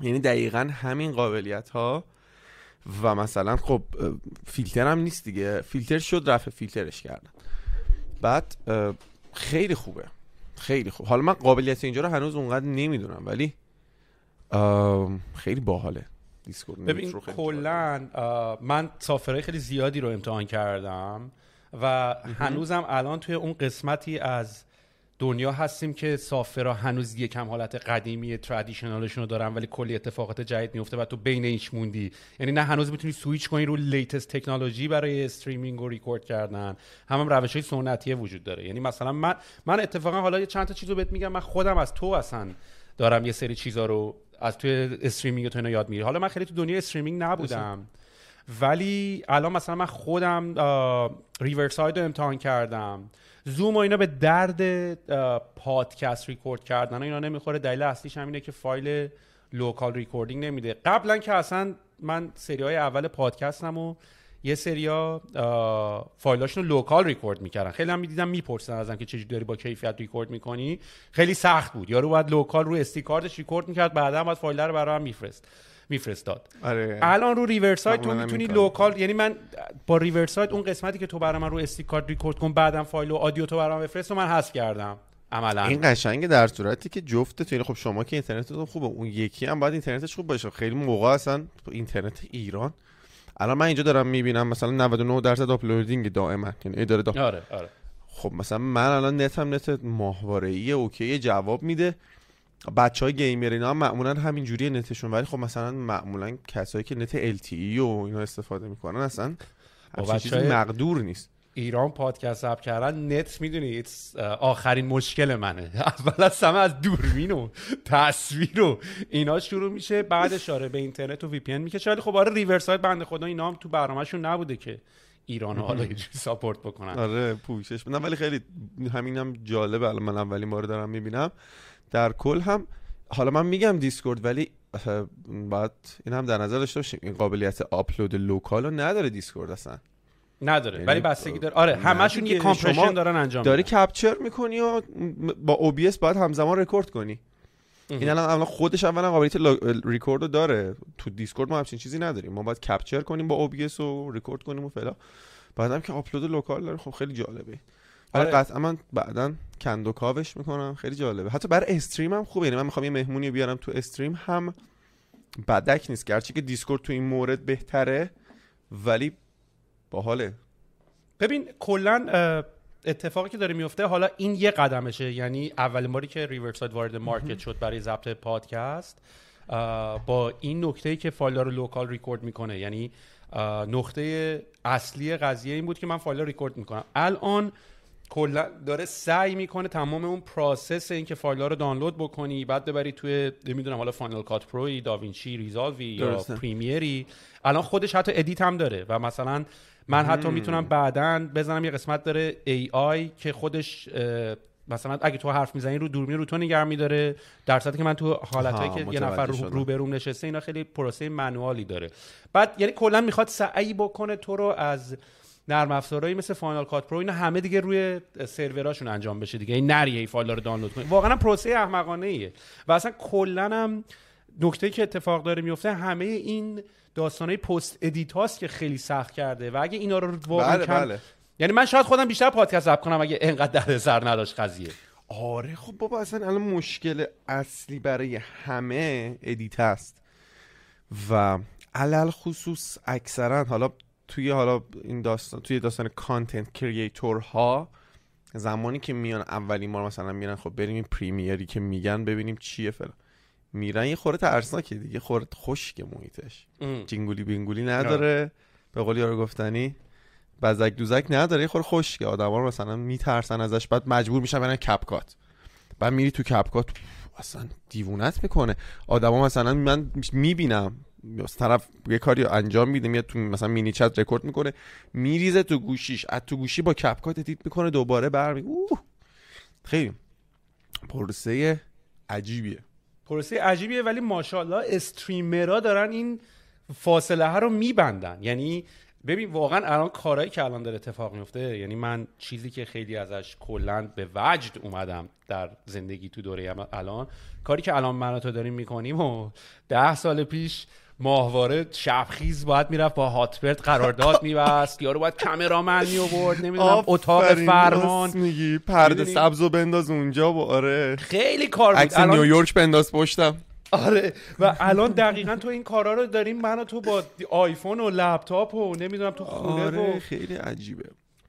یعنی دقیقا همین قابلیت ها و مثلا خب فیلتر هم نیست دیگه. فیلتر شد رفع فیلترش کردن. بعد خیلی خوبه. خیلی خوب. حالا من قابلیت اینجا رو هنوز اونقدر نمی‌دونم ولی خیلی باحاله. Discord ببین. کلا من software های خیلی زیادی رو امتحان کردم و هنوزم الان توی اون قسمتی از دنیا هستیم که software ها هنوز یکم حالت قدیمی traditional شون رو دارن ولی کلی اتفاقات جدید میفته و تو بین ish موندی. یعنی نه هنوز می‌تونی سویچ کنی رو latest technology برای streaming و ریکورد کردن. هم, هم روش های سنتی وجود داره. یعنی مثلا من من اتفاقا حالا یه چند تا چیزو بهت میگم. من خودم از تو اصلا دارم یه سری چیزا رو از توی streaming تو اینا یاد می‌گیری حالا من خیلی تو دنیا streaming نبودم. ولی الان مثلا من خودم Riverside رو امتحان کردم. زوم و اینا به درد پادکست ریکورد کردن. و اینا نمی‌خوره. دلیل اصلیش همینه که فایل local recording نمیده. قبلا که اصلا من سری های اول پادکستم و یه سریا فایلاشون رو local record می‌کردن. خیلی هم می‌دیدم می‌پرسن ازم که چجوری داری با کیفیت ریکورد می‌کنی. خیلی سخت بود. یارو باید local رو SD card ش record می‌کرد بعدا باید فایل رو برام میفرست. میفرستاد. آره. الان رو Riverside تو معمولاً می‌تونی local یعنی من با Riverside اون قسمتی که تو برای من رو SD card record کن بعدم فایل audio تو برام بفرست و من حذف کردم. عملا. این قشنگه در صورتی که جفت تو یعنی خب شما که اینترنتتون خوبه اون یکی هم باید اینترنتش خوب باشه. خیلی موقع اصلا اینترنت ایران. الان من اینجا دارم می‌بینم مثلا 99 درصد uploading دائما. یعنی اداره دا... آره آره. خب مثلا من الان نتم نت ماهواره ای okay جواب میده. بچه های gamer اینا هم معمولا همین جوری نتشون ولی خب مثلا معمولا کسایی که نت LTE و اینا استفاده می‌کنن اصلا همچین چیزی مقدور نیست. ایران پادکست ضبط کردن نت می‌دونی آخرین مشکل منه. اول از همه از دوربین و تصویر و اینا شروع میشه بعدش آره به اینترنت و VPN می‌کشه. ولی خب آره Riverside بنده خدا اینا هم تو برنامهشون نبوده که ایران حالا یه جوری support بکنن. آره پوشش. نه ولی خیلی همینم جالبه. الان من اولین بار دارم می‌بینم. در کل هم حالا من میگم Discord ولی باید این هم در نظر داشته باشیم. این قابلیت آپلود local رو نداره Discord اصلا. نداره یعنی ولی بستگی داره. آره همشون یه دیگه، compression دارن انجام داری. capture می‌کنی و با OBS باید همزمان رکورد کنی. این الان خودش اولا قابلیت ریکورد رو داره. تو Discord ما همچین چیزی نداریم. ما باید capture کنیم با OBS و ریکورد کنیم و فلا بعدم که آپلود local داره خب خیلی جالبه. آره. قطعا من بعدا کند و کاوش می‌کنم. خیلی جالبه. حتی برای stream هم خوبه. یعنی من می‌خوام یه مهمونی بیارم تو stream. هم بدک نیست. گرچه که Discord تو این مورد بهتره ولی باحاله. ببین کلا اتفاقی که داره میفته حالا این یه قدمشه. یعنی اولین باری که Riverside وارد market شد برای ضبط پادکست با این نکته که فایل رو local record می‌کنه. یعنی نقطه اصلی قضیه این بود که من فایل رو ریکورد می‌کنم. الان کلا داره سعی می‌کنه تمام اون process این که فایل رو دانلود بکنی بعد ببری توی نمی‌دونم حالا Final Cut Pro ی DaVinci Resolve ی یا درسته. Premiere ی الان خودش حتی edit هم داره و مثلا من حتی می‌تونم بعدا بزنم یه قسمت داره AI که خودش اه، مثلا اگه تو حرف می‌زنی رو دوربین رو تو نگه میداره در صورتی که من تو حالتایی آها، که یه نفر متوجه رو شدم. روبروم نشسته اینا خیلی پروسه manual ی داره بعد یعنی کلا می‌خواد سعی بکنه تو رو از نرم افزارهایی مثل Final Cut Pro اینا همه دیگه روی سروراشون انجام بشه دیگه. این نری این فایل رو دانلود کنی واقعا پروسه احمقانه ایه و اصلا کلا هم نکته که اتفاق داره میفته همه این داستانه post edit هاست که خیلی سخت کرده. و اگه اینا رو واقعا بله کم بله. یعنی من شاید خودم بیشتر پادکست ضبط کنم اگه انقدر دردسر نداشت قضیه. آره خب بابا اصلا الان مشکل اصلی برای همه edit هست. و علل خصوص اکثرا حالا توی حالا این داستان توی داستان کانتنت کریئتور ها زمانی که میان اولین بار مثلا میرن خب بریم این پریمیری که میگن ببینیم چیه فلان. میرن یه خورده ترسناکه دیگه خورده خشک محیطش. جینگولی بینگولی نداره به قول یارو گفتنی. بزک دوزک نداره یه خورده خشکه. آدما مثلا میترسن ازش بعد مجبور میشن برن کپکات بعد میری تو کپکات اصلا دیوونت می‌کنه. آدما مثلا من می‌بینم طرف یه کاری انجام میده میاد تو مثلا مینی چت رکورد می‌کنه میریزه تو گوشیش از تو گوشی با CapCut edit می‌کنه دوباره برمی اوه! خیلی پروسه عجیبیه. پروسه عجیبیه ولی ماشاءالله streamer ها دارن این فاصله ها رو میبندن. یعنی ببین واقعا الان کارهایی که الان داره اتفاق میفته یعنی من چیزی که خیلی ازش کلا به وجد اومدم در زندگی تو دوره الان کاری که الان من تو داریم می‌کنیم و ده سال پیش ماهواره شبخیز باید می‌رفت با هاتبرد قرارداد میبست یارو باید کامرامن میآورد نمی‌دونم اتاق فرمان. میگی. پرده می‌دونی؟ سبز رو بنداز اونجا و آره. خیلی کار بود. عکس الان نیویورک بنداز پشتم. آره. و الان دقیقا تو این کارا رو داریم من و تو با آیفون و لپتاپ و نمی‌دونم تو خونه آره و خیلی عجیبه.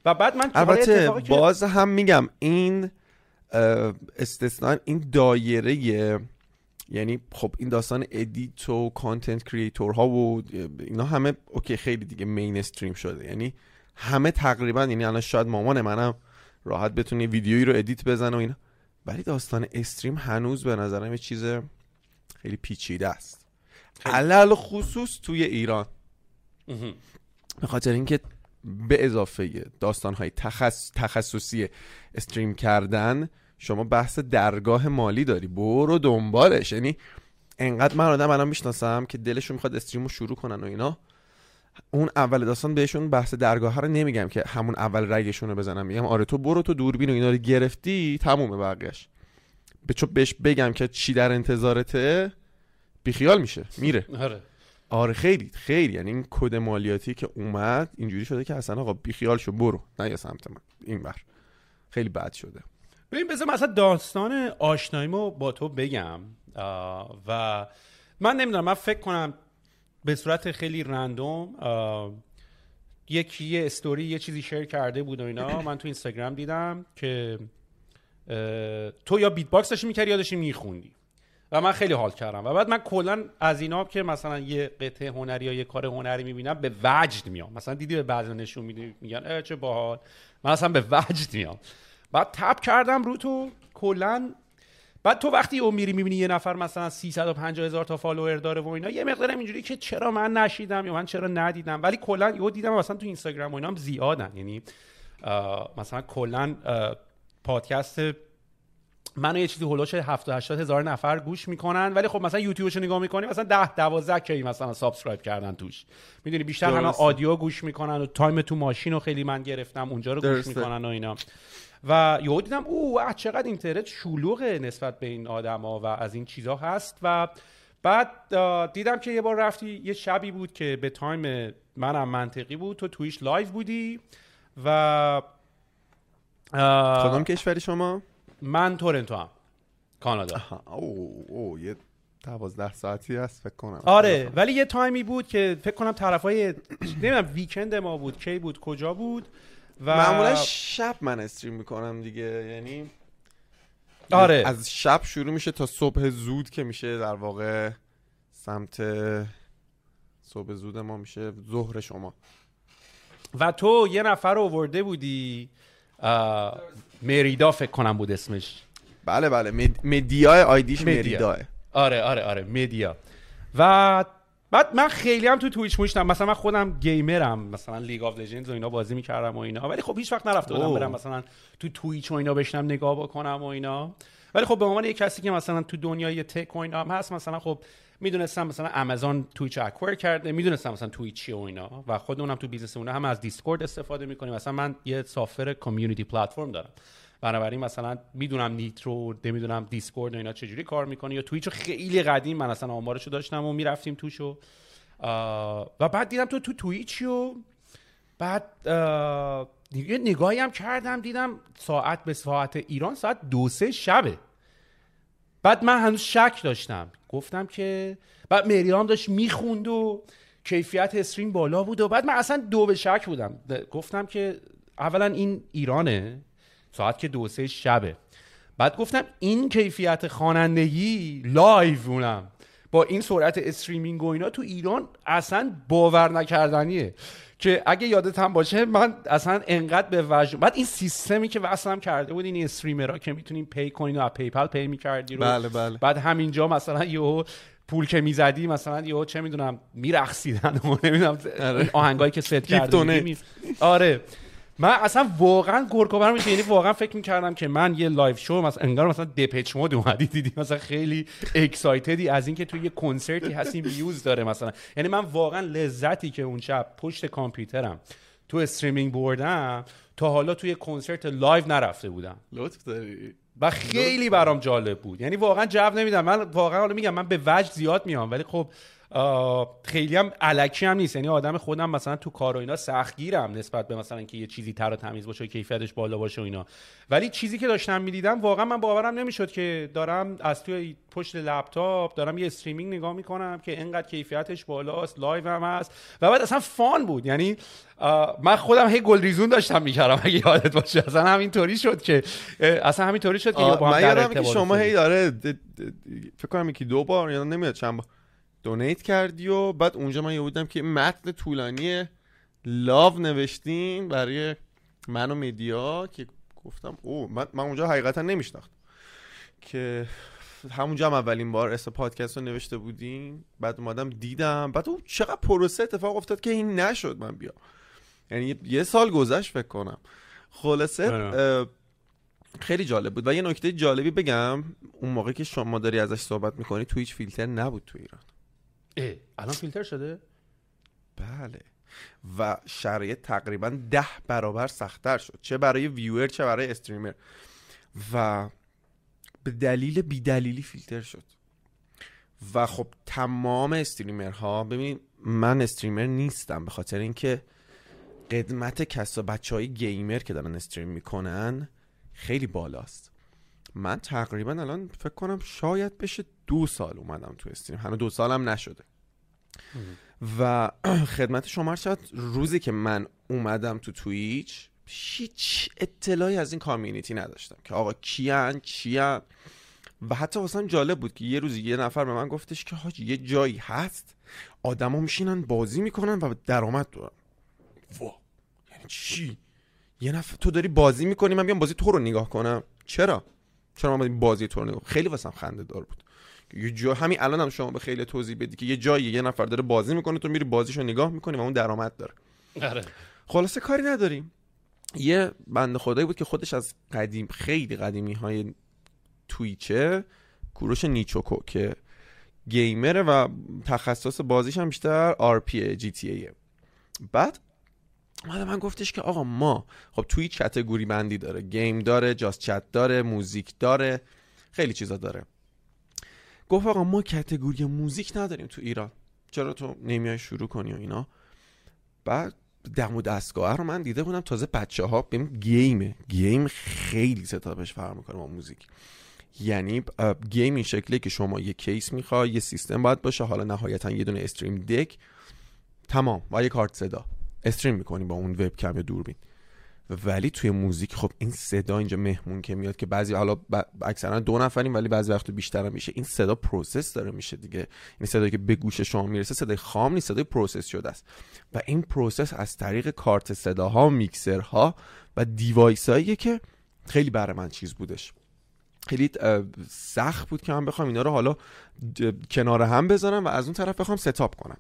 و بعد من البته باز هم میگم این استثنا این دایره یعنی خب این داستان edit و content creator ها و اینا همه okay خیلی دیگه mainstream شده. یعنی همه تقریبا یعنی الان شاید مامان منم راحت بتونه ویدیویی رو edit بزنه و اینا. ولی داستان stream هنوز به نظرم یه چیز خیلی پیچیده است. علی‌الخصوص توی ایران. به خاطر اینکه به اضافه داستان های تخص... تخصصی استریم کردن شما بحث درگاه مالی داری. برو دنبالش. یعنی انقدر من آدم الان می‌شناسم که دلشون می‌خواد استریم رو شروع کنن و اینا. اون اول داستان بهشون بحث درگاه رو نمیگم که همون اول رگشون رو بزنم. میگم آره تو برو تو دوربین و اینا رو گرفتی تمومه بقیهش به چون بهش بگم که چی در انتظارته بیخیال میشه. میره. آره. آره خیلی خیلی. یعنی این کد مالیاتی که اومد اینجوری شده که اصلا آقا بیخیال شو برو. نه یا سمت من. این بر خیلی بد شده. ببین بذار مثلا داستان آشناییمو با تو بگم. و من نمی‌دونم من فکر کنم به صورت خیلی رندوم یکی یه استوری یه چیزی شیر کرده بود و اینا. من تو اینستاگرام دیدم که تو یا beatbox داشتی می‌کردی یا داشتی میخوندی. و من خیلی حال کردم. و بعد من کلا از اینا که مثلا یه قطعه هنری یا یه کار هنری می‌بینم به وجد میام. مثلا دیدی به بعضی نشون میدی میگن چه باحال. من اصلا به وجد میام. بعد tap کردم رو تو کلا. بعد تو وقتی اون میری می‌بینی یه نفر مثلا 350 هزار تا follower داره و اینا یه مقدارم اینجوری که چرا من نشنیدم یا من چرا ندیدم. ولی کلا یهو دیدم مثلا تو اینستاگرام و اینا هم زیادن. یعنی مثلا کلا پادکست منو یه چیزی حول و حوش 70 80 هزار نفر گوش می‌کنن ولی خب مثلا یوتیوبش رو نگاه می‌کنی مثلا 10 12 K مثلا subscribe کردن توش. می‌دونی بیشتر همه. audio گوش می‌کنن و time تو ماشین رو خیلی من گرفتم اونجا رو گوش درسته. می‌کنن و اینا. و یهو دیدم او چقدر اینترنت شلوغه نسبت به این آدما و از این چیزا هست. و بعد دیدم که یه بار رفتی یه شبی بود که به time منم منطقی بود. تو Twitch live بودی و کدام کشوری شما؟ من تورنتو هم کانادا. او او یه دوازده ساعتی هست فکر کنم. آره ولی یه تایمی بود که فکر کنم طرفای نمی‌دونم ویکند ما بود کی بود کجا بود. و معمولا شب من استریم می‌کنم دیگه یعنی آره. از شب شروع میشه تا صبح زود که میشه در واقع سمت صبح زود ما میشه ظهر شما. و تو یه نفر رو آورده بودی مریدا فکر کنم بود اسمش. بله بله مد... مدیا ID ش مدیا. مریداه. آره آره آره مدیا. و بعد من خیلی هم تو Twitch نیستم مثلا من خودم گیمرم. مثلا League of Legends و اینا بازی می‌کردم و اینا. ولی خب هیچ وقت نرفته بودم برم مثلا تو Twitch و اینا بشینم نگاه بکنم و اینا. ولی خب به عنوان یه کسی که مثلا تو دنیای tech و اینا هم هست مثلا خب می‌دونستم مثلا آمازون Twitch acquire کرده می‌دونستم مثلا Twitch چیه و اینا. و خودمونم تو business هم از Discord استفاده می‌کنیم. مثلا من یه سافر community platform دارم. بنابراین مثلا می‌دونم Nitro نمی‌دونم Discord و اینا چجوری کار می‌کنه یا Twitch خیلی قدیم من اصلا آمارشو داشتم و می‌رفتیم توشو. و بعد دیدم تو تو و بعد یه نگاهی هم کردم دیدم ساعت به ساعت ایران ساعت دو سه شبه. بعد من هنوز شک داشتم. گفتم که بعد مریام داشت می‌خوند و کیفیت stream بالا بود و بعد من اصلا دو به شک بودم. گفتم که اولا این ایرانه. ساعت که دو سه شبه. بعد گفتم این کیفیت خوانندگی live اونم. با این سرعت streaming و اینا تو ایران اصلا باور نکردنیه. که اگه یادت هم باشه من اصلا انقدر به وجد بعد این سیستمی که وصلم کرده بود این streamer ها که می‌تونیم pay کنین و از PayPal pay می‌کردی رو. بله بله. بعد همینجا مثلا یهو پول که می‌زدی مثلا یهو چه می‌دونم میرقصیدن و نمی‌دونم آهنگایی که ست کرده آره. من اصلا واقعا گورکوبر میشه. یعنی واقعا فکر می‌کردم که من یه live show مثلا انگار مثلا Depeche Mode اومدی دیدی مثلا خیلی excited ی از اینکه تو یه کنسرتی هستی vibes داره مثلا. یعنی من واقعا لذتی که اون شب پشت کامپیوترم تو streaming بردم تا حالا توی کنسرت live نرفته بودم. لطف داری. و خیلی برام جالب بود. یعنی واقعا جو نمیدم من واقعا حالا میگم من به وجه زیاد میام ولی خب خیلی هم الکی هم نیست. یعنی آدم خودم مثلا تو کار و اینا سختگیرم نسبت به مثلا که یه چیزی تر و تمیز باشه و کیفیتش بالا باشه و اینا. ولی چیزی که داشتم می‌دیدم واقعا من باورم نمی‌شد که دارم از توی پشت لپتاپ دارم یه streaming نگاه می‌کنم که اینقدر کیفیتش بالاست live هم هست. و بعد اصلا fun بود. یعنی من خودم هی گل ریزون داشتم می‌کردم. اگه یادت باشه اصلا همینطوری شد که اصلا همینطوری شد که با من یادم که شما هی داره فکر کنم یکی دو بار یا نمیاد چند بار دونیت کردی و بعد اونجا من بودم که متن طولانی لاو نوشتیم برای من و میدیا که گفتم او من, من اونجا حقیقتا نمیشناخت که همونجا هم اولین بار اس پادکست رو نوشته بودیم. بعد اومدم دیدم. بعد او چقدر پروسه اتفاق افتاد که این نشد من بیا یعنی یه سال گذشت فکر کنم. خلاصه آره. خیلی جالب بود. و یه نکته جالبی بگم. اون موقع که شما داری ازش صحبت می‌کنی تو هیچ فیلتر نبود تو ایران. الان فیلتر شده؟ بله. و شرایط تقریبا ده برابر سختتر شد. چه برای ویور چه برای استریمر. و به دلیل بیدلیلی فیلتر شد. و خب تمام استریمرها ببین من استریمر نیستم به خاطر اینکه قدمت کسا بچه های گیمر که دارن استریم می‌کنن خیلی بالاست. من تقریبا الان فکر کنم شاید بشه دو سال اومدم تو استریم. هنوز دو سالم نشده. و خدمت شما شد روزی که من اومدم تو تویچ هیچ اطلاعی از این کامیونیتی نداشتم که آقا کیان چیان و حتی واسم جالب بود که یه روزی یه نفر به من گفتش که حاجی یه جایی هست آدما میشینن بازی می‌کنن و درآمد دارن. وا یعنی چی؟ یه نفر تو داری بازی می‌کنی من بیام بازی تو رو نگاه کنم؟ چرا؟ چرا من بازی تو رو نگاه خیلی واسم خنده دار بود. یه جا همین الان هم شما به خیلی توضیح بدی که یه جایی یه نفر داره بازی می‌کنه تو میری بازیشو نگاه می‌کنی و اون درآمد داره. آره. خلاصه کاری نداریم. یه بند خدایی بود که خودش از قدیم خیلی قدیمی های تویچه کوروش نیچوکو که gamer ه و تخصص بازیش هم بیشتر RP GTA یه بعد اومده من گفتش که آقا ما خب توی category بندی داره. game داره just chat داره موزیک داره خیلی چیزا داره. گفت آقا ما category موزیک نداریم تو ایران. چرا تو نمیای شروع کنی و اینا؟ بعد دم و دستگاه رو من دیده بودم. تازه بچه ها بهم game ه. game خیلی setup ش فرق می‌کنه با موزیک. یعنی game این شکلی که شما یه کیس می‌خوای یه سیستم باید باشه. حالا نهایتا یه دونه stream deck. تمام. و یه کارت صدا. stream می‌کنی با اون وبکم یا دوربین. ولی توی موزیک خب این صدا اینجا مهمون که میاد که بعضی حالا ب... اکثرا دو نفریم ولی بعضی وقت بیشتر میشه. این صدا process داره میشه دیگه. این صدایی که به گوش شما می‌رسه صدای خام نیست صدای process شده است. و این process از طریق کارت صداها میکسرها و دیوایس که خیلی برای من چیز بودش. خیلی سخت بود که من بخوام اینا رو حالا کنار هم بذارم و از اون طرف بخوام ستاپ کنم.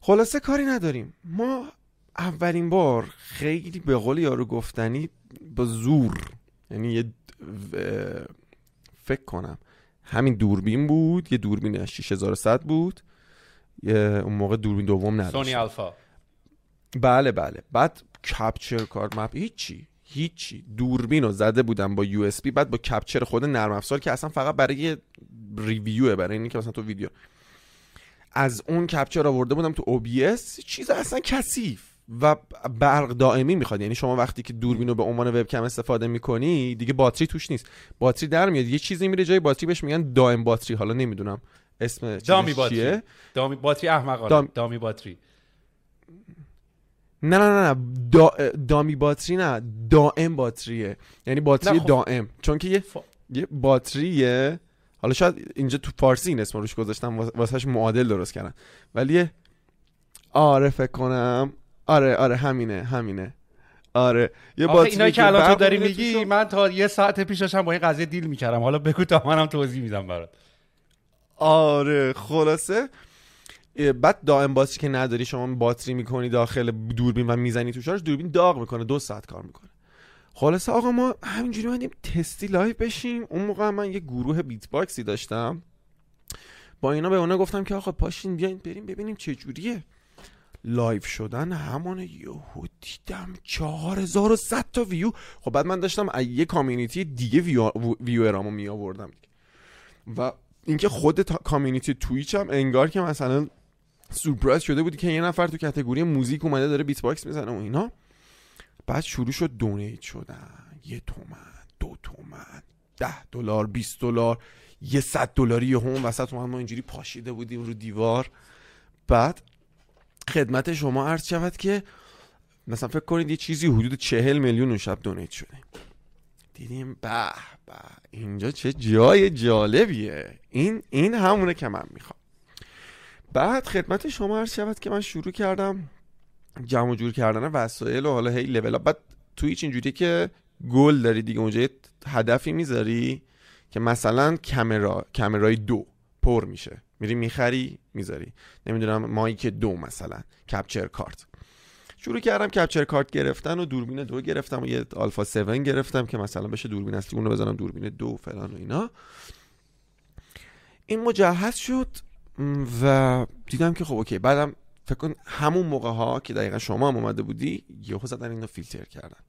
خلاصه کاری نداریم. ما اولین بار خیلی به قول یارو گفتنی با زور یعنی یه فکر کنم. همین دوربین بود یه دوربین 6100 بود. یه اون موقع دوربین دوم نداشت. سونی الفا بله بله. بعد capture card مپ هیچی هیچی. دوربین رو زده بودم با USB بعد با capture خود نرم افزار که اصلا فقط برای review ه برای اینکه مثلا تو ویدیو. از اون capture آورده بودم تو OBS چیز اصلا کثیف. و برق دائمی می‌خواد. یعنی شما وقتی که دوربین رو به عنوان وبکم استفاده می‌کنی دیگه باتری توش نیست. باتری در میاد. یه چیزی میره جای باتری بهش میگن dummy battery. حالا نمی‌دونم اسم dummy battery. دامی باتری احمقانه. دام... دامی باتری. نه نه نه, نه. دا... دامی باتری نه. دائم باتریه. یعنی باتری خب... دائم. چون که یه, یه باتریه. حالا شاید اینجا تو فارسی این اسم روش گذاشتم واسهش معادل درست کردن ولی آره فکر کنم. آره آره همینه همینه. آره. یه باتری اینا که الان تو داری میگی من تا یه ساعت پیش داشتم با این قضیه دیل می‌کردم. حالا بگو تا منم توضیح میدم برات. آره خلاصه بعد dummy battery که نداری شما باتری می‌کنی داخل دوربین و می‌زنی تو شارژ دوربین داغ می‌کنه دو ساعت کار می‌کنه. خلاصه آقا ما همینجوری اومدیم تستی live بشیم. اون موقع من یه گروه beatbox ی داشتم. با اینا به اونا گفتم که آقا پاشین بیاین بریم ببینیم چه جوریه. live شدن همون یهو دیدم 4100 تا ویو. خب بعد من داشتم از یه community دیگه view viewer امو می آوردم. و اینکه خود community Twitch هم انگار که مثلا سورپرایز شده بودی که یه نفر تو category موزیک اومده داره beatbox می‌زنه و اینا. بعد شروع شد donate شدن. یه تومن دو تومن ده دلار 20 دلار یه صد دلاری هم وسط ما اینجوری پاشیده بودیم رو دیوار. بعد خدمت شما عرض شود که مثلا فکر کنید یه چیزی حدود چهل میلیون شب دونیت شده. دیدیم به به اینجا چه جای جالبیه. این این همونه که من می‌خوام. بعد خدمت شما عرض شود که من شروع کردم جمع جور کردن وسایل و حالا هی لول بعد تویچ اینجوری که گل داری دیگه اونجا هدفی می‌ذاری که مثلا کامرا کامرای دو پر میشه. میری می‌خری می‌ذاری. نمی‌دونم mic دو مثلا capture card. شروع کردم capture card گرفتن و دوربین دو گرفتم و یه آلفا 7 گرفتم که مثلا بشه دوربین اصلی اونو بزنم دوربین دو فلان و اینا. این مجهز شد و دیدم که خب okay. بعدم فکر کن همون موقع ها که دقیقا شما هم اومده بودی یهو زدن اینو فیلتر کردن.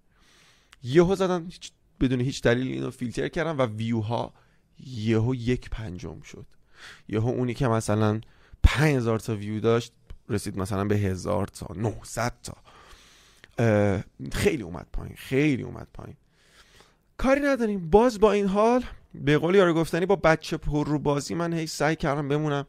یهو زدن بدون هیچ دلیل اینو فیلتر کردن و ویو ها یهو یک پنجم شد. یهو اونی که مثلا 5000 تا ویو داشت رسید مثلا به هزار تا 900 تا. خیلی اومد پایین خیلی اومد پایین. کاری نداریم. باز با این حال به قول یارو گفتنی با بچه پر رو بازی من هی سعی کردم بمونم.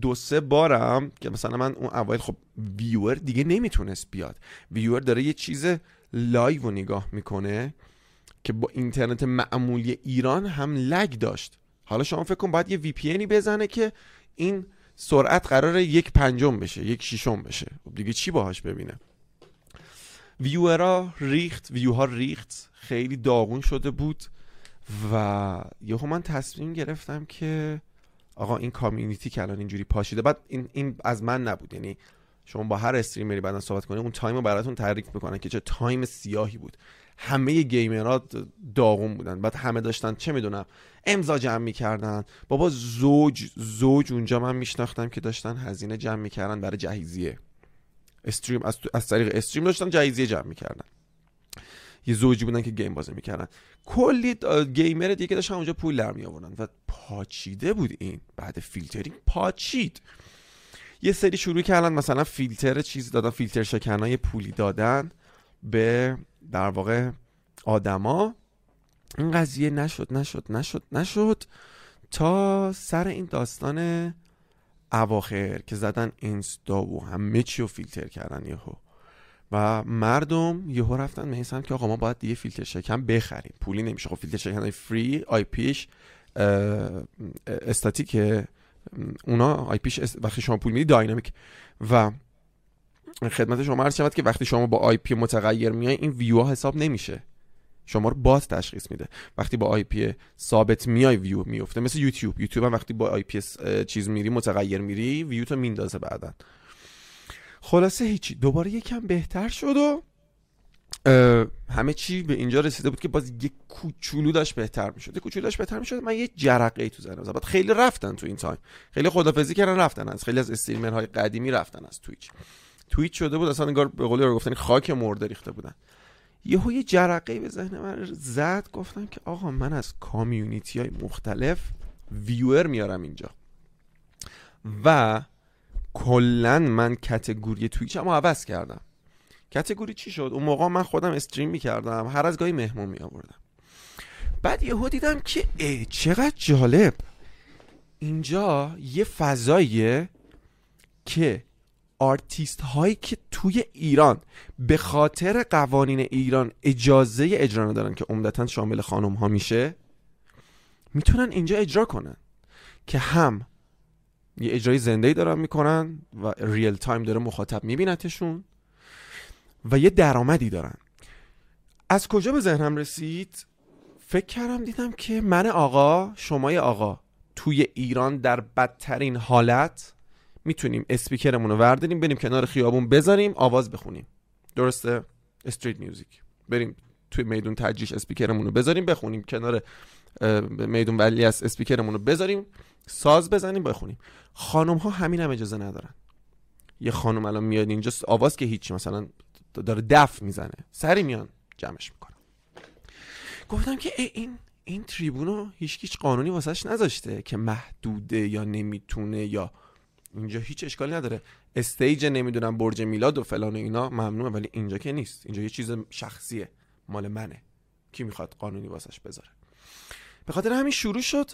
دو سه بارم که مثلا من اون اوایل خب viewer دیگه نمی‌تونست بیاد. viewer داره یه چیز live رو نگاه می‌کنه که با اینترنت معمولی ایران هم lag داشت. حالا شما فکر کن باید یه VPN بزنه که این سرعت قرار یک پنجم بشه یک شیشم بشه. خب دیگه چی باهاش ببینه؟ viewer ا ریخت ویوها ریخت. خیلی داغون شده بود و یهو من تصمیم گرفتم که آقا این community که الان اینجوری پاشیده بعد این این از من نبود. یعنی شما با هر streamer ی بعدا صحبت کنید اون time رو براتون تعریف می‌کنن که چه time سیاهی بود. همه gamer ها داغون بودن. بعد همه داشتن چه می‌دونم امضا جمع می‌کردن. بابا زوج زوج اونجا من میشناختم که داشتن هزینه جمع می‌کردن برای جهیزیه. stream از, از طریق stream داشتن جهیزیه جمع می‌کردن. یه زوجی بودن که game بازی می‌کردن. کلی gamer دیگه داشتن اونجا پول در می آوردن و پاچیده بود این. بعد فیلترینگ پاچید. یه سری شروع کردن مثلا فیلتر چیز دادن فیلتر شکنای پولی دادن به در واقع آدما. این قضیه نشد نشد نشد نشد تا سر این داستان اواخر که زدن اینستا و همه چی رو فیلتر کردن یهو. و مردم یهو رفتن میسن که آقا ما باید دیگه فیلتر شکن بخریم. پولی نمیشه. خب فیلتر شکن های فری آی پیش استاتیک اونا آی پیش وقتی شما پول میدی داینامیک. و خدمت شما عرض شود که وقتی شما با IP متغیر میای این ویو حساب نمیشه. شما رو bot تشخیص میده. وقتی با IP ثابت میای ویو میفته مثل یوتیوب. یوتیوب هم وقتی با IP چیز میری متغیر میری ویو تو میندازه بعدا. خلاصه هیچی. دوباره یکم بهتر شد و همه چی به اینجا رسیده بود که باز یک کوچولو داشت بهتر می‌شد. یک کوچولو داشت بهتر می‌شد. من یه جرقه ای تو ذهنم زد. خیلی رفتن تو این time. خیلی خدافظی کردن رفتن از. خیلی از استریمرهای قدیمی رفتن از تویچ. توییت شده بود اصلا انگار به قولی رو گفتن خاک مرده ریخته بودن. یهو یه جرقه به ذهن من زد گفتم که آقا من از کامیونیتی های مختلف ویور میارم اینجا. و کلا من کتگوری تویچم عوض کردم. کتگوری چی شد؟ اون موقع من خودم استریم می‌کردم هر از گاهی مهمون می آوردم بعد یهو دیدم که ای چقدر جالب. اینجا یه فضاییه که آرتیست هایی که توی ایران به خاطر قوانین ایران اجازه اجرا ندارن که عمدتا شامل خانم ها میشه می‌تونن اینجا اجرا کنن که هم یه اجرای زنده ای دارن می‌کنن و real time داره مخاطب میبینتشون و یه درآمدی دارن. از کجا به ذهنم رسید؟ فکر کردم دیدم که من آقا شمای آقا توی ایران در بدترین حالت می‌تونیم اسپیکرمون رو ورداریم بریم کنار خیابون بذاریم آواز بخونیم. درسته؟ street music. بریم توی میدون تجریش اسپیکرمون رو بذاریم بخونیم. کنار میدون ولی از اسپیکرمون رو بذاریم ساز بزنیم بخونیم. خانم ها همین هم اجازه ندارن. یه خانم الان میاد اینجا آواز که هیچی مثلا داره دف می‌زنه. سری میان جمعش می‌کنم گفتم که این این تریبونو هیچ هیچ قانونی واسش نذاشته که محدوده یا نمی‌تونه یا اینجا هیچ اشکالی نداره. استیج نمی‌دونم برج میلاد و فلان و اینا ممنوعه ولی اینجا که نیست. اینجا یه چیز شخصیه. مال منه. کی می‌خواد قانونی واسش بذاره. به خاطر همین شروع شد.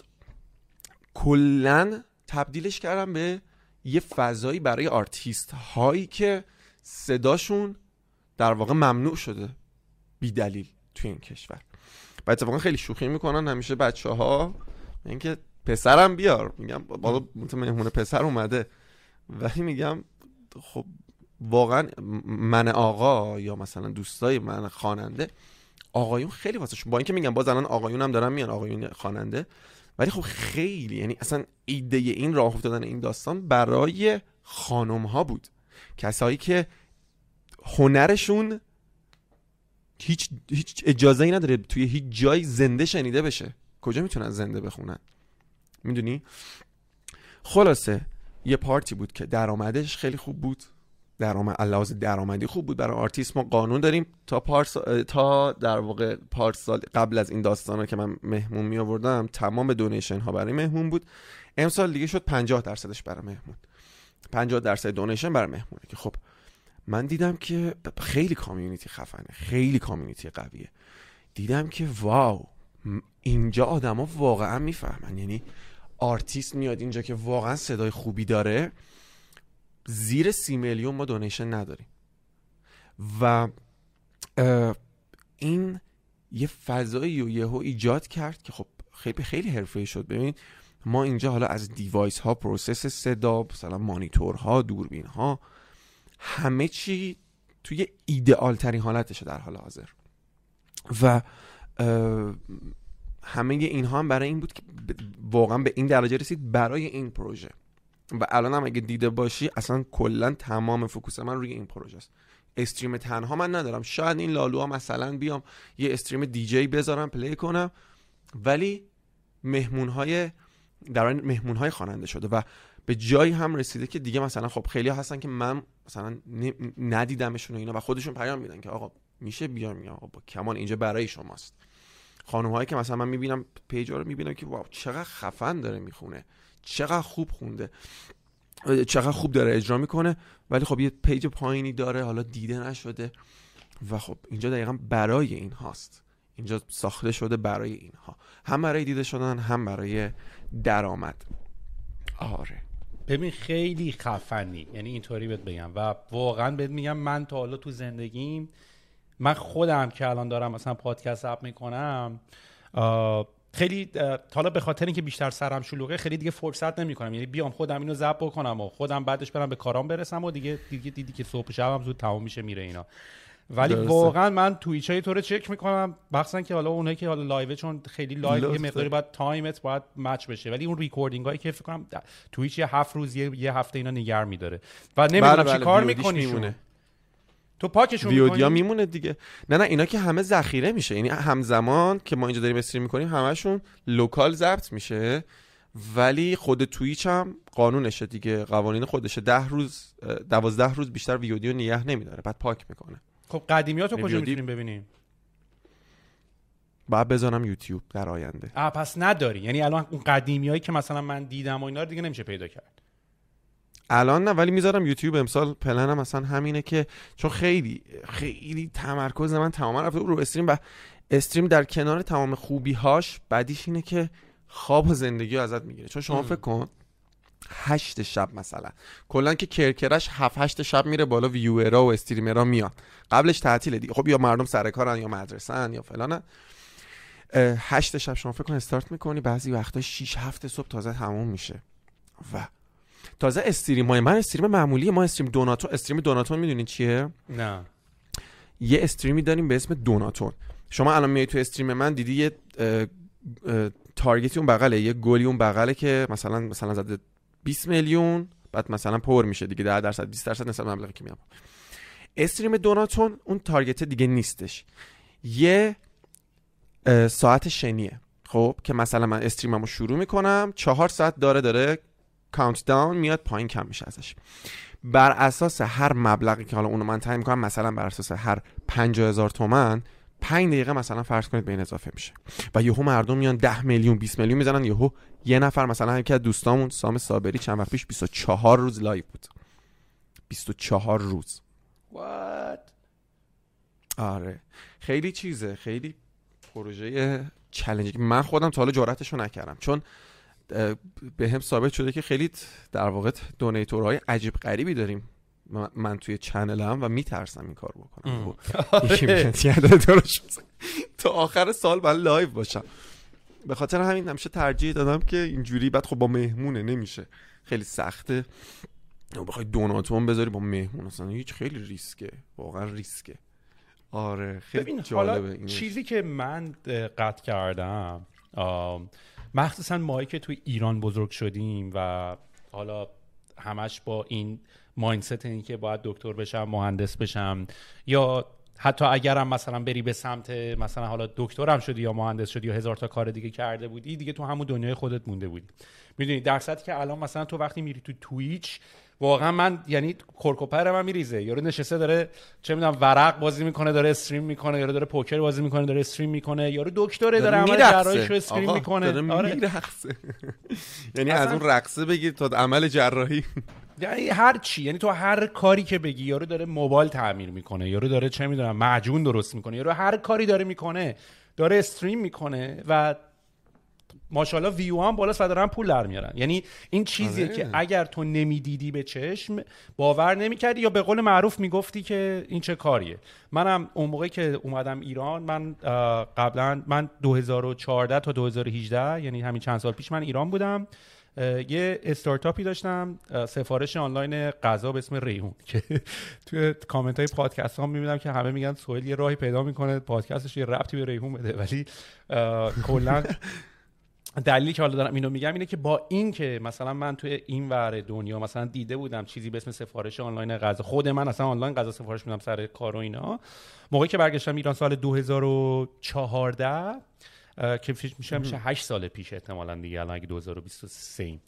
کلا تبدیلش کردم به یه فضایی برای آرتیست هایی که صداشون در واقع ممنوع شده. بی دلیل توی این کشور. و اتفاقا خیلی شوخی می‌کنن. همیشه بچه ها اینکه پسرم بیار. میگم بالا مهمون پسر اومده. ولی میگم خب واقعا من آقا یا مثلا دوستای من خواننده آقایون خیلی واسه با اینکه میگم باز الان آقایون هم دارن میان آقایون خواننده. ولی خب خیلی یعنی اصلا ایده این راه افتادن این داستان برای خانم ها بود. کسایی که هنرشون هیچ, هیچ اجازه ای نداره توی هیچ جای زنده شنیده بشه. کجا می‌تونن زنده بخونن؟ می‌دونی؟ خلاصه یه پارتی بود که درآمدش خیلی خوب بود. درآمد لحاظ درآمدی خوب بود برای آرتیست. ما قانون داریم تا پارس تا در واقع پارسال قبل از این داستانا که من مهمون می آوردم تمام donation ها برای مهمون بود. امسال دیگه شد 50 درصدش برای مهمون. 50 درصد donation برای مهمونه که خب من دیدم که خیلی community خفنه خیلی community قویه. دیدم که wow اینجا آدما واقعا می‌فهمن. یعنی آرتیست میاد اینجا که واقعا صدای خوبی داره زیر سی میلیون ما donation نداریم. و این یه فضایی و یهو ایجاد کرد که خب خیلی خیلی حرفه‌ای شد. ببین ما اینجا حالا از device ها process صدا مثلا مانیتور ها دوربین ها همه چی توی ایدئال ترین حالتشه در حال حاضر. و همه اینها هم برای این بود که واقعا به این درجه رسید برای این پروژه. و الان هم اگه دیده باشی اصلا کلا تمام focus من روی این پروژه است. stream تنها من ندارم. شاید این لا لو مثلا بیام یه stream DJ بذارم play کنم. ولی مهمون های در مهمون های خواننده شده و به جایی هم رسیده که دیگه مثلا خب خیلی هستن که من مثلا ندیدمشون و اینا و خودشون پیام میدن که آقا میشه بیام میگم آقا با کمال اینجا برای شماست. خانم هایی که مثلا من می‌بینم page رو می‌بینم که wow چقدر خفن داره می‌خونه. چقدر خوب خونده. چقدر خوب داره اجرا می‌کنه. ولی خب یه پیج پایینی داره حالا دیده نشده. و خب اینجا دقیقا برای این هاست. اینجا ساخته شده برای اینها. هم برای دیده شدن هم برای درآمد. آره. ببین خیلی خفنی. یعنی اینطوری بهت بگم. و واقعا بهت میگم من تا حالا تو زندگیم من خودم که الان دارم مثلا پادکست اپ می‌کنم خیلی حالا به خاطر اینکه بیشتر سرم شلوغه خیلی دیگه فرصت نمی‌کنم یعنی بیام خودم اینو ضبط بکنم و خودم بعدش برم به کارام برسم و دیگه دیگه دیدی که صبح شبم زود تمام میشه میره اینا ولی درسته. واقعا من تویچ های تو رو چک می‌کنم مخصوصا که حالا اونایی که حالا live چون خیلی live یه. مقداری باید تایمت باید match بشه ولی اون recording هایی که فکر کنم تویچ یه هفت روز یه, یه هفته اینا نگر میداره و نمی‌دونم بله، چی کار می‌کنی. تو پاکشون VOD یا میمونه دیگه. نه نه اینا که همه ذخیره میشه. یعنی همزمان که ما اینجا داریم stream می‌کنیم همشون local ضبط میشه. ولی خود تویچ هم قانونشه دیگه. قوانین خودشه. ده روز دوازده روز بیشتر VOD یو نگه نمیداره. بعد پاک می‌کنه. خب قدیمیاتو کجا VOD می‌تونیم ببینیم؟ بعد بذارم یوتیوب در آینده. آ پس نداری. یعنی الان اون قدیمیایی که مثلا من دیدم و اینا رو دیگه نمیشه پیدا کرد. الان نه ولی می‌ذارم یوتیوب امسال پلنم مثلا همینه که چون خیلی خیلی تمرکز من تماما رفته رو استریم و استریم در کنار تمام خوبی هاش بعدیش اینه که خواب و زندگی رو ازت می‌گیره. چون شما فکر کن هشت شب مثلا. کلا که کرکرش هفت هشت شب میره بالا ویورا و استریمرها میان. قبلش تعطیله دیگه. خب یا مردم سر کارن یا مدرسه یا فلانن هشت شب شما فکر کن استارت می‌کنی بعضی وقتا 6 هفت صبح تازه تموم میشه. و تازه استریم های من استریم معمولی ما استریم دوناتون استریم دوناتون می‌دونین چیه؟ نه. یه استریمی داریم به اسم دوناتون. شما الان میای تو استریم من دیدی یه اه، اه، تارگتی اون بغله یه گلی اون بغله که مثلا مثلا زده 20 میلیون بعد مثلا پر میشه دیگه 10 درصد 20 درصد نسبت مبلغی که میام استریم دوناتون اون تارگت دیگه نیستش. یه ساعت شنیه. خب؟ که مثلا من stream مو شروع می‌کنم چهار ساعت داره داره count down میاد پایین کم میشه ازش. بر اساس هر مبلغی که حالا اونو من تعیین می‌کنم مثلا بر اساس هر 50 هزار تومن 5 دقیقه مثلا فرض کنید به این اضافه میشه. و یهو مردم میان 10 میلیون 20 میلیون می‌زنن یهو یه نفر مثلا یکی از دوستامون سام صابری چند وقت پیش 24 روز live بود. 24 روز. What? آره. خیلی چیزه خیلی پروژه challenge ی. من خودم تا حالا جرأتشو نکردم. چون بهم ثابت شده که خیلی در واقع donator های عجیب غریبی داریم. من- توی channel م و میترسم این کار بکنم. درست بزن. تا آخر سال من live باشم. به خاطر همین همیشه ترجیح دادم که اینجوری بعد خب با مهمونه نمیشه. خیلی سخته. بخوای دوناتون بذاری با مهمون اصلا هیچ خیلی ریسکه. واقعا ریسکه. آره خیلی ببین جالبه حالا. چیزی که من قطع کردم مخصوصا مایی که توی ایران بزرگ شدیم و حالا همش با این ماینست این که باید دکتر بشم مهندس بشم یا حتی اگرم مثلا بری به سمت مثلا حالا دکترم شدی یا مهندس شدی یا هزار تا کار دیگه کرده بودی دیگه تو همون دنیای خودت مونده بودی. می‌دونی در که الان مثلا تو وقتی میری تو تویچ واقعا من یعنی کرکوپر من میریزه. یارو نشسته داره چه می‌دونم ورق بازی می‌کنه داره استریم می‌کنه یارو داره پوکر بازی می‌کنه داره استریم می‌کنه. یارو دکتره داره عمل. جراحیشو استریم می‌کنه داره آره. میرقصه. یعنی از اون رقصه بگیر تا عمل جراحی. یعنی هر چی یعنی تو هر کاری که بگی یارو داره موبایل تعمیر می‌کنه. یارو داره چه می‌دونم معجون درست می‌کنه. یارو هر کاری داره می‌کنه داره استریم می‌کنه و ماشاءالله ویو هم بالاست و دارن پول در میارن یعنی این چیزیه آره. که اگر تو نمی‌دیدی به چشم باور نمی‌کردی یا به قول معروف می‌گفتی که این چه کاریه. منم اون موقع که اومدم ایران من قبلا من 2014 تا 2018 یعنی همین چند سال پیش من ایران بودم. یه استارتاپی داشتم سفارش آنلاین غذا به اسم ریحون که توی کامنت های پادکست ها می‌بینم که همه میگن سوهل یه راهی پیدا می‌کنه پادکستش یه ربطی به ریحون بده ولی کلا دلیلی که حالا دارم اینو میگم اینه که با این که مثلا من توی این ور دنیا مثلا دیده بودم چیزی به اسم سفارش آنلاین غذا خود من اصلا آنلاین غذا سفارش میدم سر کار و اینا. موقعی که برگشتم ایران سال 2014 اه، که فکر میشه میشه 8 سال پیش احتمالاً دیگه الان اگه 2023 ایم.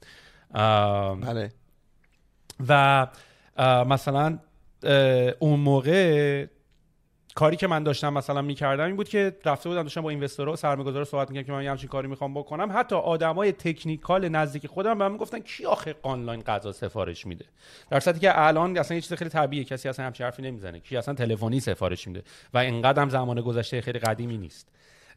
ام، بله. و مثلا اون موقع کاری که من داشتم مثلا می‌کردم این بود که رفته بودم داشتم با investor ها و سرمایه‌گذارا صحبت می‌کردم که من یه همچین کاری می‌خوام بکنم. حتی آدمای technical نزدیک خودم به من می‌گفتن کی آخه آنلاین غذا سفارش میده؟ در صورتی که الان اصلا یه چیز خیلی طبیعیه. کسی اصلا همچین حرفی نمی‌زنه. کی اصلا تلفنی سفارش میده و اینقدر هم زمان گذشته خیلی قدیمی نیست.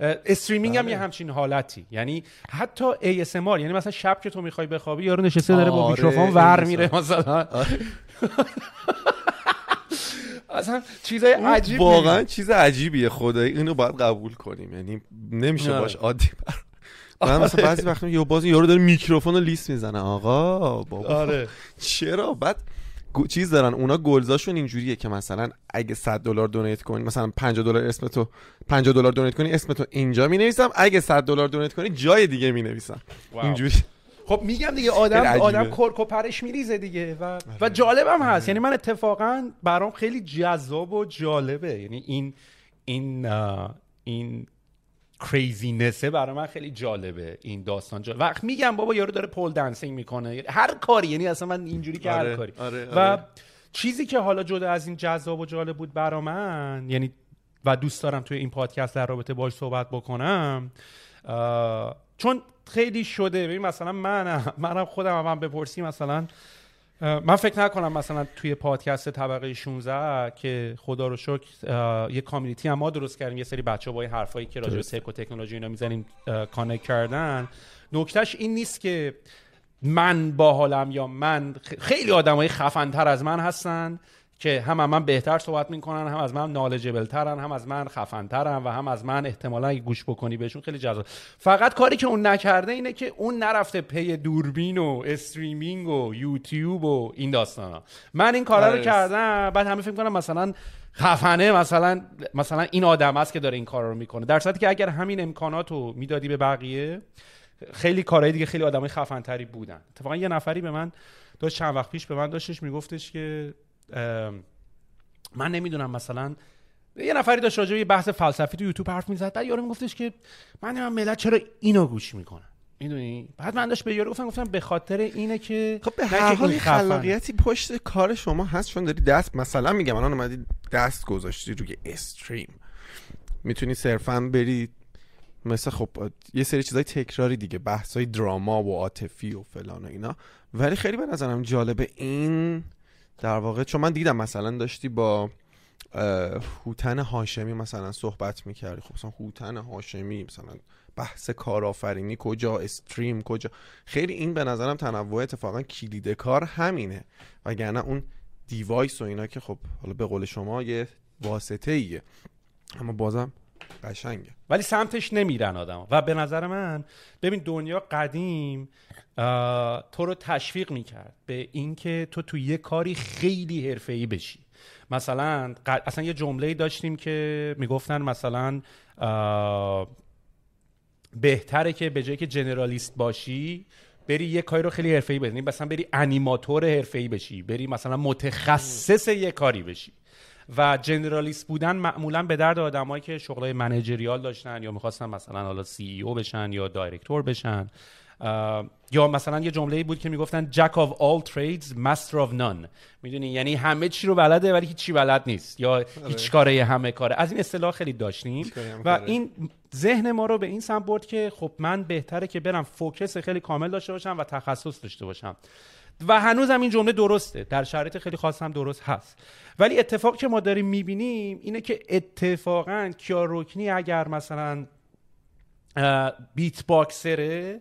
streaming هم یه همچین حالتی. یعنی حتی ASMR یعنی مثلا شب که تو می‌خوای بخوابی یارو نشسته داره با آره، میکروفون ور. میره مثلا. اصلا چیزای عجیب واقعا چیز عجیبیه. خدایی اینو باید قبول کنیم. یعنی نمیشه آره. باش عادی بر من مثلا بعضی وقتا یه باز یارو داره میکروفون رو لیست می‌زنه. آقا بابا. آره. چرا؟ بعد چیز دارن. اونا گلزاشون اینجوریه که مثلا اگه 100 دلار دونیت کنی مثلا 50 دلار اسم تو 50 دلار دونیت کنی اسم تو اینجا می نویسم اگه 100 دلار دونیت کنی جای دیگه می نویسم اینجوری. خب میگم دیگه آدم آدم کرک و پرش میریزه دیگه و و آره. جالبم هست یعنی من اتفاقا برام خیلی جذاب و جالبه یعنی این این این کریزینسه برای من خیلی جالبه این داستان جالب. وقت میگم بابا یارو داره پول دنسینگ می‌کنه هر کاری یعنی اصلا من اینجوری که هر آره، کاری آره، و آره. چیزی که حالا جدا از این جذاب و جالب بود برا من یعنی و دوست دارم توی این پادکست در رابطه باش صحبت بکنم چون خیلی شده. ببین مثلا من منم خودم هم بپرسی مثلا من فکر نکنم مثلا توی پادکست طبقه 16 که خدا رو شکر یه کامیونیتی هم ما درست کردیم. یه سری بچه با حرفایی که راجع به تک و تکنولوژی اینا می‌زنیم کانکت کردن. نکتهش این نیست که من باحالم یا من خیلی آدمای خفنتر از من هستن. که هم, هم من بهتر صحبت می‌کنن هم از من نالجبل ترن هم از من خفن ترن و هم از من احتمالا اگه گوش بکنی بهشون خیلی جذاب. فقط کاری که اون نکرده اینه که اون نرفته پی دوربین و استریمینگ و یوتیوب و این داستانا. من این کارا رو. کردم بعد همه فکر کنم مثلا خفنه مثلا مثلا این آدم است که داره این کارا رو می‌کنه. در صورتی که اگر همین امکانات رو می‌دادی به بقیه خیلی کارهای دیگه خیلی آدمای خفن تری بودن. اتفاقا یه نفری به من داشت چند وقت پیش به من داشتش میگفتش که من نمی‌دونم مثلا یه نفری داشت راجع به بحث فلسفی تو یوتیوب حرف می‌زد بعد یارو میگفتش که من نمی‌دونم ملت چرا اینو گوش می‌کنن می‌دونی؟ بعد من داشت به یارو گفتم گفتم به خاطر اینه که خب به هر حال خلاقیتی پشت کار شما هست چون داری دست مثلا میگم الان اومدی دست گذاشتی روی استریم. می‌تونی صرفا بری مثل خب یه سری چیزای تکراری دیگه بحثای دراما و عاطفی و فلان و اینا. ولی خیلی به نظرم جالبه این در واقع چون من دیدم مثلا داشتی با هوتن هاشمی مثلا صحبت می‌کردی. خب مثلا هوتن هاشمی مثلا بحث کارآفرینی کجا استریم کجا. خیلی این به نظرم تنوع اتفاقا کلید کار همینه. وگرنه اون دیوایس و اینا که خب حالا به قول شما یه واسطه ایه اما بازم قشنگه. ولی سمتش نمیرن آدم و به نظر من ببین دنیا قدیم تو رو تشویق می‌کرد به اینکه تو تو یه کاری خیلی حرفه‌ای بشی. مثلا اصلا یه جمله داشتیم که می‌گفتن مثلا بهتره که به جایی که جنرالیست باشی بری یه کاری رو خیلی حرفه‌ای بزنی. مثلا بری انیماتور حرفه‌ای بشی بری مثلا متخصص یه کاری بشی. و جنرالیست بودن معمولا به درد آدمایی که شغلای منیجریال داشتن یا می‌خواستن مثلا حالا سی ای او بشن یا دایرکتور بشن. یا مثلا یه جمله بود که می‌گفتن جک of all trades master of none. می‌دونی؟ یعنی همه چی رو بلده ولی هیچی بلد نیست. یا هیچ کاره همه کاره. از این اصطلاح خیلی داشتیم. و این ذهن ما رو به این سمت برد که خب من بهتره که برم فوکس خیلی کامل داشته باشم و تخصص داشته باشم. و هنوز هم این جمله درسته. در شرایط خیلی خاص هم درست هست. ولی اتفاق که ما داریم می‌بینیم اینه که اتفاقا کیاروکنی اگر مثلا بیت باکسره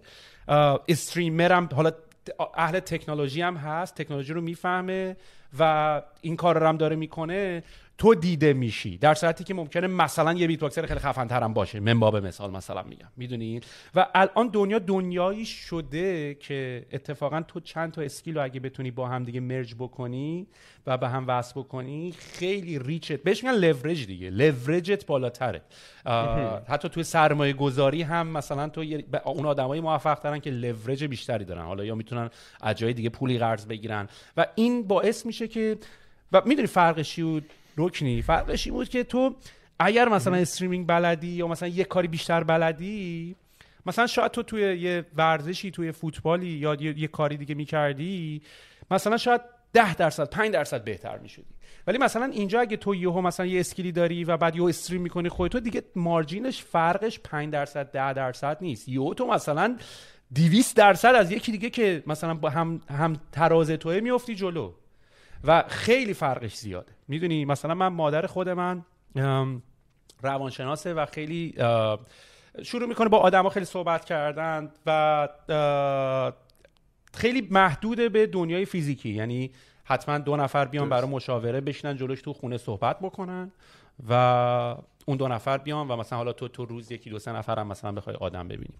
استریمر هم حالا اهل تکنولوژی هم هست تکنولوژی رو می‌فهمه و این کار رو هم داره می‌کنه. تو دیده میشی. در صورتی که ممکنه مثلا یه بیت باکسر خیلی خفن هم باشه. من باب مثال مثلا میگم. می‌دونید و الان دنیا دنیایی شده که اتفاقا تو چند تا اسکیل رو اگه بتونی با هم دیگه مرج بکنی و به هم وصل بکنی خیلی ریچت. بهش میگن لورج دیگه. لورجت بالاتره. حتی توی سرمایه گذاری هم مثلا تو اون آدمای موفق ترن که لورج بیشتری دارن. حالا یا می‌تونن از جای دیگه پولی قرض بگیرن. و این باعث میشه که و می‌دونی فرقش چی رکنی. فرقش این بود که تو اگر مثلا استریمینگ بلدی یا مثلا یه کاری بیشتر بلدی مثلا شاید تو توی یه ورزشی توی فوتبالی یا یه, کاری دیگه می‌کردی مثلا شاید ده درصد 5 درصد بهتر می‌شدی. ولی مثلا اینجا اگه تو یهو مثلا یه اسکیلی داری و بعد یهو استریم می‌کنی خودت تو دیگه مارجینش فرقش 5 درصد 10 درصد نیست. یهو تو مثلا 200 درصد از یکی دیگه که مثلا با هم هم تراز توه میافتی جلو. و خیلی فرقش زیاده می‌دونی مثلا من مادر خود من روانشناسه و خیلی شروع می‌کنه با آدما خیلی صحبت کردن و خیلی محدوده به دنیای فیزیکی. یعنی حتما دو نفر بیان برای مشاوره بشینن جلوش تو خونه صحبت بکنن و اون دو نفر بیان و مثلا حالا تو تو روز یکی دو سه نفر هم مثلا بخوای آدم ببینی.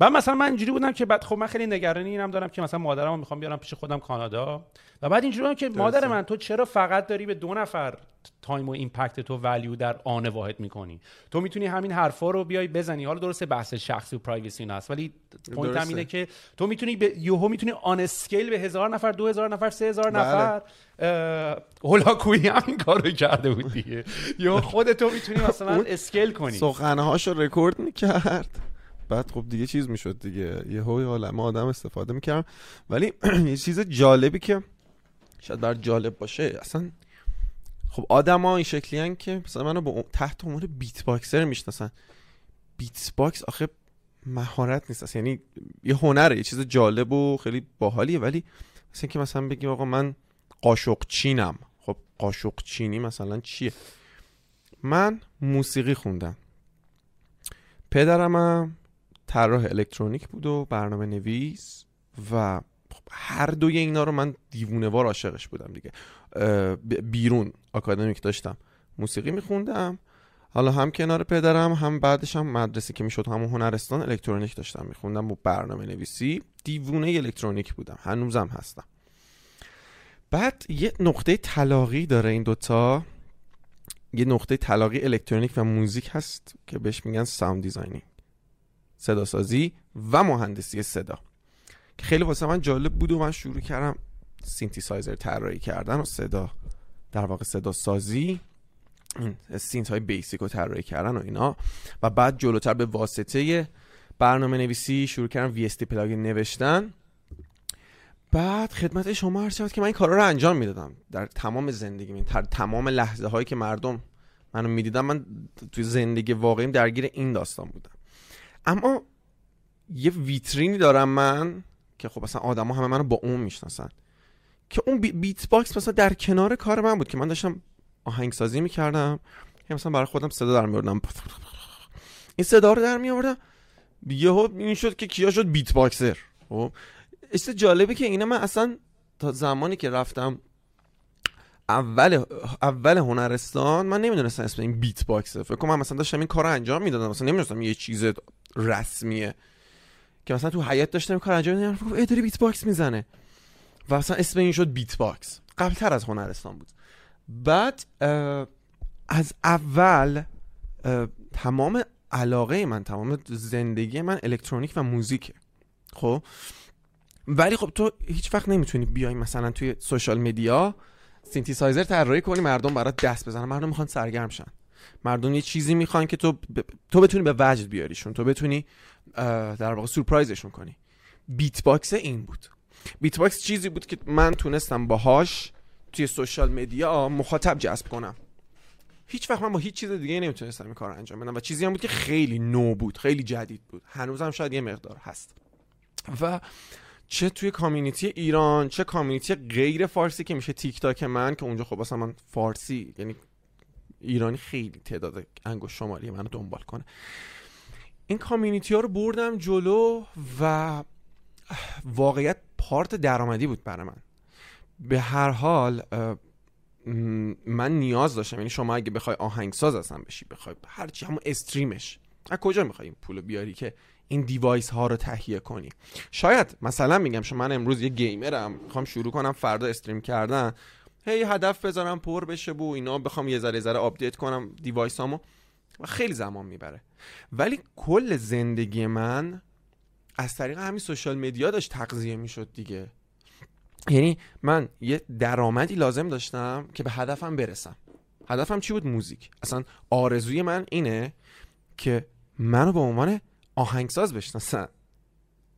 بعد مثلا من اینجوری بودم که بعد خب من خیلی نگرانی اینم دارم که مثلا مادرمو می‌خوام بیارم پیش خودم کانادا. و بعد اینجوری بودم که مادر من تو چرا فقط داری به دو نفر time و impact تو value در آن واحد می‌کنی؟ تو می‌تونی همین حرفا رو بیای بزنی. حالا درسته بحث شخصی و privacy هست ولی point هم اینه که تو می‌تونی یهو می‌تونی on scale به هزار نفر دو هزار نفر سه هزار بله. نفر هولاکویی هم این کارو کرده بود دیگه. یا خودتو می‌تونی مثلا scale کنی. session هاشو رکورد می‌کرد. بعد خب دیگه چیز می‌شد دیگه. یهو یه عالمه آدم استفاده می‌کردن. ولی یه چیز جالبی که شاید بر جالب باشه اصلا خب آدما این شکلی هن که مثلا منو با تحت عنوان beatboxer می‌شناسن. beatbox آخه مهارت نیست. اصلا یعنی یه هنره یه چیز جالب و خیلی باحالیه. ولی مثلا که مثلا بگیم آقا من قاشق چینم. خب قاشق چینی مثلا چیه؟ من موسیقی خوندم. پدرمم طراح الکترونیک بود و برنامه نویس و خب هر دوی اینا رو من دیوونه وار عاشقش بودم دیگه. بیرون آکادمیک داشتم. موسیقی میخوندم. حالا هم کنار پدرم هم بعدش هم مدرسه که می‌شد همون هنرستان الکترونیک داشتم میخوندم و برنامه نویسی. دیوونه الکترونیک بودم. هنوزم هستم. بعد یه نقطه تلاقی داره این دوتا. یه نقطه تلاقی الکترونیک و موزیک هست که بهش میگن sound designing صدا سازی و مهندسی صدا. که خیلی واسه من جالب بود و من شروع کردم سینتیسایزر طراحی کردن و صدا در واقع صدا سازی synth های basic رو طراحی کردن و اینا. و بعد جلوتر به واسطه برنامه نویسی شروع کردم VST plugin نوشتن. بعد خدمت شما عرض شد که من این کارا رو انجام می‌دادم. در تمام زندگی در تمام لحظه هایی که مردم منو می‌دیدم من توی زندگی واقعیم درگیر این داستان بودم. اما یه ویترینی دارم من که خب اصلا آدما همه منو با اون می‌شناسن که اون beatbox مثلا در کنار کار من بود که من داشتم آهنگسازی می‌کردم که مثلا برای خودم صدا در میوردم این صدا رو در میوردم یهو این شد که کیا شد beatboxer. خب جالبه که اینا من اصلا تا زمانی که رفتم اول اول هنرستان من نمی‌دونستم اسم این beatbox ه. فکر کنم مثلا داشتم این کار رو انجام می‌دادم مثلا نمی‌دونستم یه چیز رسمیه. که مثلا تو حیاط داشتم کار انجام می‌دادم ای داری beatbox می‌زنه. و مثلا اسم این شد beatbox قبل تر از هنرستان بود. بعد از اول تمام علاقه من تمام زندگی من الکترونیک و موزیکه. خب؟ ولی خب تو هیچ وقت نمی‌تونی بیای مثلا توی social media synthesizer طراحی کنی مردم برات دست بزنن. مردم می‌خوان سرگرم شن. مردم یه چیزی می‌خوان که تو ب... تو بتونی به وجد بیاریشون تو بتونی در واقع سورپرایزشون کنی. beatbox این بود. beatbox چیزی بود که من تونستم باهاش توی social media مخاطب جذب کنم. هیچ وقت من با هیچ چیز دیگه نمی‌تونستم این کار انجام بدم و چیزی هم بود که خیلی نو بود خیلی جدید بود. هنوزم شاید یه مقدار هست. و چه توی community ایران چه community غیر فارسی که میشه تیک تاک من که اونجا خب اصلا من فارسی یعنی ایرانی خیلی تعداد انگوش شمالی منو دنبال کنه. این کامیونیتی ها رو بردم جلو و واقعیت پارت درآمدی بود برای من. به هر حال من نیاز داشتم. یعنی شما اگه بخوای آهنگساز اصلا بشی بخوای هرچی همون استریمش. از کجا می‌خوای این پولو بیاری که این دیوایس ها رو تهیه کنی؟ شاید مثلا میگم شما من امروز یه گیمرم می‌خوام شروع کنم فردا استریم کردن. هی هدف بذارم پر بشه و اینا بخوام یه ذره ذره update کنم device هامو خیلی زمان می‌بره. ولی کل زندگی من از طریق همین social media داشت تغذیه می‌شد دیگه. یعنی من یه درآمدی لازم داشتم که به هدفم برسم. هدفم چی بود؟ موزیک. اصلا آرزوی من اینه که منو به عنوان آهنگساز بشناسن.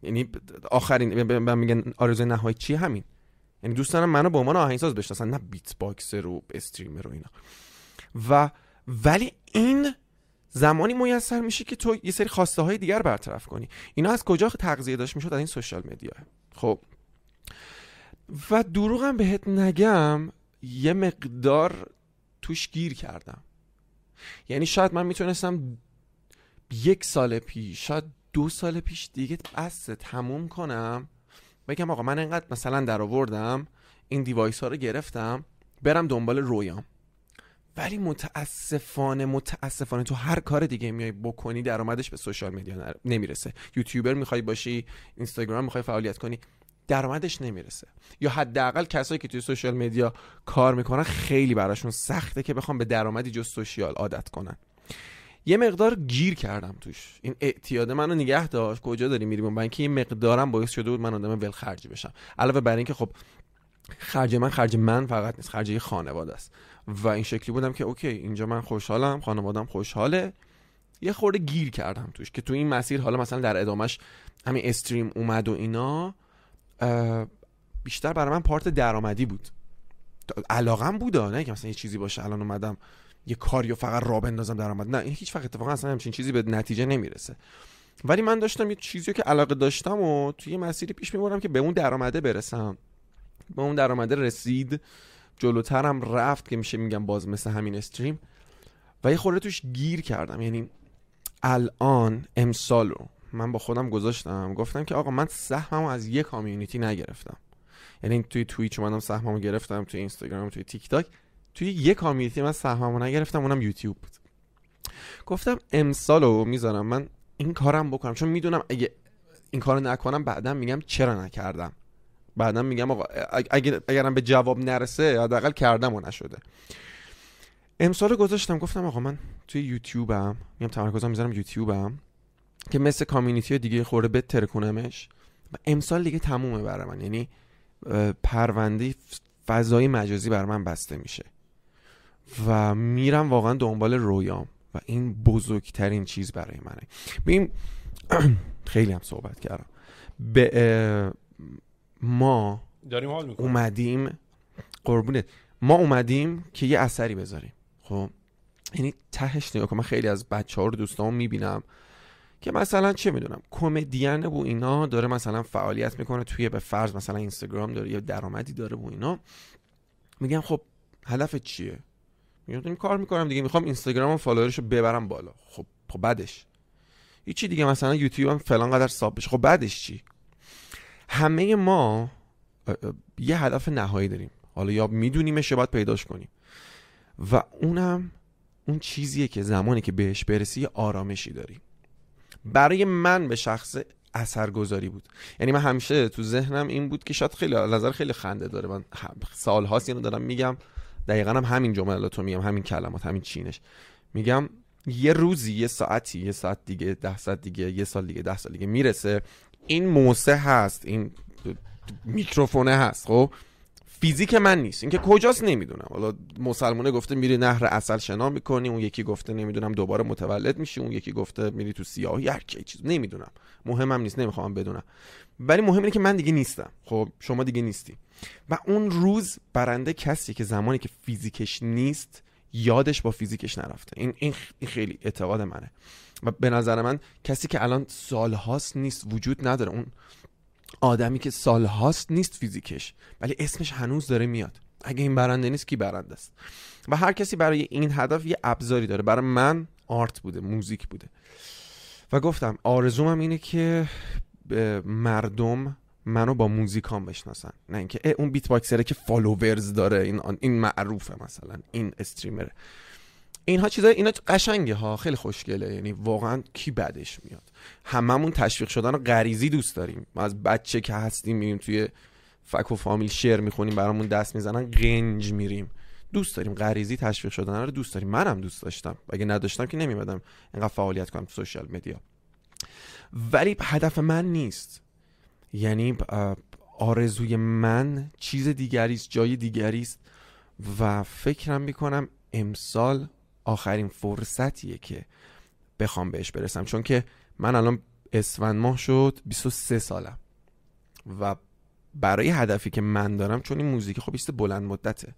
یعنی آخرین من میگن آرزوی نهایی چی؟ همین. یعنی دوست منو به عنوان آهنگساز بشناسن نه بیت باکسر و استریمر و اینا. و ولی این زمانی میسر میشه که تو یه سری خواسته های دیگر برطرف کنی. اینا از کجا تغذیه داشت می‌شد؟ از این سوشال مدیا خب. و دروغم بهت نگم یه مقدار توش گیر کردم. یعنی شاید من می‌تونستم یک سال پیش شاید دو سال پیش دیگه بس تموم کنم. بگم آقا من انقدر مثلا در آوردم این device ها رو گرفتم برم دنبال رویام. ولی متاسفانه متاسفانه تو هر کار دیگه میای بکنی درآمدش به social media نمی‌رسه. یوتیوبر می‌خوای باشی اینستاگرام می‌خوای فعالیت کنی درآمدش نمی‌رسه. یا حداقل کسایی که توی social media کار می‌کنن خیلی براشون سخته که بخوان به درآمدی جز social عادت کنن. یه مقدار گیر کردم توش. این اعتیاد منو نگه داشت. کجا داری میریم اون اینکه این مقدارم باعث شده بود من آدم ول خرجی بشم. علاوه بر اینکه خب خرج من خرج من فقط نیست خرج خانواده است. و این شکلی بودم که اوکی اینجا من خوشحالم خانوادم خوشحاله. یه خورده گیر کردم توش که تو این مسیر حالا مثلا در ادامش همین استریم اومد و اینا بیشتر برای من پارت درآمدی بود. علاقم بود نه که مثلا یه چیزی باشه الان اومدم یه کاریو فقط را بندازم درآمد نه این هیچ وقت اتفاقا اصلا همچین چیزی به نتیجه نمی‌رسه. ولی من داشتم یه چیزی که علاقه داشتم و توی مسیری پیش می‌برم که به اون درآمده برسم. به اون درآمده رسید جلوترم رفت که میشه میگم باز مثل همین استریم. و یه خورده توش گیر کردم. یعنی الان امسال رو من با خودم گذاشتم. گفتم که آقا من سهممو از یه کامیونیتی نگرفتم. یعنی توی توییچ اومدم سهممو گرفتم توی اینستاگرام توی تیک تاک. توی یه کامیونیتی من سهممو نگرفتم اونم یوتیوب بود. گفتم امسالو می‌ذارم من این کارم بکنم. چون می‌دونم اگه این کارو نکنم بعدا میگم چرا نکردم؟ بعدا میگم آقا اگر اگرم به جواب نرسه حداقل کردم و نشده. امسال گذاشتم گفتم آقا من توی یوتیوبم میام تمرکزم می‌ذارم یوتیوبم که مثل کامیونیتی دیگه خورده بهتر کنمش. و امسال دیگه تمومه برای من. یعنی پرونده فضای مجازی بر من بسته میشه. و میرم واقعا دنبال رویام و این بزرگترین چیز برای منه. ببین خیلی هم صحبت کردم. به ما داریم حال اومدیم قربونت. ما اومدیم که یه اثری بذاریم. خب یعنی تهش نگاه من خیلی از بچه ها رو دوستان می‌بینم که مثلا چه می‌دونم کمدین بو اینا داره مثلا فعالیت می‌کنه توی به فرض مثلا اینستاگرام داره یه درآمدی داره بو اینا. میگم خب هدف چیه؟ میگم کار می‌کنم دیگه می‌خوام اینستاگرام فالوورش رو ببرم بالا. خب خب بعدش؟ هیچی دیگه مثلا یوتیوب هم فلان قدر ساب بشه. خب بعدش چی؟ همه ما یه هدف نهایی داریم. حالا یا میدونیمش یا باید پیداش کنیم. و اونم اون چیزیه که زمانی که بهش برسی آرامشی داری. برای من به شخص اثرگذاری بود. یعنی من همیشه تو ذهنم این بود که شاید خیلی نظر خیلی خنده داره. من سال هاست اینو دارم میگم. دقیقا هم همین جملاتو میگم همین کلمات همین چینش. میگم یه روزی یه ساعتی یه ساعت دیگه ده ساعت دیگه یه سال دیگه ده سال دیگه می‌رسه. این موسه هست این میکروفونه هست خب؟ فیزیک من نیست. اینکه کجاست نمی‌دونم. حالا مسلمانه گفته میری نهر اصل شنا می‌کنی اون یکی گفته نمی‌دونم دوباره متولد میشی اون یکی گفته میری تو سیاهی هر چیز. نمی‌دونم. مهمم نیست نمی‌خوام بدونم. ولی مهم اینه که من دیگه نیستم. خب شما دیگه نیستی. و اون روز برنده کسی که زمانی که فیزیکش نیست یادش با فیزیکش نرفته. این این خیلی اعتقاد منه. و به نظر من کسی که الان سالهاست نیست وجود نداره. اون آدمی که سالهاست نیست فیزیکش ولی اسمش هنوز داره میاد. اگه این برنده نیست کی برنده است؟ و هر کسی برای این هدف یه ابزاری داره. برای من art بوده موزیک بوده. و گفتم آرزومم اینه که مردم منو با موزیکام بشناسن. نه اینکه اون beatboxer ه که followers داره این این معروفه مثلا این streamer. اینها چیزا اینا قشنگه ها خیلی خوشگله. یعنی واقعا کی بدش میاد؟ هممون تشویق شدن و غریزی دوست داریم. ما از بچه که هستیم میریم توی فک و فامیل شعر می‌خونیم برامون دست می‌زنن قنج میریم. دوست داریم غریزی تشویق شدن رو دوست داریم. منم دوست داشتم. اگه نداشتم که نمیمدم اینقدر فعالیت کنم تو سوشال مدیا. ولی هدف من نیست. یعنی آرزوی من چیز دیگری است جای دیگری است و فکرم می‌کنم امسال آخرین فرصتیه که بخوام بهش برسم. چون که من الان اسفند ماه شد 23 سالم و برای هدفی که من دارم چون این موزیک خب بیست بلند مدته.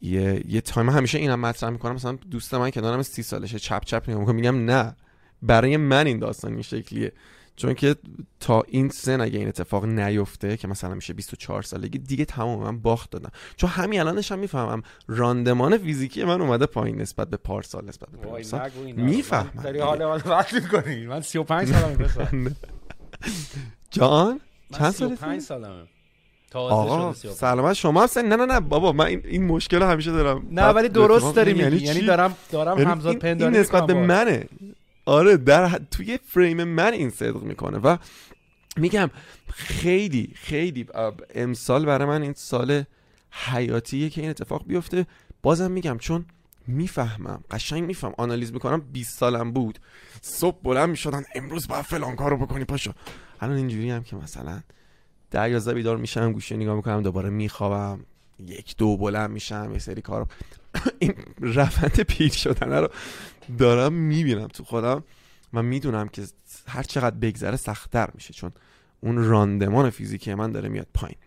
یه, یه تایم همیشه اینم مطرح می‌کنم. مثلا دوست من که دارم 30 سالشه چپ چپ نگاه میگم نه. برای من این داستان این شکلیه. چون که تا این سن اگه این اتفاق نیفته که مثلا میشه 24 سالگی دیگه تمام من باخت دادم. چون همین الانش هم می‌فهمم راندمان فیزیکی من اومده پایین نسبت به پارسال نسبت به پارسال. می‌فهمم. داری حال من می‌کنی من 35 سالمه جان چند سال 35 سالمه. آقا شده 35. سلامت شما هم سن. نه نه نه بابا من این, این مشکل رو همیشه دارم. نه ولی درست داری میگی یعنی چی؟ دارم دارم یعنی همزاد پنداری این نسبت به منه. آره در توی فریم من این صدق می‌کنه و میگم خیلی خیلی امسال برای من این سال حیاتیه که این اتفاق بیفته. بازم میگم چون می‌فهمم قشنگ میفهم آنالیز می‌کنم 20 سالم بود. صبح بلند می‌شدن امروز باید فلان کارو بکنی پاشو. الان اینجوری هم که مثلا ده یازده بیدار میشم گوشه نگاه می‌کنم دوباره میخوابم یک دو بلند میشم یه سری کار این روند پیر شدن رو دارم می‌بینم تو خودم و می‌دونم که هر چقدر بگذره سختتر میشه چون اون راندمان فیزیکی من داره میاد پایین.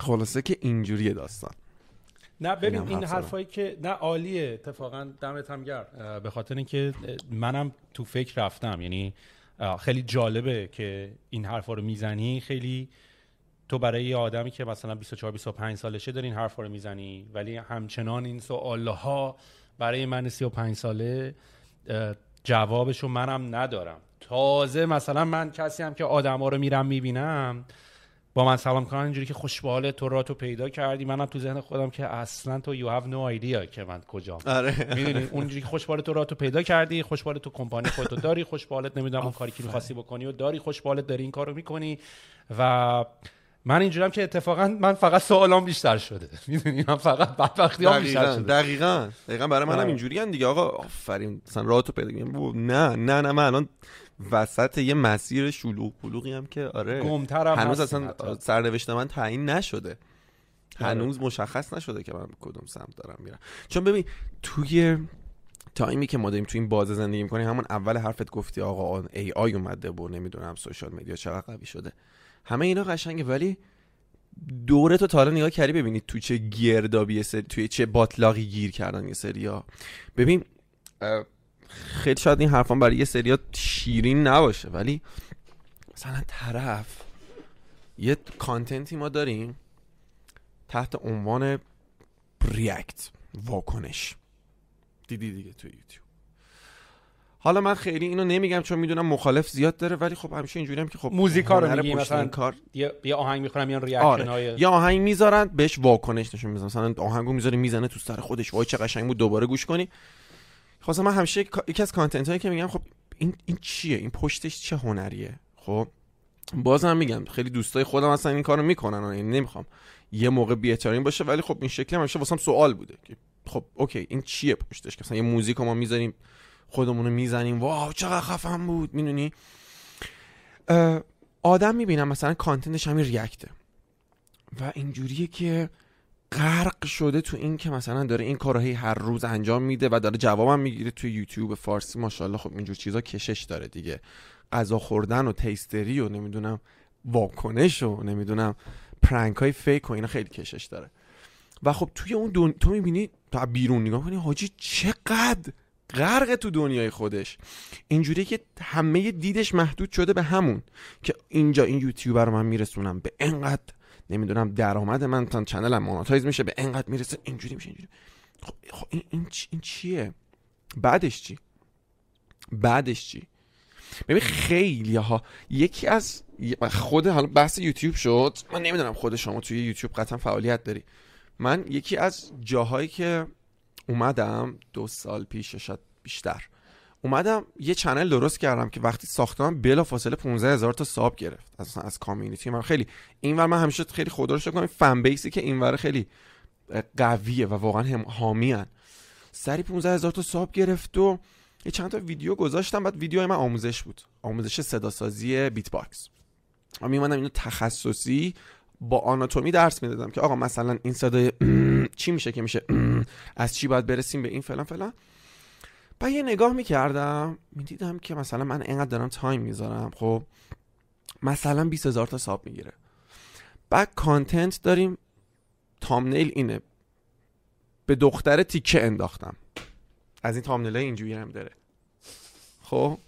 خلاصه که اینجوریه داستان. نه ببین این حرف حرفایی که نه عالیه. اتفاقا دمت هم گرم. به خاطر اینکه منم تو فکر رفتم. یعنی خیلی جالبه که این حرفا رو می‌زنی. خیلی تو برای یه آدمی که مثلا 24 25 سالشه داری این حرفا رو می‌زنی. ولی همچنان این سوالها برای من 35 ساله جوابشو منم ندارم. تازه مثلا من کسی هم که آدما رو میرم می‌بینم با من سلام کنن اینجوری که خوشباله تو را تو پیدا کردی. منم تو ذهن خودم که اصلا تو you have no idea که من کجام. آره. می‌دونی؟ اونجوری که خوشباله تو را تو پیدا کردی خوشباله تو کمپانی خودتو داری خوشبالت نمی‌دونم اون کاری که می‌خواستی بکنی و داری خوشبالت داری این کارو می‌کنی. و من اینجورم که اتفاقا من فقط سوالام بیشتر شده. می‌دونی من فقط بدبختی بیشتر دقیقا شده. دقیقا. دقیقا برای منم آره. اینجوری دیگه. آقا آفرین. مثلا راه تو پیدا نه نه نه من الان وسط یه مسیر شلوغ پلوغی هم که آره. گمترم هنوز اصلا. سرنوشت من تعیین نشده. هنوز مشخص نشده که من کدوم سمت دارم میرم. چون ببین توی time ی که ما داریم توی این بازه زندگی می‌کنیم همون اول حرفت گفتی آقا AI اومده و نمی‌دونم social media چقدر قوی شده. همه اینا قشنگه ولی دوره تو تا حالا نگاه کردی ببینید تو چه گردابی سری توی چه باتلاقی گیر کردن یه سریا. ببین خیلی شاید این حرفان برای یه سریا شیرین نباشه ولی مثلا طرف یه content ی ما داریم تحت عنوان react واکنش. دیدی دیگه تو یوتیوب. حالا من خیلی اینو نمیگم چون می‌دونم مخالف زیاد داره ولی خب همیشه اینجوری هم که خب موزیکا رو هنر میگی پشت مثلا این کار. یه, آهنگ می‌خونم میان reaction آره. های یا آهنگ می‌ذارن بهش واکنش نشون میدن. مثلا آهنگو می‌ذاره می‌زنه تو سر خودش وای چه قشنگ بود دوباره گوش کنی. خواستم من همیشه یکی از content هایی که میگم خب این این چیه؟ این پشتش چه هنریه؟ خب بازم میگم خیلی دوستای خودم اصلا این کارو می‌کنن. این نمی‌خوام یه موقع بی‌احترامی باشه ولی خب این شکلی همیشه واسم سوال بوده که خب okay این چیه پشتش؟ که مثلا یه موزیک ما می‌ذاریم خودمون رو می‌زنیم. wow چقدر خفن بود می‌دونی؟ آدم می‌بینم مثلا content ش همین react ه. و اینجوریه که غرق شده تو این که مثلا داره این کارو هی هر روز انجام میده و داره جوابم می‌گیره تو یوتیوب فارسی ماشاءالله. خب اینجور چیزا کشش داره دیگه. غذا خوردن و تیستری و نمی‌دونم واکنش و نمی‌دونم پرنک های فیک و اینا خیلی کشش داره. و خب توی اون دون... تو می‌بینی تو از بیرون نگاه کنی حاجی چقدر غرق تو دنیای خودش. اینجوری که همه دیدش محدود شده به همون که اینجا این یوتیوبر رو من میرسونم. به انقدر نمی‌دونم درآمد من تا چنلم مونتایز میشه به انقدر می‌رسه اینجوری میشه اینجوری. خب, خب این, این, چی- این چیه؟ بعدش چی؟ بعدش چی؟ ببین خیلی ها یکی از خود حالا بحث یوتیوب شد. من نمی‌دونم خود شما توی یوتیوب قطعا فعالیت داری. من یکی از جاهایی که اومدم دو سال پیش شاید بیشتر. اومدم یه چنل درست کردم که وقتی ساختم بلا فاصله 15 هزار تا ساب گرفت. اصلا از کامیونیتی من خیلی اینور من همیشه خیلی خدا رو شکر fan base ی که اینور خیلی قویه و واقعا هم حامی‌ان. سری 15 هزار تا sub گرفت و یه چند تا ویدیو گذاشتم بعد ویدیو من آموزش بود. آموزش صداسازی beatbox من میمدم اینو تخصصی با آناتومی درس می‌دادم که آقا مثلا این صدای چی میشه که میشه از چی باید برسیم به این فلان فلان. بعد یه نگاه می‌کردم می‌دیدم که مثلا من اینقدر دارم time می‌ذارم خب مثلا 20 هزار تا ساب می‌گیره. بعد کانتنت داریم تامنیل اینه. به دختر تیکه انداختم. از این تامنیل اینجوری هم داره. خب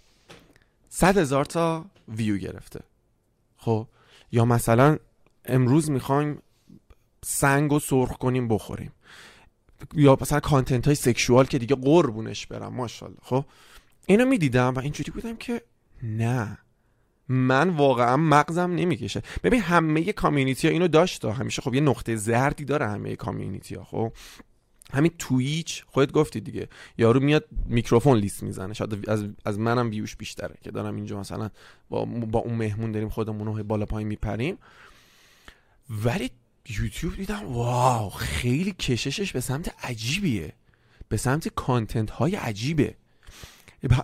100 هزار تا ویو گرفته. خب یا مثلا امروز می‌خوایم سنگ و سرخ کنیم بخوریم. یا مثلا کانتنت های سکشوال که دیگه قربونش برم ماشاءالله. خب؟ اینو می‌دیدم و اینجوری بودم که نه. من واقعا مغزم نمی‌کشه. ببین همه کامیونیتی ها اینو داشت همیشه خب یه نقطه زردی داره همه کامیونیتی ها خب؟ همین تویچ خودت گفتی دیگه. یارو میاد میکروفون لیست می‌زنه. شاید از, از منم ویوش بیشتره که دارم اینجا مثلا با, با اون مهمون داریم خودمون رو بالا پایین میپریم. ولی یوتیوب دیدم واو خیلی کششش به سمت عجیبیه. به سمت content های عجیبه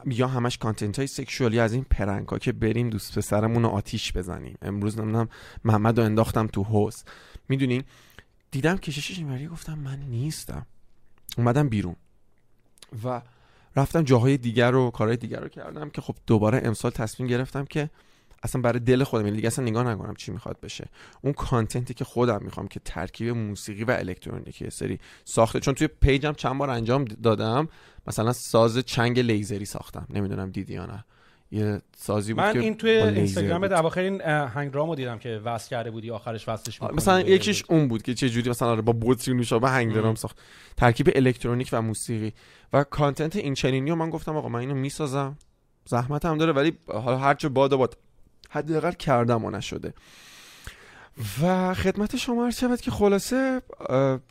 یا همش content های sexual ی از این prank ها که بریم دوست پسرمون رو آتیش بزنیم. امروز نمی‌دونم محمد رو انداختم تو حوض می‌دونی؟ دیدم کششش اینوری گفتم من نیستم. اومدم بیرون. و رفتم جاهای دیگر رو کارهای دیگر رو کردم که خب دوباره امسال تصمیم گرفتم که اصلا برای دل خودم یعنی دیگه اصلا نگاه نکنم چی می‌خواد بشه. اون content ی که خودم می‌خوام که ترکیب موسیقی و الکترونیکی سری ساخته چون توی پیجم چند بار انجام دادم. مثلا ساز چنگ لیزری ساختم نمی‌دونم دیدی یا نه. یه سازی بود من که این توی اینستاگرام اواخر این هنگرامو دیدم که وصل کرده بودی آخرش وصلش می‌کنی مثلا یکیش اون بود که چه جوری مثلا آره با بطری نوشابه هنگرام ساخت. ترکیب الکترونیک و موسیقی و کانتنت این چنینی من گفتم آقا من اینو می‌سازم. زحمت هم داره ولی حالا هرچه باد باد. حداقل کردم و نشده. و خدمت شما عرض شود که خلاصه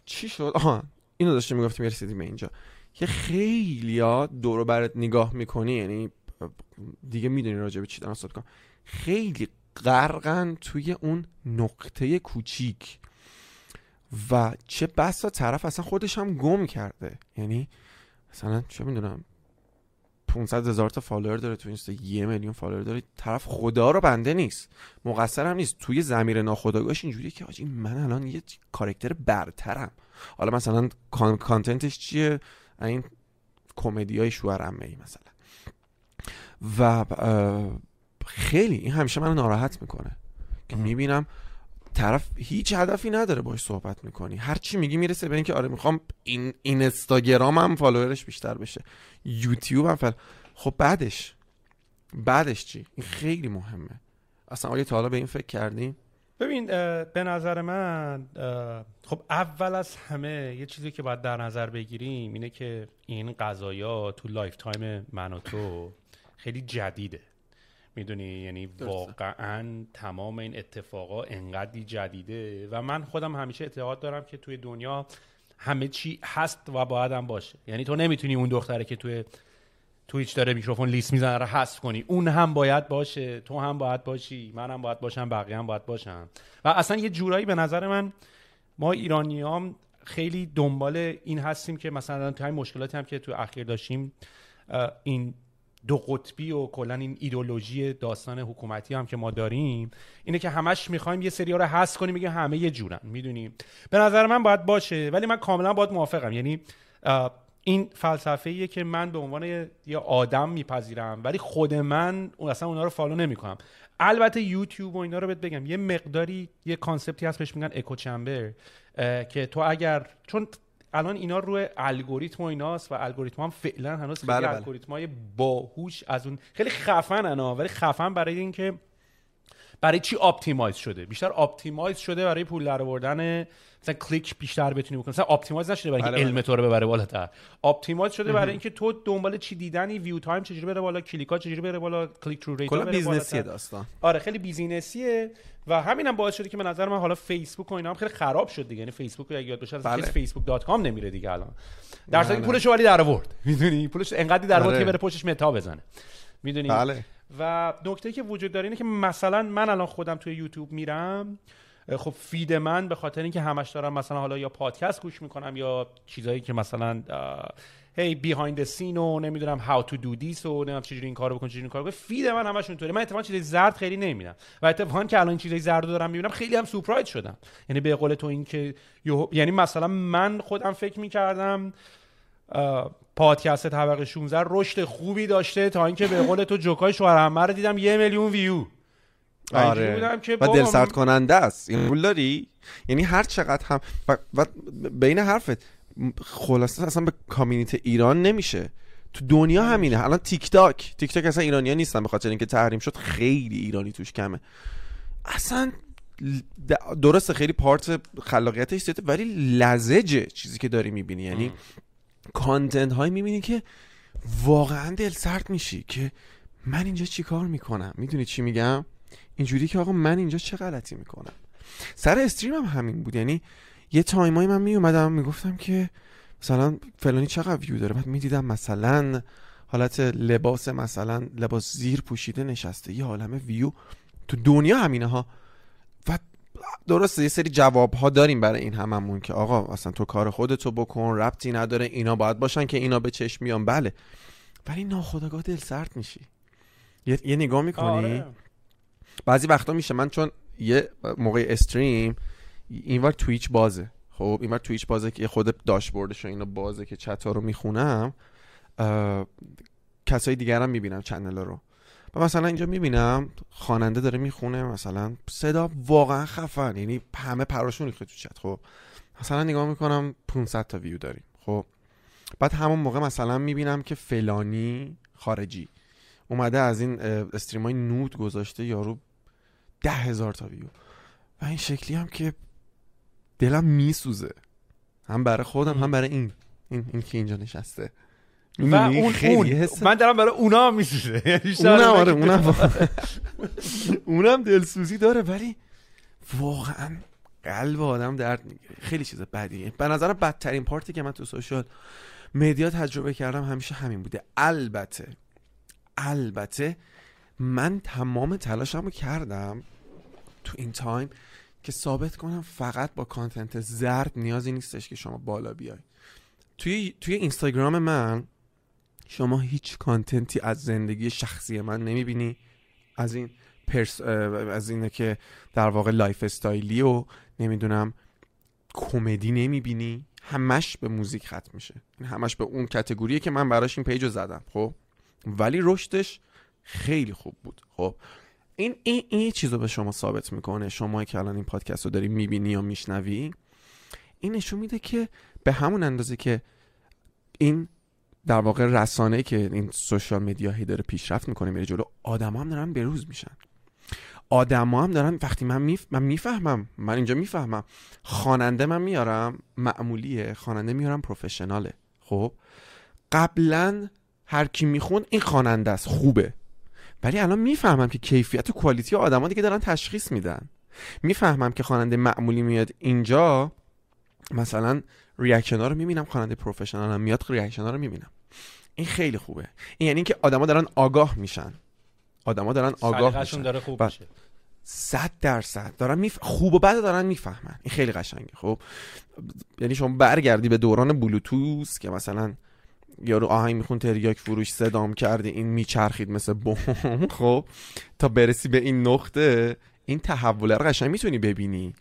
چی شد؟ آها اینو داشتیم می‌گفتیم رسیدیم به اینجا. که خیلی ها دور برات نگاه می‌کنی یعنی دیگه می‌دونی راجع به چی دارم صحبت کنم خیلی غرقن توی اون نقطه کوچیک. و چه بسا طرف اصلا خودش هم گم کرده. یعنی مثلا چه می‌دونم 500 هزار تا فالوور داره تو اینستا یه میلیون فالوور داره. طرف خدا رو بنده نیست. مقصر هم نیست. توی زمیر ناخداگاهش اینجوریه که آجی من الان یه کارکتر برترم. حالا مثلا کانتنتش چیه؟ این کمدی های شوهر ای مثلا. و خیلی. این همیشه من ناراحت می‌کنه. که می‌بینم طرف هیچ هدفی نداره باش صحبت می‌کنی. هر چی میگی می‌رسه به اینکه آره می‌خوام این اینستاگرام هم فالوورش بیشتر بشه. یوتیوب هم فل... خب بعدش بعدش چی؟ این خیلی مهمه. اصلا آیا تا حالا به این فکر کردیم ببین به نظر من خب اول از همه یه چیزی که باید در نظر بگیریم اینه که این قضایا تو lifetime من و تو خیلی جدیده. می‌دونی یعنی واقعا تمام این اتفاقا انقدری جدیده و من خودم همیشه اعتقاد دارم که توی دنیا همه چی هست و باید هم باشه. یعنی تو نمی‌تونی اون دختره که توی تویچ داره میکروفون لیست می‌زنه رو حذف کنی. اون هم باید باشه تو هم باید باشی من هم باید باشم بقیه هم باید باشم و اصلا یه جورایی به نظر من ما ایرانی خیلی دنبال این هستیم که مثلا تو همین مشکلاتی هم که تو اخیر داشتیم این دو قطبی و کلا این ایدولوژی داستان حکومتی هم که ما داریم اینه که همش می‌خوایم یه سری رو حذف کنیم میگه همه یه جورن می‌دونیم به نظر من باید باشه ولی من کاملا باید موافقم. یعنی این فلسفه ایه که من به عنوان یه آدم میپذیرم ولی خود من اصلا اونا رو follow نمی‌کنم. البته یوتیوب و اینا رو بهت بگم یه مقداری یه concept ی هست بهش میگن echo chamber که تو اگر چون الان اینا روی الگوریتم و ایناست و الگوریتم هم فعلا هنوز خیلی بله, بله. الگوریتم های باهوش از اون خیلی خفن انا ولی خفن برای اینکه برای چی optimize شده بیشتر optimize شده برای پول در آوردن مثلا کلیک بیشتر بتونی بکنی. مثلا optimize نشده برای اینکه بله، علم بله. تو رو ببره بالاتر. optimize شده برای اینکه تو دنبال چی دیدنی view time چجوری بره بالا کلیکا چجوری بره بالا click-through rate بره business یه داستان. آره خیلی business یه و همینم هم باعث شده که به نظر من حالا فیسبوک و اینا هم خیلی خراب شد دیگه. یعنی فیسبوک رو اگه یاد بشه بله. facebook.com نمیره دیگه الان. در صورتی پولش ولی در آورد. می‌دونی؟ پولش انقدر در آورد که بره پشتش متا بزنه. می‌دونی؟ بله. و نکته که وجود داره اینه که مثلا من الان خودم توی یوتیوب میرم. خب feed من به خاطر اینکه همش دارم مثلا حالا یا پادکست گوش می‌کنم یا چیزایی که مثلا هی behind the scene و نمی‌دونم how to do this و نمی‌دونم چجوری این کارو بکن چجوری این کارو بکن. feed من همش اون طوره من اتفاقا چیزای زرد خیلی نمی‌بینم. و اتفاقا که الان چیزای زرد رو دارم می‌بینم خیلی هم سورپرایز شدم. یعنی به قول تو این که یعنی مثلا من خودم فکر می‌کردم پادکست طبقه 16 رشد خوبی داشته تا اینکه به قول تو جوکای شوهر رو دیدم یه میلیون ویو. آره. و دل سرد کننده است. این پول داری؟ یعنی هر چقدر هم و, و بین حرفت خلاصه اصلا به کامیونیتی ایران نمیشه. تو دنیا همینه. الان تیک تاک تیک تاک اصلا ایرانی ها نیستن به خاطر اینکه تحریم شد. خیلی ایرانی توش کمه. اصلا درسته خیلی پارت خلاقیتش زیاده ولی لزجه چیزی که داری می‌بینی. یعنی content هایی می‌بینی که واقعا دل سرد میشی که من اینجا چی کار می‌کنم؟ می‌دونی چی میگم؟ اینجوری که آقا من اینجا چه غلطی می‌کنم؟ سر استریم هم همین بود. یعنی یه time ایی من میومدم می‌گفتم که مثلا فلانی چقدر ویو داره؟ بعد می‌دیدم مثلا حالت لباس مثلا لباس زیر پوشیده نشسته یه عالمه ویو. تو دنیا همینه ها. و درسته یه سری جواب ها داریم برای این هممون که آقا اصلا تو کار خودتو بکن ربطی نداره اینا باید باشن که اینا به چشم میان بله. ولی ناخداگاه دل سرد میشی. یه, یه نگاه می‌کنی؟ آره. بعضی وقتا میشه من چون یه موقع استریم اینور تویچ بازه. خب اینور تویچ بازه که خود داشبوردش و اینا بازه که چتا رو می‌خونم کسای دیگر هم می‌بینم چنل رو. و مثلا اینجا می‌بینم خواننده داره می‌خونه مثلا صدا واقعا خفن یعنی همه پراشون ریخته تو چت. خب مثلا نگاه می‌کنم 500 تا ویو داریم. خب بعد همون موقع مثلا می‌بینم که فلانی خارجی اومده از این استریم های نود گذاشته یارو ده هزار تا ویو. و این شکلی هم که دلم میسوزه. هم برای خودم هم برای این این, این که اینجا نشسته. و اون اون من دلم برای اونا میسوزه. یعنی اونم آره اونم. اونم دلسوزی داره ولی واقعا قلب آدم درد می‌گیره. خیلی چیز بدیه. به نظر بدترین part ی که من تو social media تجربه کردم همیشه همین بوده. البته البته من تمام تلاشم رو کردم تو این time که ثابت کنم فقط با content زرد نیازی نیستش که شما بالا بیای. توی توی اینستاگرام من شما هیچ content ی از زندگی شخصی من نمی‌بینی. از این پرس از اینه که در واقع lifestyle ی و نمی‌دونم کمدی نمی‌بینی. همش به موزیک ختم میشه. همش به اون category ه که من براش این page رو زدم خب؟ ولی رشدش خیلی خوب بود. خب این این این چیز رو به شما ثابت می‌کنه شما که الان این پادکست رو داری می‌بینی یا میشنوی این نشون میده که به همون اندازه که این در واقع رسانه که این سوشال مدیا هی داره پیشرفت می‌کنه میره جلو آدما هم دارن بروز میشن. آدما هم دارن وقتی من میف... من می‌فهمم من اینجا می‌فهمم خواننده من میارم معمولیه خواننده میارم پروفشناله. خب قبلا هر کی میخون این خواننده است خوبه. ولی الان می‌فهمم که کیفیت و کوالیتی آدما دیگه دارن تشخیص میدن. می‌فهمم که خواننده معمولی میاد اینجا مثلا reaction ها رو می‌بینم خواننده professional هم میاد reaction ها رو می‌بینم. این خیلی خوبه. این یعنی که آدما دارن آگاه میشن. آدما دارن آگاه میشن. داره خوب میشه. صد درصد دارن میف... خوب و بد دارن می‌فهمن. این خیلی قشنگه خب؟ یعنی شما برگردی به دوران بلوتوث که مثلا یارو آهنگ میخوند تریاک فروش صدام کرده این میچرخید مثل بوم. خب تا برسی به این نقطه این تحول رو قشنگ می‌تونی ببینی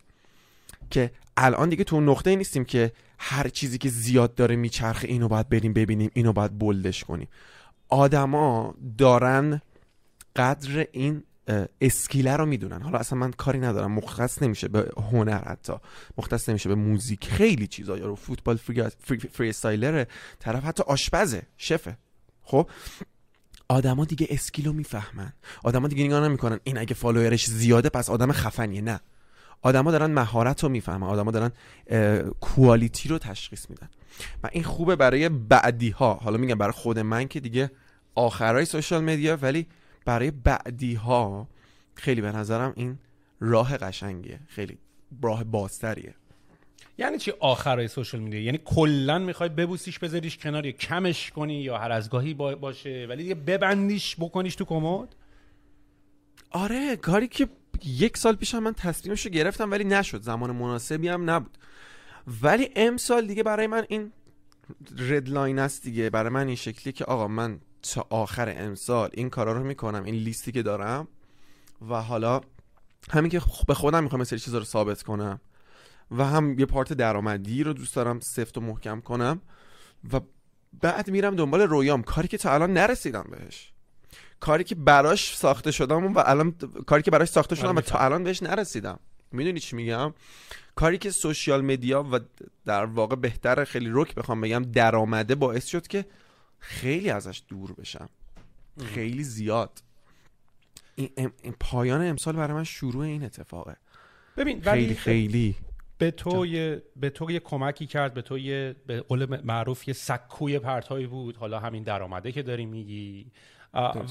که الان دیگه تو نقطه نیستیم که هر چیزی که زیاد داره میچرخه اینو باید بریم ببینیم اینو باید بلدش کنیم. آدما دارن قدر این اسکیله رو می‌دونن. حالا اصلا من کاری ندارم. مختص نمیشه به هنر حتی. مختص نمیشه به موزیک. خیلی چیزا. یا رو فوتبال فری, فری, فری طرف. حتی آشپزه. شفه. خب؟ آدما دیگه skill و می‌فهمن. آدما دیگه نگاه نمی‌کنن. این اگه follower ش زیاده پس آدم خفنیه. نه. آدما دارن مهارت رو می‌فهمن. آدما دارن quality رو تشخیص میدن. و این خوبه برای بعدی ها حالا میگم برای خود من که دیگه آخرای social media ولی برای بعدی ها خیلی به نظرم این راه قشنگیه. خیلی راه بازتریه. یعنی چی آخرای social media؟ یعنی کلا می‌خوای ببوسیش بذاریش کنار یا کمش کنی یا هر از گاهی باشه ولی دیگه ببندیش بکنیش تو کمد؟ آره کاری که یک سال پیش هم من تصمیمش رو گرفتم ولی نشد. زمان مناسبی هم نبود. ولی امسال دیگه برای من این ردلاین است دیگه. برای من این شکلی که آقا من تا آخر امسال این کارا رو می‌کنم این لیستی که دارم. و حالا همین که به خودم می‌خوام سری چیزا رو ثابت کنم. و هم یه پارت درآمدی رو دوست دارم سفت و محکم کنم. و بعد میرم دنبال رویام. کاری که تا الان نرسیدم بهش. کاری که براش ساخته شدم و الان کاری که براش ساخته شدم و تا الان بهش نرسیدم. می‌دونی چی میگم؟ کاری که سوشیال مدیا و در واقع بهتر خیلی رک بخوام بگم درآمده باعث شد که خیلی ازش دور بشم. خیلی زیاد. این, این پایان امسال برای من شروع این اتفاقه. ببین خیلی خیلی. به تو یه به تو یه کمکی کرد به تو یه به قول معروف یه سکوی پرتایی بود. حالا همین درآمده که داری میگی.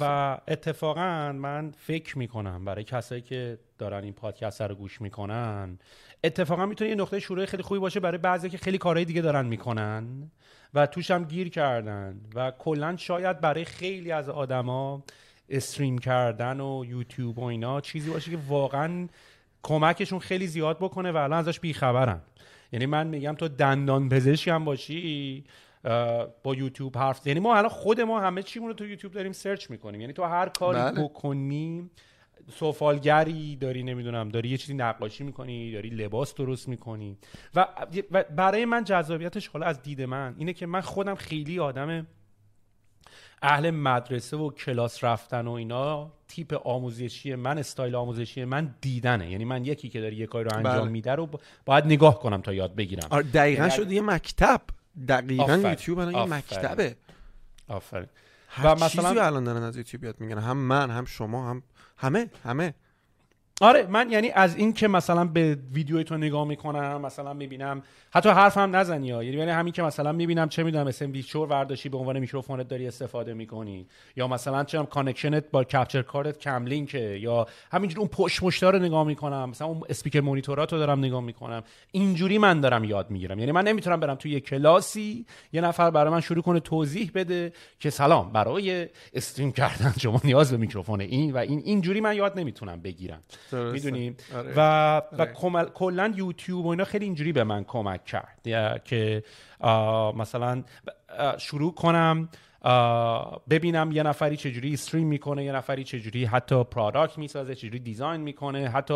و اتفاقا من فکر می‌کنم برای کسایی که دارن این پادکست رو گوش می‌کنن اتفاقا می‌تونه یه نقطه شروع خیلی خوبی باشه برای بعضی که خیلی کارهای دیگه دارن می‌کنن و توش هم گیر کردن و کلا شاید برای خیلی از آدما استریم کردن و یوتیوب و اینا چیزی باشه که واقعا کمکشون خیلی زیاد بکنه و الان ازش بیخبرن یعنی من میگم تو دندان هم باشی با یوتیوب حرف یعنی ما الان خود ما همه چیمون رو تو یوتیوب داریم سرچ می‌کنیم یعنی تو هر کاری بله. بکنی سفالگری داری نمی‌دونم داری یه چیزی نقاشی می‌کنی داری لباس درست می‌کنی. و برای من جذابیتش حالا از دید من اینه که من خودم خیلی آدم اهل مدرسه و کلاس رفتن و اینا تیپ آموزشی من استایل آموزشی من دیدنه. یعنی من یکی که داره یه کاری رو انجام بله. میده رو باید نگاه کنم تا یاد بگیرم. آره دقیقا یعنی شده یه مکتب. دقیقا یوتیوب الان یه مکتبه. آفرین. و مثلا چیزی الان دارن از یوتیوب یاد میگیرن هم من هم شما هم همه همه آره من یعنی از این که مثلا به ویدیوی تو نگاه می‌کنم مثلا می‌بینم حتی حرف هم نزنی ها. یعنی همین که مثلا می‌بینم چه می‌دونم اسم ویچور ورداشی به عنوان میکروفونت داری استفاده می‌کنی. یا مثلا چه connection ت با capture card Cam Link ه. یا همینجوری اون پشت مشتا رو نگاه می‌کنم. مثلا اون اسپیکر مونیتورات رو دارم نگاه می‌کنم. اینجوری من دارم یاد می‌گیرم. یعنی من نمی‌تونم برم توی یه کلاسی یه نفر برای من شروع کنه توضیح بده که سلام برای استریم کردن شما نیاز به میکروفون این و این. اینجوری من یاد نمی‌تونم بگیرم. می‌دونیم آره. و و آره. کلا یوتیوب و اینا خیلی اینجوری به من کمک کرد که مثلا شروع کنم ببینم یه نفری چجوری استریم می‌کنه یه نفری چجوری حتی پرادکت می‌سازه چجوری دیزاین می‌کنه حتی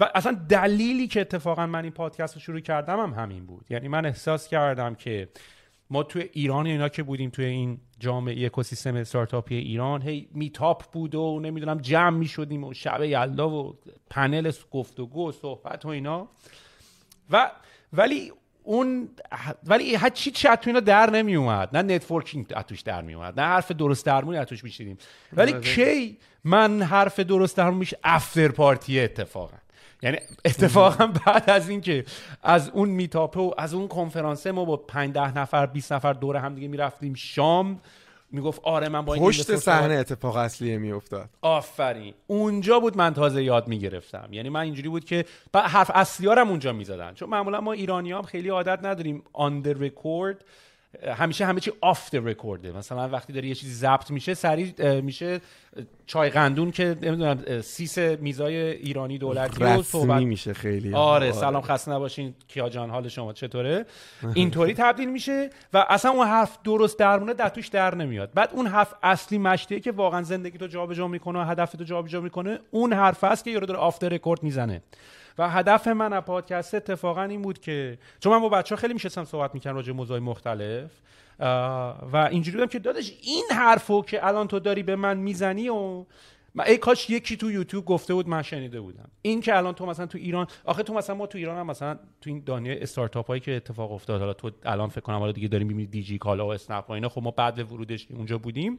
و اصلا دلیلی که اتفاقا من این پادکست رو شروع کردم هم همین بود یعنی من احساس کردم که ما توی ایران اینا که بودیم توی این جامعه اکوسیستم استارتاپی ایران. هی میتاپ بود و نمی‌دونم جمع می‌شدیم و شب یلدا و پنل گفتگو و صحبت و اینا. و ولی اون ولی هر چی چت اینا در نمی اومد نه نتورکینگ اتوش در می اومد نه حرف درست درمونی اتوش میشیدیم ولی آره. کی من حرف درست درمون میشه؟ افتر پارتی اتفاقا. یعنی اتفاقا بعد از اینکه از اون میتاپه و از اون کنفرانسه ما با 5 ده نفر 20 نفر دور هم دیگه می‌رفتیم شام می‌گفت آره من با این پشت صحنه اتفاق اصلی میافتاد. آفرین. اونجا بود من تازه یاد می‌گرفتم. یعنی من اینجوری بود که حرف اصلی هم اونجا می‌زدن. چون معمولا ما ایرانی هم خیلی عادت نداریم. on record همیشه همه چی off record ه مثلا وقتی داره یه چیزی ضبط میشه سریع میشه چای قندون که نمی‌دونم سیس میزای ایرانی دولتی رو صحبت میشه خیلی. آره سلام خسته نباشین. کیا جان حال شما چطوره؟ اینطوری تبدیل میشه و اصلا اون حرف درست درمونه در توش در نمیاد. بعد اون حرف اصلی مشتیه که واقعا زندگی تو جابجا می‌کنه و هدف تو جابجا می‌کنه اون حرف است که یارو داره off record می‌زنه. و هدف من از پادکست اتفاقا این بود که چون من با بچه ها خیلی میشستم صحبت می‌کنم راجع موضوع مختلف و اینجوری بودم که دادش این حرفو که الان تو داری به من می‌زنی و ای کاش یکی تو یوتیوب گفته بود من شنیده بودم. این که الان تو مثلا تو ایران آخه تو مثلا ما تو ایران هم مثلا تو این دنیای استارتاپ هایی که اتفاق افتاد حالا تو الان فکر کنم حالا دیگه داریم می‌بینی دیجی کالا و اسنپ و اینا خب ما بعد ورودش اونجا بودیم.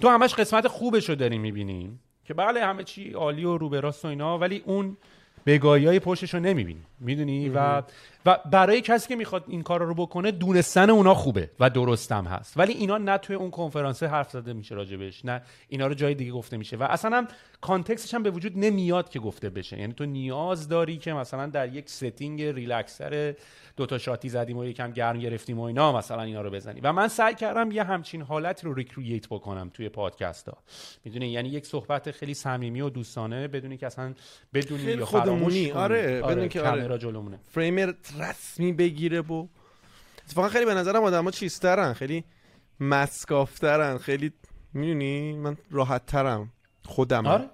تو همش قسمت خوبش رو داریم می‌بینیم که بله همه چی عالی و رو و اینا ولی اون بگاهی های پشتش رو نمی‌بینی. می‌دونی؟ و و برای کسی که می‌خواد این کار رو بکنه دونستن اونا خوبه و درستم هست. ولی اینا نه توی اون کنفرانس حرف زده میشه راجبش نه اینا رو جای دیگه گفته میشه. و اصلا هم context ش هم به وجود نمیاد که گفته بشه. یعنی تو نیاز داری که مثلا در یک setting relaxed تر دو تا shot ی زدیم و یکم گرم گرفتیم و اینا مثلا اینا رو بزنی. و من سعی کردم یه همچین حالت رو recreate بکنم توی پادکست ها می‌دونی؟ یعنی یک صحبت خیلی صمیمی و دوستانه بدونی که اصلا بدونی یا خودمونی آره, آره که آره. جلومونه. فریم رسمی بگیره و اتفاقا خیلی به نظرم آدما چیزترن خیلی مسکافترن خیلی می‌دونی؟ من راحت ترم خودم آره.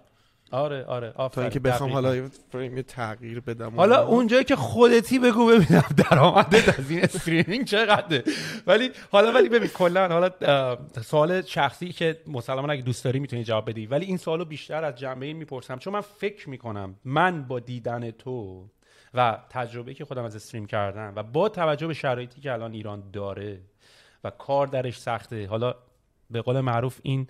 آره آره تا اینکه بخوام حالا فریم تغییر بدم حالا اونجایی که خودتی بگو ببینم درآمدت از این استریمینگ چقدره. ولی حالا ولی ببین کلا حالا سوال شخصی که مسلما اگه دوست داری می‌تونی جواب بدی. ولی این سوالو بیشتر از جنبه این می‌پرسم. چون من فکر می‌کنم من با دیدن تو و تجربه که خودم از استریم کردم و با توجه به شرایطی که الان ایران داره و کار درش سخته حالا به قول معروف این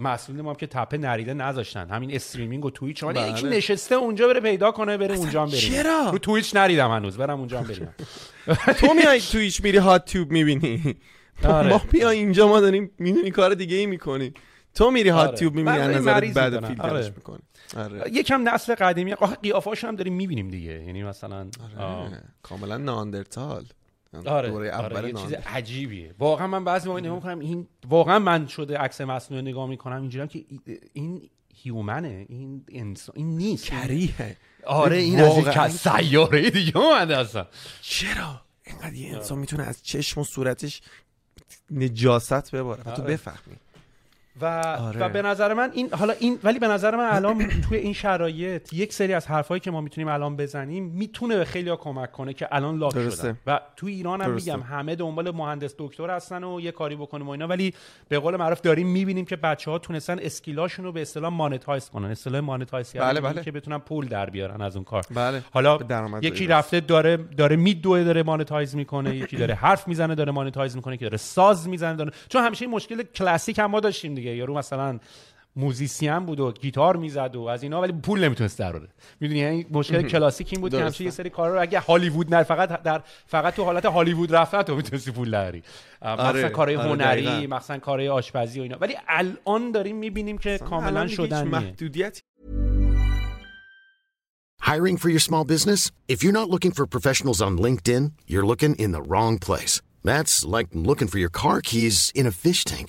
مسئولین ما هم که تپه نریده نذاشتن همین استریمینگ و تویچ بله. یکی نشسته اونجا بره پیدا کنه بره اونجا بریم چرا رو تویچ نریدم هنوز برم اونجا بریم تو میای تویچ میری هات توب می‌بینی آره. ما بیا اینجا ما داریم می‌دونی کار دیگه ای می‌کنیم تو میری هات آره. تیوب می‌بینی از نظر بعد. فیلترش آره. می‌کنی آره یکم نسل قدیمی آخه قیافاشون هم داریم می‌بینیم دیگه یعنی مثلا. آره. کاملا ناندرتال آره, دوره اول آره یه چیز. عجیبیه واقعا من بعضی موقع نگاه می‌کنم این واقعا من شده عکس مصنوعی نگاه می‌کنم اینجوریام که این هیومنه این انسان این نیست کریه آره این از واقعاً. سیاره دیگه اومده اصلا چرا اینقدر یه انسان می‌تونه از چشم و صورتش نجاست بباره تو آره. بفهمی و آره. و به نظر من این حالا این ولی به نظر من الان توی این شرایط یک سری از حرفایی که ما می‌تونیم الان بزنیم می‌تونه به خیلی کمک کنه که الان لاک درسته. شدن و تو ایران هم درسته. میگم همه دنبال مهندس دکتر هستن و یه کاری بکنیم و اینا ولی به قول معروف داریم می‌بینیم که بچه ها تونستن اسکیلاشون رو به اصطلاح مانتایز کنن اصطلاح مانتایز بله، یعنی بله. که بتونن پول در بیارن از اون کار بله حالا یکی رفته داره داره میدوه داره monetize می‌کنه یکی داره حرف می‌زنه داره monetize می‌کنه که داره ساز می‌زنه داره چون همیشه مشکل کلاسیک هم ما داشتیم دیگه یارو مثلا musician بود و گیتار می‌زد و از اینا ولی پول نمی‌تونست در می‌دونی یعنی مشکل کلاسیک این بود که. همیشه یه سری کارا رو اگه هالیوود نه فقط در فقط تو حالت هالیوود رفتن تو می‌تونستی پول دری مثلا آره، کارهای آره، هنری دقیقاً. مثلا کارهای آشپزی و اینا ولی الان داریم می‌بینیم که کاملا شدنیه محدودیتی Hiring for your small business? If you're not looking for professionals on LinkedIn, you're looking in the wrong place. That's like looking for your car keys in a fish tank.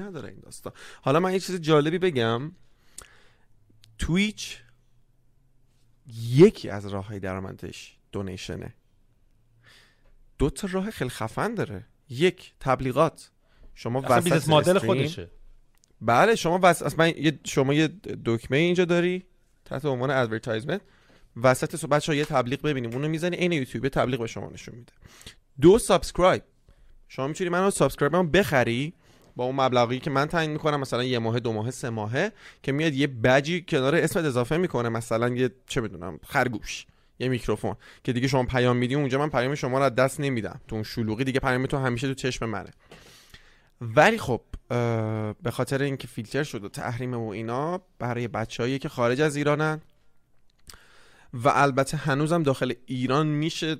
نداره این داستان. حالا من یه چیز جالبی بگم. تویچ یکی از راه های درآمدش donation ه. دو تا راه خیلی خفن داره. یک تبلیغات. شما اصلا وسط مدل خودشه. بله شما وس... اصلا یه... شما یه دکمه اینجا داری تحت عنوان advertisement وسط صبح بچه یه تبلیغ ببینیم. اونو می‌زنی عین یوتیوب تبلیغ به شما نشون میده. دو subscribe شما می‌تونی منو subscribe م بخری. با اون مبلغی که من تعیین می‌کنم مثلا یه ماه دو ماه سه ماهه که میاد یه بجی کنار اسمت اضافه می‌کنه مثلا یه چه بدونم خرگوش یه میکروفون که دیگه شما پیام میدی اونجا من پیام شما رو از دست نمیدم. تو اون شلوغی دیگه پیام تو همیشه تو چشم منه. ولی خب به خاطر اینکه فیلتر شد و تحریم و اینا برای بچههایی که خارج از ایرانن و البته هنوزم داخل ایران میشه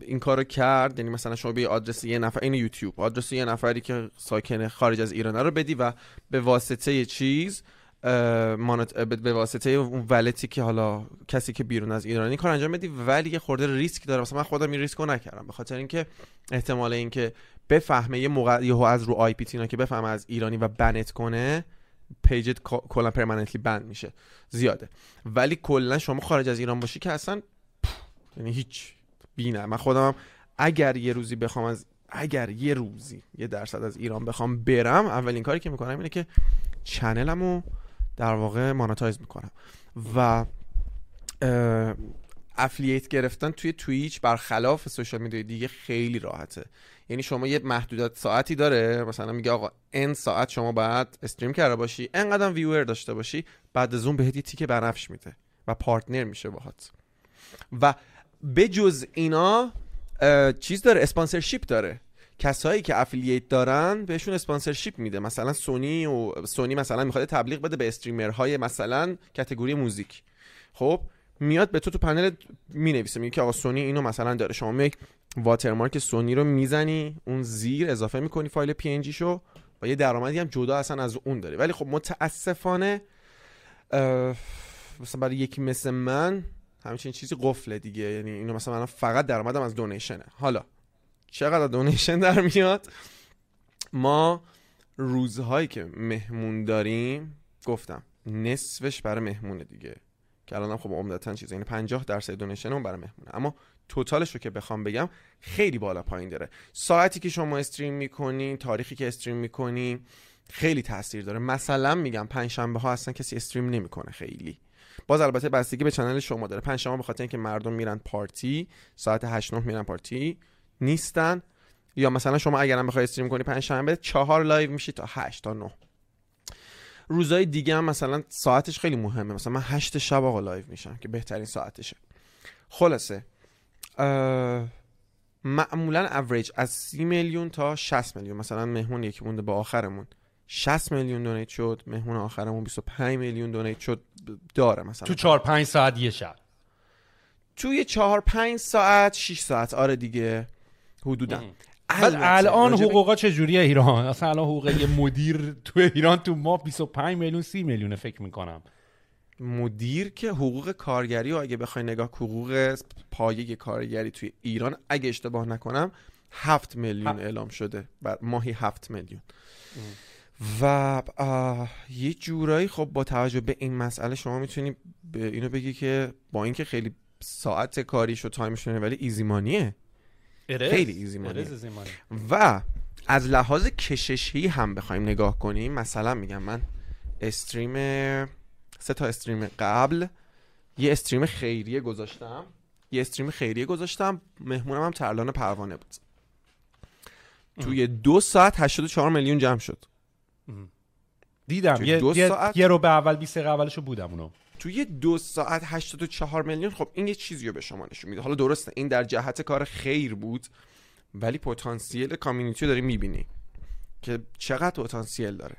این کارو کرد. یعنی مثلا شما به آدرس یه نفر این یوتیوب. آدرس یه نفری که ساکن خارج از ایرانه رو بدی و به واسطه چیز مانت... به واسطه اون ولتی که حالا کسی که بیرون از ایرانی کار انجام بدی ولی یه خورده ریسک داره. مثلا من خودم این ریسک رو نکردم. به خاطر اینکه احتمال اینکه بفهمه یه موقع یهو از رو آی پی تینا که بفهمه از ایرانی و بنت کنه پیجت کلا پرمننتلی بند میشه. زیاده. ولی کلا شما خارج از ایران باشی که اصلا یعنی هیچ بینه من خودم اگر یه روزی بخوام از اگر یه روزی یه درصد از ایران بخوام برم اولین کاری که می‌کنم اینه که چنلمو در واقع مانتایز می‌کنم. و اه، افلییت گرفتن توی تویچ برخلاف سوشال میدیای دیگه خیلی راحته. یعنی شما یه محدودیت ساعتی داره مثلا میگه آقا ان ساعت شما باید استریم کرده باشی انقدر ویور داشته باشی بعد از اون بهت یه تیک بنفش میده و partner میشه باهات. و بجز اینا چیز داره sponsorship داره. کسایی که affiliate دارن بهشون sponsorship میده. مثلا سونی و سونی مثلا می‌خواد تبلیغ بده به streamer های مثلا category music. خب؟ میاد به تو تو پنل می‌نویسه میگه که آقا سونی اینو مثلا داره. شما میای watermark سونی رو می‌زنی اون زیر اضافه می‌کنی فایل PNG شو و یه درآمدی هم جدا اصلا از اون داری. ولی خب متاسفانه مثلا برای یکی مثل من همچین چیزی قفله دیگه. یعنی اینو مثلا من فقط درآمدم از دونیشنه. حالا چقدر دونیشن در میاد؟ ما روزهایی که مهمون داریم گفتم نصفش برای مهمونه دیگه. که الان خب عمدتا چیز یعنی 50 درصد دونیشن اون برای مهمونه. اما توتالش رو که بخوام بگم خیلی بالا پایین داره. ساعتی که شما stream می‌کنین تاریخی که stream می‌کنین خیلی تاثیر داره. مثلا میگم پنجشنبه ها اصلا کسی stream نمی‌کنه خیلی. باز البته بستگی به channel شما داره. پنجشنبه به خاطر اینکه مردم میرن پارتی ساعت 8 9 میرن پارتی نیستن. یا مثلا شما اگرم بخوای stream کنی پنجشنبه چهار live میشی تا 8 تا 9 روزای دیگه هم مثلا ساعتش خیلی مهمه. مثلا من 8 شب آقا live میشم که بهترین ساعتشه. خلاصه معمولا اوریج از 30 میلیون تا 60 میلیون. مثلا مهمون یکی مونده با آخرمون. 60 میلیون دونیت شد مهمون آخرمون 25 میلیون دونیت شد داره مثلا. تو 4 5 ساعت یه شب. توی 4 5 ساعت 6 ساعت. آره دیگه حدودا. بعد الان حقوقا چجوریه ایران؟ اصلا الان حقوق یه مدیر تو ایران تو ما 25 میلیون 30 میلیون فکر می‌کنم. مدیر که حقوق کارگری و اگه بخوای نگاه حقوق پایه کارگری توی ایران اگه اشتباه نکنم هفت میلیون اعلام شده و ماهی هفت میلیون. و یه جورایی خب با توجه به این مسئله شما می‌تونی به اینو بگی که با اینکه خیلی ساعت کاریش و time ش ولی ایزیمانیه خیلی ایزیمانیه و از لحاظ کششی هم بخوایم نگاه کنیم مثلا میگم من استریم سه تا استریم قبل یه استریم خیریه گذاشتم. یه استریم خیریه گذاشتم مهمونم هم ترلان پروانه بود. توی دو ساعت 84 میلیون جمع شد. دیدم. یه, دو ساعت... یه رو به اول 20 اولشو بودم اونو. توی دو ساعت 84 میلیون خب این یه چیزی رو به شما نشون میده. حالا درسته این در جهت کار خیر بود ولی پتانسیل کامیونیتی رو داری می‌بینی که چقدر پتانسیل داره.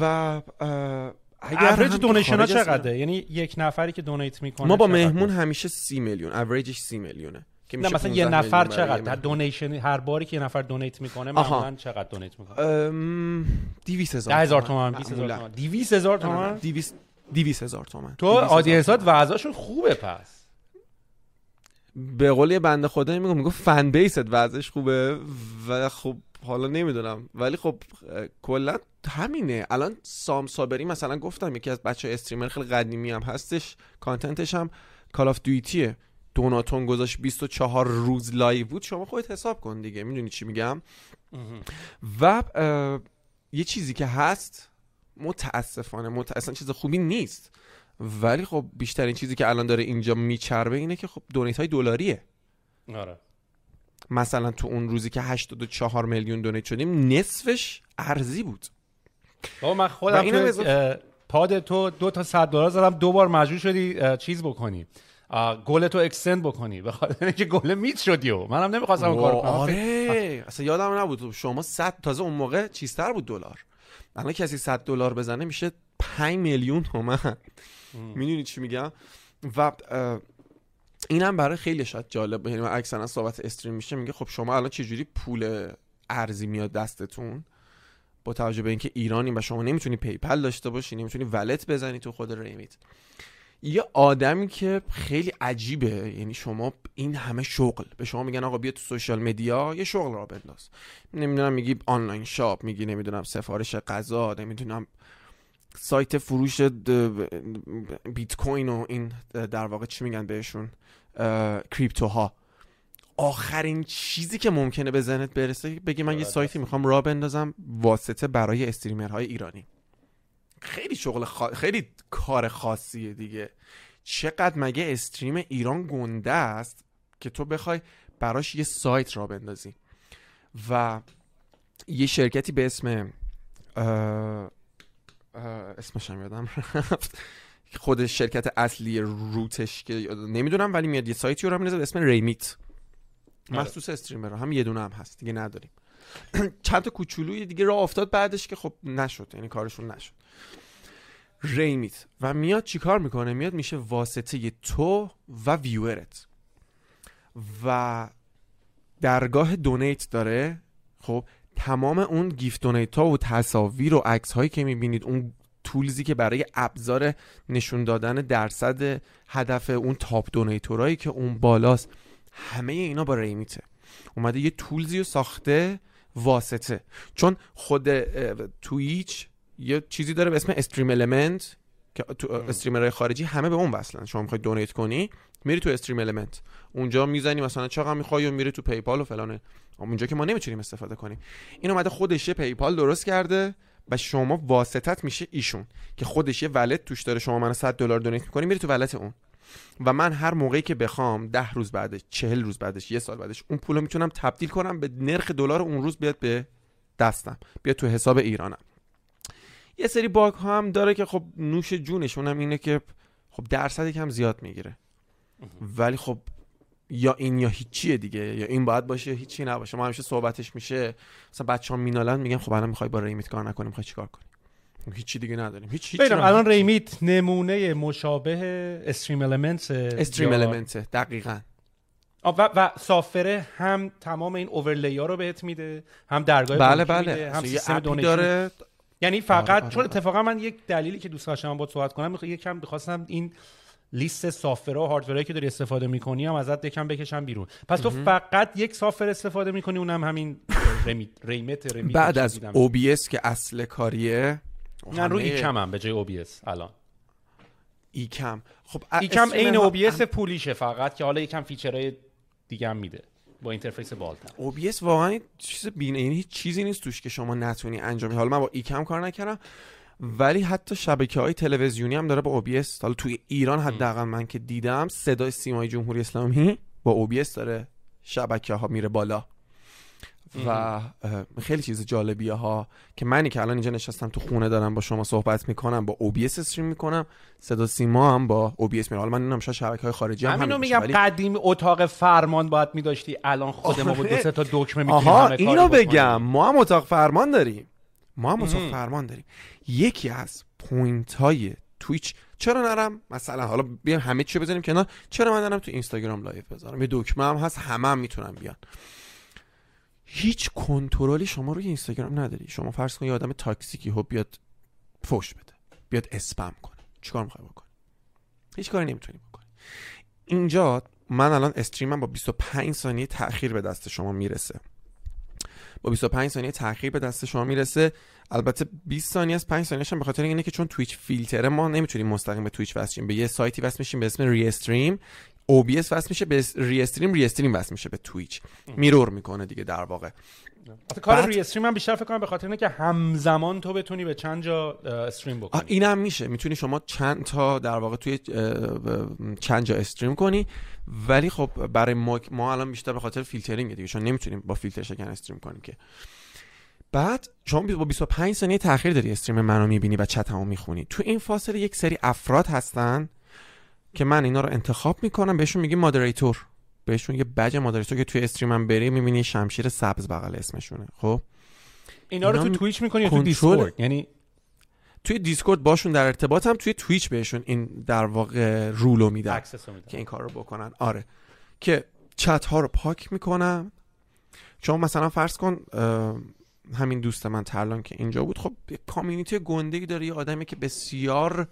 و average donation ها چقدره؟ یعنی یک نفری که donate می‌کنه ما با مهمون همیشه سی میلیون اوریجش سی میلیونه که نه مثلا یه نفر چقدر؟ donation هر باری که یه نفر donate می‌کنه معمولا چقدر دونیت می‌کنه؟ 200 هزار هزار تومان 20 هزار تومان 200 هزار تومان 200 هزار تومان تو آدینسات وضعشون خوبه پس. به قول بنده خدا میگم میگم fan base وضعش خوبه و خب حالا نمی‌دونم. ولی خب کلا همینه. الان سام صابری مثلا گفتم یکی از بچه streamer خیلی قدیمی هم هستش content ش هم Call of Duty ه donathon گذاشت 24 روز live بود. شما خودت حساب کن دیگه. می‌دونی چی میگم؟ و یه چیزی که هست متاسفانه متاسفانه چیز خوبی نیست. ولی خب بیشترین چیزی که الان داره اینجا میچربه اینه که خب donate های دلاریه. آره. مثلا تو اون روزی که 84 میلیون دونیت شدیم نصفش ارزی بود. بابا من خودم تو پاد تو دو تا 100 دلار زدم دو بار مجبور شدی چیز بکنی. گل تو اکستند بکنی. به خاطر اینکه گل میت شدی و. منم نمی‌خواستم اون کار کنم. آره. اصلا یادم نبود. شما 100 تازه اون موقع چیزتر بود دلار. الان کسی 100 دلار بزنه میشه 5 میلیون تومن. می‌دونی چی میگم؟ و اینم برای خیلی شاید جالب یعنی اکثرا صحبت stream میشه میگه خب شما الان چجوری پول ارزی میاد دستتون؟ با توجه به اینکه ایرانی و شما نمی‌تونی PayPal داشته باشی نمی‌تونی wallet بزنی تو خود Reymit یه آدمی که خیلی عجیبه یعنی شما این همه شغل. به شما میگن آقا بیا تو social media یه شغل راه بنداز. نمی‌دونم میگی online shop میگی نمی‌دونم سفارش غذا نمی‌دونم سایت فروش بیت کوین و این در واقع چی میگن بهشون؟ کریپتوها. آخرین چیزی که ممکنه به ذهنت برسه بگی من یه سایتی می‌خوام را بندازم واسطه برای استریمرهای ایرانی. خیلی شغل خیلی کار خاصیه دیگه. چقدر مگه استریم ایران گنده است که تو بخوای براش یه سایت را بندازی؟ و یه شرکتی به اسم اسمش هم یادم رفت. خود شرکت اصلی روتش که نمی‌دونم ولی میاد یه سایتی رو میندازه به اسم ریمیت. آره. مخصوص استریمر هم یه دونه هم هست. دیگه نداریم. چند تا کوچولوی دیگه راه افتاد بعدش که خب نشد یعنی کارشون نشد. ریمیت. و میاد چیکار می‌کنه؟ میاد میشه واسطه تو و ویورت. و درگاه دونیت داره. خب تمام اون گیفت دونیت ها و تصاویر و عکس هایی که می‌بینید اون تولزی که برای ابزار نشون دادن درصد هدف اون تاپ دونیتورایی که اون بالاست همه اینا با ریمیته. اومده یه تولزی رو ساخته واسطه. چون خود تویچ یه چیزی داره به اسم استریم المنت که تو استریمرهای خارجی همه به اون وصلن. شما می‌خوای دونیت کنی میری تو StreamElements اونجا می‌زنی مثلا چقدر می‌خوای و میری تو PayPal و فلانه. اونجا که ما نمی‌تونیم استفاده کنیم. این اومده خودش PayPal درست کرده و شما واسطت میشه ایشون که خودش یه wallet توش داره. شما من 100 دلار donate می‌کنی میری تو wallet اون. و من هر موقعی که بخوام ده روز بعدش چهل روز بعدش یه سال بعدش اون پولو می‌تونم تبدیل کنم به نرخ دلار اون روز بیاد به دستم بیاد تو حساب ایرانم. یه سری bug ها هم داره که خب نوش جونشون هم اینه که خب درصد کم زیاد می‌گیره. ولی خب یا این یا هیچیه دیگه یا این باید باشه یا هیچی نباشه. ما همیشه صحبتش میشه. مثلا بچه‌ها مینالن میگن خب الان می‌خوای با Reymit کار نکنیم می‌خوای چیکار کنیم هیچی دیگه نداریم. هیچ هیچ الان Reymit نمونه مشابه StreamElements ه StreamElements دقیقاً. و, و software ه هم تمام این overlay ها رو بهت میده هم درگاه بله بله. میده، هم سیستم donation داره. یعنی فقط آره، آره، چون آره. اتفاقا من یک دلیلی که دوست داشتم با صحبت کنم میخوا- یکم بخواستم این لیست software و hardware هایی که داری استفاده می‌کنی هم ازت یکم بکشم بیرون. پس تو فقط یک software استفاده می‌کنی اونم همین Reymit Reymit بعد از. OBS که اصل کاریه نه رو همه Ecamm هم به جای OBS الان. Ecamm. خب Ecamm stream عین OBS پولیشه فقط که حالا یکم feature های دیگه هم میده با interface بهتر OBS واقعا چیز بینه یعنی هیچ چیزی نیست توش که شما نتونی انجام بدی. حالا من با ایکم کار نکردم ولی حتی شبکه های تلویزیونی هم داره با OBS حالا توی ایران حداقل من که دیدم صدای سیمای جمهوری اسلامی با OBS داره شبکه ها میره بالا. و خیلی چیز جالبیه ها که منی که الان اینجا نشستم تو خونه دارم با شما صحبت می‌کنم با OBS استریم می‌کنم. صدا سیما هم با OBS میره. حالا من نمی‌دونم شاید شبکه های خارجی هم همینو همین میگم ولی- قدیم اتاق فرمان باید میداشتی. الان خود ما با دو. سه تا دکمه می‌تونیم آها اینو. بگم. ما هم اتاق فرمان داریم. ما هم اتاق فرمان داریم. یکی از point های Twitch چرا نرم؟ مثلا حالا بیایم همه چی بزنیم کنار. چرا من نرم تو اینستاگرام live بذارم؟ یه دکمه هم هست همه هم می‌تونن بیان. هیچ کنترلی شما روی اینستاگرام نداری. شما فرض کن یه آدم toxic یهو بیاد فوش بده. بیاد اسپم کنه. چیکار می‌خوای بکنی؟ هیچ کاری نمی‌تونی بکنی. اینجا من الان استریمم با 25 ثانیه تاخیر به دست شما می‌رسه. با 25 ثانیه تاخیر به دست شما می‌رسه. البته 20 ثانیه از 5 ثانیه‌ش هم به خاطر اینه که چون تویچ فیلتره ما نمی‌تونیم مستقیم به تویچ وصل به یه سایتی وصل میشیم به اسم ری استریم. OBS وصل میشه به ری استریم ری استریم وصل میشه به تویچ. میرور می‌کنه دیگه در واقع. کار بعد- روی استریم هم بیشتر فکر کنم به خاطر اینه که همزمان تو بتونی به چند جا استریم بکنی. این هم میشه. می‌تونی شما چند تا در واقع توی چند جا stream کنی. ولی خب برای ما, ما الان بیشتر به خاطر فیلترینگ دیگه. چون نمی‌تونیم با فیلتر شکن stream کنیم که. بعد شما با 25 ثانیه تاخیر داری stream منو می‌بینی و چتمو می‌خونی. تو این فاصله یک سری افراد هستن که من اینا رو انتخاب می‌کنم بهشون میگیم moderator بهشون یه badge moderator که توی stream م بری می‌بینی شمشیر سبز بغل اسمشونه. خب؟ اینا رو تو Twitch می‌کنی یا تو Discord یعنی توی Discord باشون در ارتباطم توی Twitch بهشون این در واقع role و میدم. که این کار رو بکنن. آره. که چت ها رو پاک می‌کنم. شما مثلا فرض کن همین دوست من ترلان که اینجا بود خب یه community گندگی داره یه آدمی که بسیار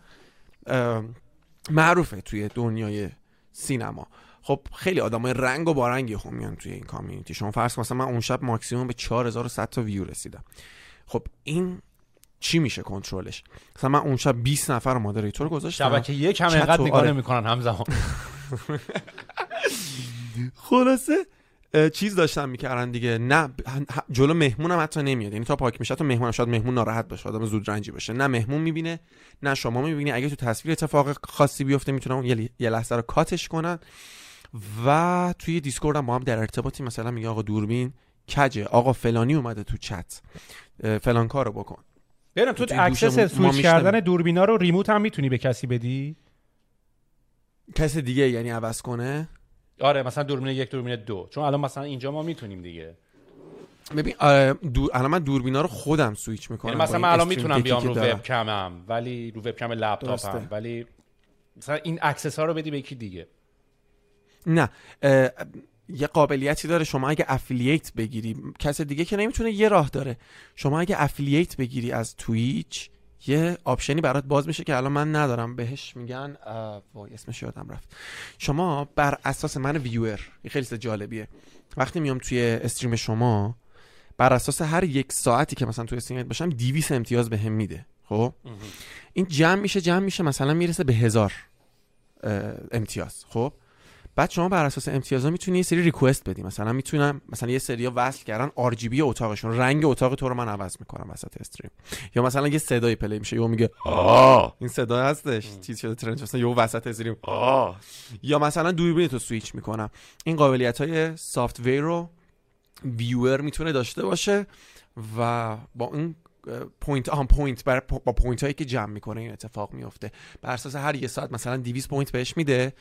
معروفه توی دنیای سینما. خب خیلی آدمای رنگ و بارنگی هم میان توی این community. شما فرض کن مثلا من اون شب ماکسیموم به 4100 تا ویو رسیدم. خب این چی میشه کنترلش؟ مثلا من اون شب 20 نفر مادریتور گذاشتم. شبکه یک هم اینقدر نگاه آره. نمی‌کنن همزمان. خلاصه چیز داشتن می‌کردن دیگه. نه جلو مهمونم حتی نمیاد. یعنی تا پاک میشه تو مهمونم شاید مهمون ناراحت باشه آدم زود رنجی باشه. نه مهمون می‌بینه نه شما می‌بینی. اگه تو تصویر اتفاق خاصی بیفته می‌تونن اون یه لحظه رو کاتش کنن. و توی دیسکورد هم با هم در ارتباطی مثلا میگه آقا دوربین کجه؟ آقا فلانی اومده تو چت. فلان کارو بکن. ببینم تو access switch. کردن دوربینا رو remote هم می‌تونی به کسی بدی؟ کس دیگه یعنی عوض کنه؟ آره مثلا دوربین یک دوربین دو. چون الان مثلا اینجا ما می‌تونیم دیگه. ببین اه، دور الان من دوربینا رو خودم سویچ می‌کنم یعنی مثلا من الان می‌تونم بیام رو. وبکمم ولی رو وبکم لپتاپم. ولی مثلا این access ها رو بدی به یکی دیگه. نه یه قابلیتی داره شما اگه affiliate بگیری. کس دیگه که نمی‌تونه یه راه داره. شما اگه affiliate بگیری از Twitch یه option ی برات باز میشه که الان من ندارم. بهش میگن وای اسمش یادم رفت. شما بر اساس من viewer یه خیلی جالبیه. وقتی میام توی stream شما بر اساس هر یک ساعتی که مثلا توی stream باشم 200 امتیاز بهم میده. خب؟ خب این جمع میشه جمع میشه مثلا می‌رسه به هزار امتیاز. خب؟ بعد شما بر اساس امتیازها می‌تونی یه سری request بدی. مثلا می‌تونم مثلا یه سری وصل کردن RGB اتاقشون. رنگ اتاق تو رو من عوض می‌کنم وسط stream. یا مثلا یه صدای play میشه یا میگه آه! این صدا هستش. چیز شده trend مثلا یه وسط stream. آه! یا مثلا دوربین تو سویچ می‌کنم. این قابلیت های software و viewer می‌تونه داشته باشه و با این point اون point بر با point هایی که جمع می‌کنه این اتفاق میفته بر اساس هر یه ساعت مثلا 200 point بهش میده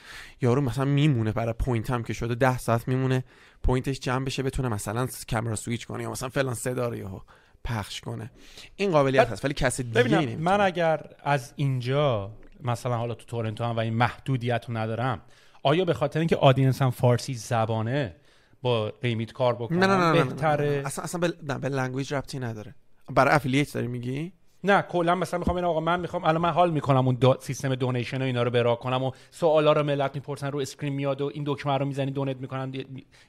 یارو مثلا میمونه برای point هم که شده 10 ساعت میمونه point ش جمع بشه بتونه مثلا camera switch کنه یا مثلا فلان صدا رو پخش کنه. این قابلیت هست ولی کسی دیگه من اگر از اینجا مثلا حالا تو تورنتو هم و این محدودیت رو ندارم آیا به خاطر اینکه audience م فارسی زبانه با ریمیت کار بکنم نه نه نه, بهتره؟ اصلا اصلا به, نه به language ربطی نداره. برای affiliate داری میگی؟ نه کلا مثلا می‌خوام این آقا من می‌خوام الان من حال می‌کنم اون دو سیستم donation و اینا رو برا کنم و سوالا رو ملت می‌پرسن رو screen میاد و این دکمه رو می‌زنی donate می‌کنن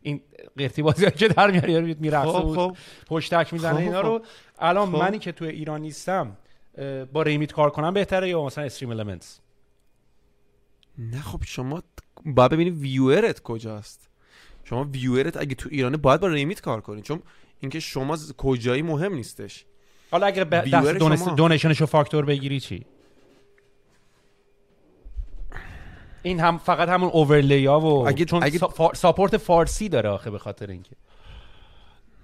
این قرتی بازی که در میاری می‌رفته خب خب. پشتک می‌زنه خب اینا رو. الان خب. منی که تو ایران نیستم با ریمیت کار کنم بهتره یا مثلا StreamElements نه خب شما باید ببینی viewer ت کجاست. شما viewer ت اگه تو ایرانه باید با ریمیت کار کنی. چون اینکه شما کجایی مهم نیستش. حالا اگر دست donation ش رو فاکتور بگیری چی؟ این هم فقط همون overlay ها و اگه چون اگه... ساپورت فارسی داره آخه به خاطر اینکه.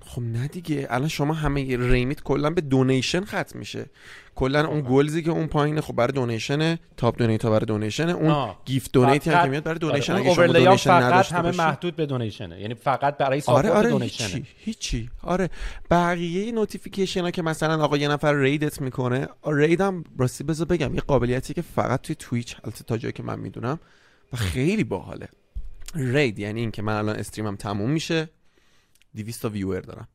خب نه دیگه. الان شما همه ریمیت کلا به donation ختم میشه. کلا اون goals ی که اون پایینه خب برای donation top donate ها برای donation اون gift donate هم که میاد برای donation. آره. اگه شما donation فقط همه محدود به donation ه. یعنی فقط برای ساپورت آره آره donation ه. هیچی هیچی. آره. بقیه notification ها که مثلا آقا یه نفر raid ت می‌کنه raid هم راستی بذار بگم یه قابلیتی که فقط توی Twitch البته تا جایی که من می‌دونم و خیلی باحاله. raid یعنی اینکه من الان stream م تموم میشه. 200 تا viewer دارم.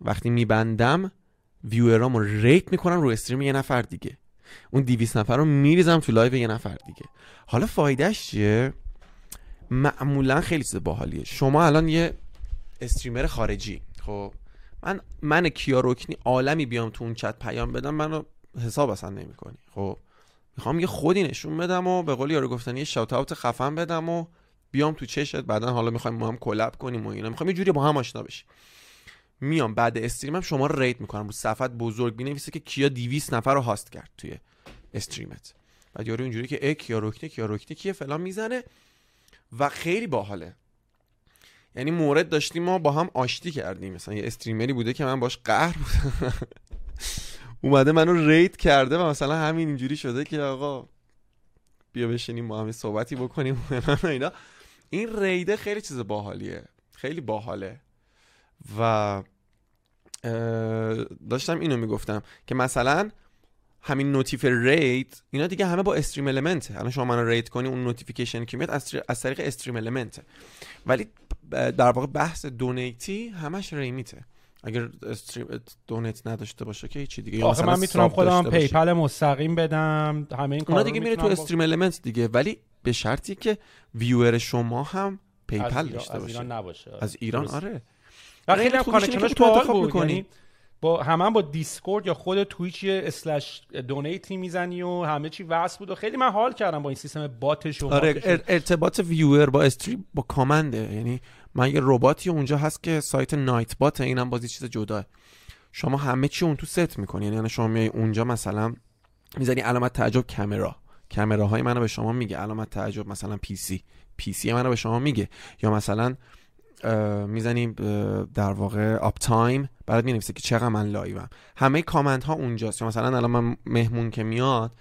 وقتی میبندم viewer امو raid می‌کنم رو stream یه نفر دیگه. اون 200 نفر رو میریزم تو live یه نفر دیگه. حالا فایدهش چیه؟ معمولا خیلی چیز باحالیه. شما الان یه streamer خارجی. خب من من کیا رکنی عالمی بیام تو اون چت پیام بدم منو حساب اصلا نمی‌کنی. خب می‌خوام یه خودی نشون بدم و به قول یارو گفتن یه shout out خفن بدم و بیام تو چتت بعدا حالا می‌خوایم ما هم collab کنیم و اینا. می‌خوام یه جوری با هم آشنا بشیم. میام بعد stream م شما raid می‌کنم. رو صفحت بزرگ بینویسه که کیا 200 نفر رو host کرد توی stream ت. بعد یارو اینجوری که اک کیا رکته کیا رکته کیه فلان می‌زنه و خیلی باحاله. یعنی مورد داشتیم ما با هم آشتی کردیم. مثلا یه streamer ی بوده که من باش قهر بودم. اومده منو raid کرده و مثلا همین اینجوری شده که آقا بیا بشینیم با هم صحبتی بکنیم اینا. این raid ه خیلی چیز باحالیه. خیلی باحاله. و داشتم اینو می‌گفتم که مثلا همین notif raid اینا دیگه همه با StreamElement الان شما منو raid کنی اون notification که میاد از طریق StreamElement ولی در واقع بحث donate ی همش ریمیته اگر stream donate نداشته باشه که هیچی دیگه. آخه من می‌تونم خودم PayPal مستقیم بدم همه این کارا دیگه میره تو استریم المنت دیگه. ولی به شرطی که viewer شما هم PayPal داشته باشه از ایران نباشه. از ایران آره. و خیلی هم connection ش باحال بود یعنی با همه با Discord یا خود Twitch slash donate ی می‌زنی و همه چی وصل بود و خیلی من حال کردم با این سیستم bot ش و آره ارتباط viewer با stream با command ه. یعنی من یه رباتی اونجا هست که سایت Nightbot اینم بازی چیز جدا شما همه چی اون تو ست می‌کنی. یعنی شما میای اونجا مثلا می‌زنی علامت تعجب camera. camera های منو به شما میگه. علامت تعجب مثلا PC، PC منو به شما میگه. یا مثلا می‌زنیم در واقع uptime برات می‌نویسه که چقدر من live م. همه command ها اونجاست مثلا الان من مهمون که میاد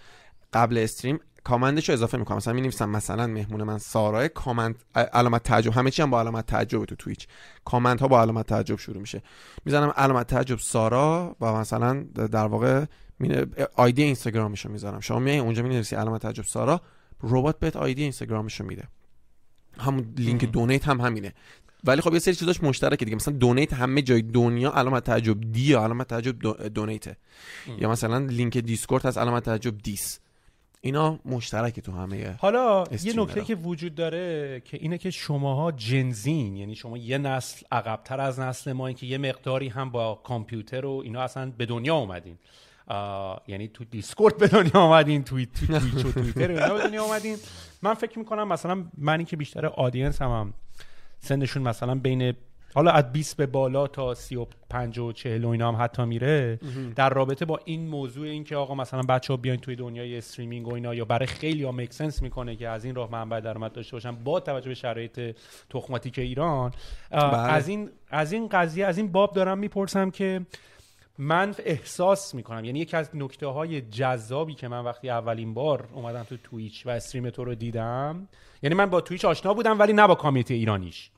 قبل استریم کامندش رو اضافه می‌کنم. مثلا می‌نویسم مثلا مهمون من سارا. کامنت علامت تعجب. همه چی هم با علامت تعجب تو تویچ کامنت ها با علامت تعجب شروع میشه. می‌زنم علامت تعجب سارا و مثلا در واقع آیدی اینستاگرامش رو می‌ذارم. شما میای اونجا می‌نویسی علامت تعجب سارا ربات بهت آیدی اینستاگرامش رو میده. همون لینک دونیت هم همینه. ولی خب یه سری چیزاش مشترکه دیگه. مثلا دونیت همه جای دنیا علامت تعجب دی علامت تعجب دونیته. یا مثلا لینک Discord هست علامت تعجب دیس. اینا مشترکه تو همه حالا یه نکته که وجود داره که اینه که شماها Gen Z ین. یعنی شما یه نسل عقبتر از نسل ما که یه مقداری هم با کامپیوتر و اینا اصلا به دنیا اومدین. یعنی تو Discord به دنیا آمدین توییت تو توییت و توییتر به دنیا آمدین من فکر می‌کنم مثلا منی که بیشتر audience م, هم سنشون مثلا بین حالا از 20 به بالا تا 35 و 40 و اینا هم حتی میره در رابطه با این موضوع این که آقا مثلا بچه ها بیاین توی دنیای streaming و اینا یا برای خیلی ها make sense می‌کنه که از این راه منبع درآمد داشته باشن با توجه به شرایط تخماتیک ایران بله. از این از این قضیه از این باب دارم می‌پرسم که من احساس می‌کنم. یعنی یکی از نکته های جذابی که من وقتی اولین بار اومدم تو Twitch و stream تو رو دیدم یعنی من با Twitch آشنا بودم ولی نه با community ایرانیش.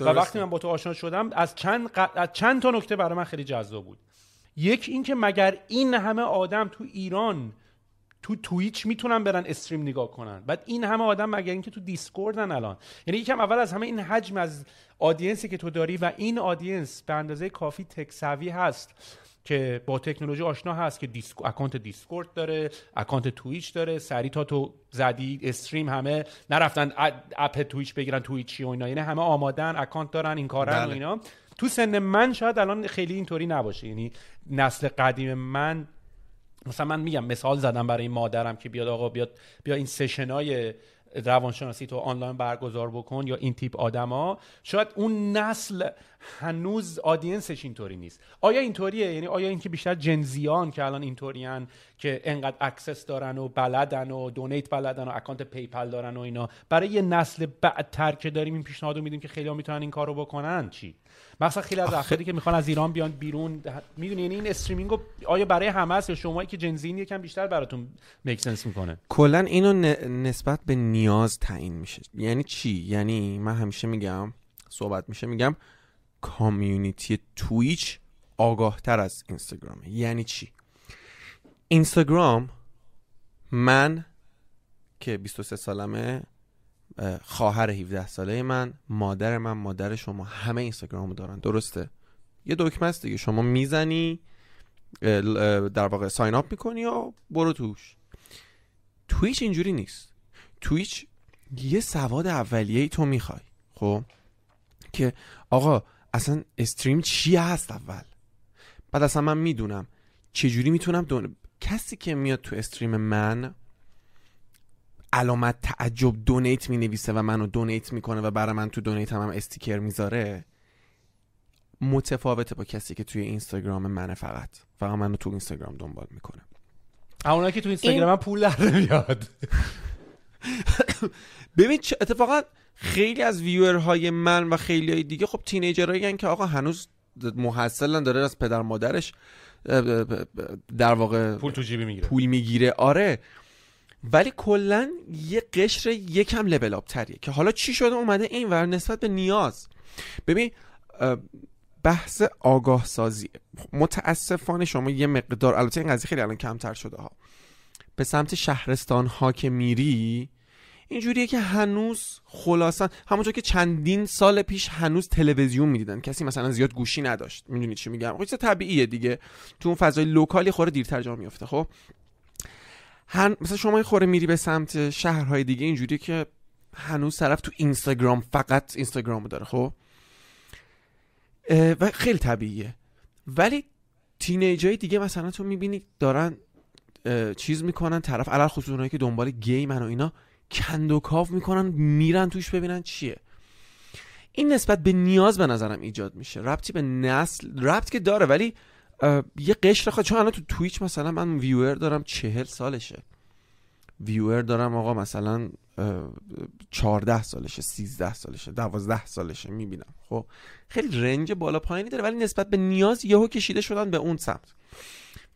و وقتی من با تو آشنا شدم از چند, از چند تا نکته برای من خیلی جذاب بود. یک اینکه مگر این همه آدم تو ایران تو Twitch می‌تونن برن stream نگاه کنن. بعد این همه آدم مگر اینکه تو Discord ن الان. یعنی یکم اول از همه این حجم از audience ی که تو داری و این audience به اندازه کافی تکسوی هست که با تکنولوژی آشنا هست که دیسک... اکانت Discord داره اکانت Twitch داره سری تا تو زدی stream همه نرفتن اپ Twitch بگیرن Twitch ی و اینا. یعنی همه آمادن اکانت دارن این کارن و بله. اینا. تو سن من شاید الان خیلی اینطوری نباشه. یعنی نسل قدیم من مثلا من میگم مثال زدم برای مادرم که بیاد آقا بیاد بیا این سشنای روانشناسی تو آنلاین برگزار بکن یا این تیپ آدما. شاید اون نسل هنوز audienceش اینطوری نیست. آیا اینطوریه؟ یعنی آیا اینکه بیشتر Gen Zان که الان اینطورین که انقدر access دارن و بلدن و donate بلدن و اکانت PayPal دارن و اینا برای یه نسل بعدتر که داریم این پیشنهادو میدیم که خیلی می‌تونن این کارو بکنن چی؟ مثلا خیلی از افرادی که می‌خوان از ایران بیان بیرون می‌دونی یعنی این استریمینگ رو آیا برای همه است یا شمایی که جنزین یکم بیشتر براتون میک سنس می‌کنه؟ کلا اینو ن- نسبت به نیاز تعیین میشه. یعنی چی؟ یعنی من همیشه میگم صحبت میشه میگم کامیونیتی تویچ آگاه تر از اینستاگرامه یعنی چی؟ اینستاگرام من که 23 سالمه خواهر 17 ساله من مادر من مادر شما همه اینستاگرامو دارن درسته؟ یه دکمه است دیگه شما می‌زنی در واقع ساین اپ می‌کنی و برو توش. تویچ اینجوری نیست. تویچ یه سواد اولیه ای تو می‌خوای خب؟ که آقا اصلا استریم چی هست اول؟ بعد اصلا من می‌دونم چجوری می‌تونم دون... کسی که میاد تو استریم من علامت تعجب دونیت می نویسه و منو دونیت می‌کنه و برای من تو دونیت هم, هم استیکر می‌ذاره متفاوته با کسی که توی اینستاگرام منه فقط فقط منو تو اینستاگرام دنبال می‌کنه. اونایی که تو اینستاگرام هم پول در نمیاد. ببین چه اتفاقا خیلی از ویورهای من و خیلی های دیگه خب تینیجرهایی که آقا هنوز محصلن داره از پدر مادرش در واقع پول تو جیبی می‌گیره. پول می‌گیره. آره. ولی کلا یه قشر یکم لول تریه که حالا چی شده اومده این ور نسبت به نیاز. ببین بحث آگاه سازی متاسفانه شما یه مقدار البته این قضیه خیلی الان کمتر شده ها. به سمت شهرستان ها که میری اینجوریه که هنوز خلاصا همونطور که چندین سال پیش هنوز تلویزیون می‌دیدن. کسی مثلا زیاد گوشی نداشت. می‌دونی چی میگم؟ خب طبیعیه دیگه. تو اون فضای لوکالی خوره دیرتر جا میفته خب؟ هن... مثلا شما یه خوره میری به سمت شهرهای دیگه اینجوریه که هنوز طرف تو اینستاگرام فقط اینستاگرامو داره خب؟ و خیلی طبیعیه. ولی تینیجای دیگه مثلا تو می‌بینی دارن چیز می‌کنن طرف علل خصوص که دنبال گیمن و اینا کند و کاف می‌کنن میرن توش ببینن چیه. این نسبت به نیاز به نظرم ایجاد میشه. ربطی به نسل ربط که داره ولی یه قشر خواهد چون الان تو تویچ مثلا من ویور دارم چهل سالشه. ویور دارم آقا مثلا چهارده سالشه سیزده سالشه دوازده سالشه می‌بینم. خب خیلی رنج بالا پایینی داره ولی نسبت به نیاز یهو کشیده شدن به اون سمت.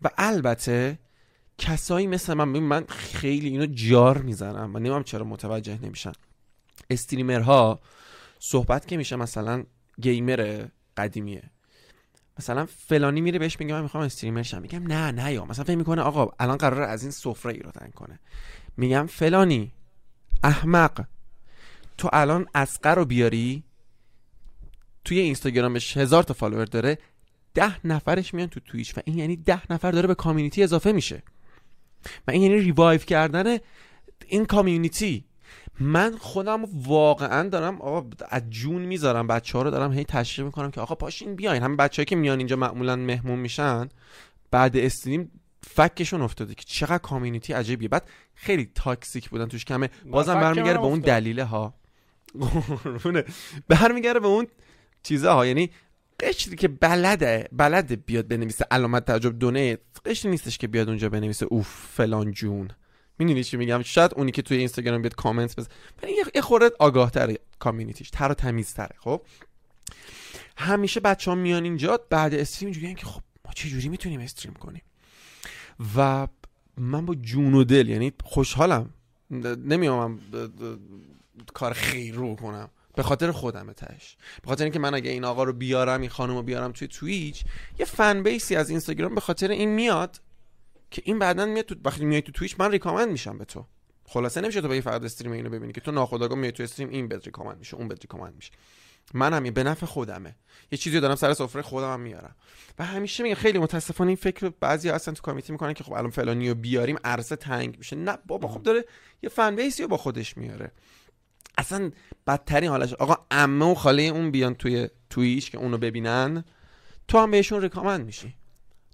و البته کسایی مثل من من خیلی اینو جار می‌زنم من نمیم چرا متوجه نمیشن. استریمرها صحبت که میشه مثلا گیمر قدیمیه. مثلا فلانی میره بهش میگه من می‌خوام streamer شم. میگم نه نه بیا. مثلا فکر می‌کنه آقا الان قرار از این سفره ریدن کنه. میگم فلانی احمق تو الان اصغر رو بیاری توی اینستاگرامش هزار تا follower داره ده نفرش میان تو Twitch و این یعنی ده نفر داره به community اضافه میشه. و این یعنی revive کردن این community. من خودم واقعا دارم آقا از جون می‌ذارم. بچه ها رو دارم هی تشریح می‌کنم که آقا پاشین بیاین. همه بچه‌ای که میان اینجا معمولا مهمون میشن بعد استریم فکشون افتاده که چقدر کامیونیتی عجیبیه. بعد خیلی تاکسیک بودن توش کمه. بازم برمیگره به اون. دلیله ها. برمیگره به اون چیزا ها. یعنی قشری که بلده بلده بیاد بنویسه. علامت تعجب دونه. قشری نیستش که بیاد اونجا بنویسه. اوف فلان جون. می‌دونی چی میگم؟ شاید اونی که توی اینستاگرام بیاد کامنت بزنه ولی یه- خورده آگاه تره کامیونیتیش تر و تمیز تره خب؟ همیشه بچه ها میان اینجا بعد استریم اینجوری که خب ما چه جوری می‌تونیم استریم کنیم؟ و من با جون و دل یعنی خوشحالم. نمیام کار خیر رو کنم. به خاطر خودم تهش. به خاطر اینکه من اگه این آقا رو بیارم این خانم رو بیارم توی تویچ یه فن بیسی از اینستاگرام به خاطر این میاد. که این بعدا میاد تو وقتی میای تو تویچ من ریکامند میشم به تو. خلاصه نمیشه تو به فقط استریم اینو ببینی که تو ناخودآگاه میای تو استریم این بهت ریکامند میشه اون بهت ریکامند میشه. من هم به نفع خودمه. یه چیزی دارم سر سفره خودم هم میارم. و همیشه میگم خیلی متاسفانه این فکر رو بعضی هستن تو کامیتی می‌کنن که خب الان فلانی رو بیاریم عرصه تنگ میشه. نه بابا خب داره یه فن بیسی رو با خودش میاره. اصلا بدترین حالش آقا عمه و خاله اون بیان توی تویش که اونو ببینن تو هم بهشون ریکامند میشی.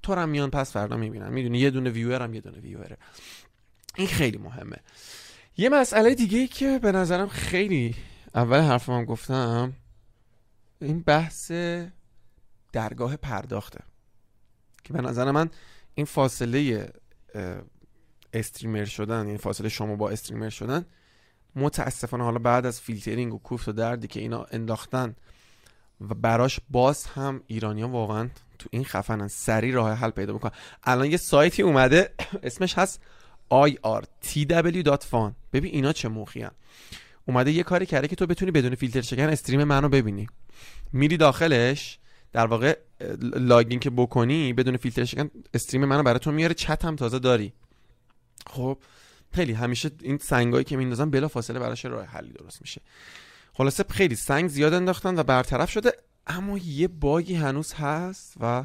تو هم میان پس فردا می‌بینن. می‌دونی یه دونه ویور هم یه دونه ویوره این خیلی مهمه. یه مسئله دیگه ای که به نظرم خیلی اول حرفم هم گفتم این بحث درگاه پرداخته. که به نظر من این فاصله استریمر شدن این فاصله شما با استریمر شدن متاسفانه حالا بعد از فیلترینگ و کوفت و دردی که اینا انداختن و براش باز هم ایرانیا واقعا تو این خفنن سری راه حل پیدا می‌کنن الان یه سایتی اومده اسمش هست irtw.fan ببین اینا چه موخی اومده یه کاری کرده که تو بتونی بدون فیلتر شکن استریم منو ببینی. میری داخلش در واقع لاگین که بکنی بدون فیلتر شکن استریم منو برای تو میاره چت هم تازه داری. خب خیلی همیشه این سنگایی که میندازن بلا فاصله براش راه حلی درست میشه. خلاصه خیلی سنگ زیاد انداختن و برطرف شده اما یه باگی هنوز هست و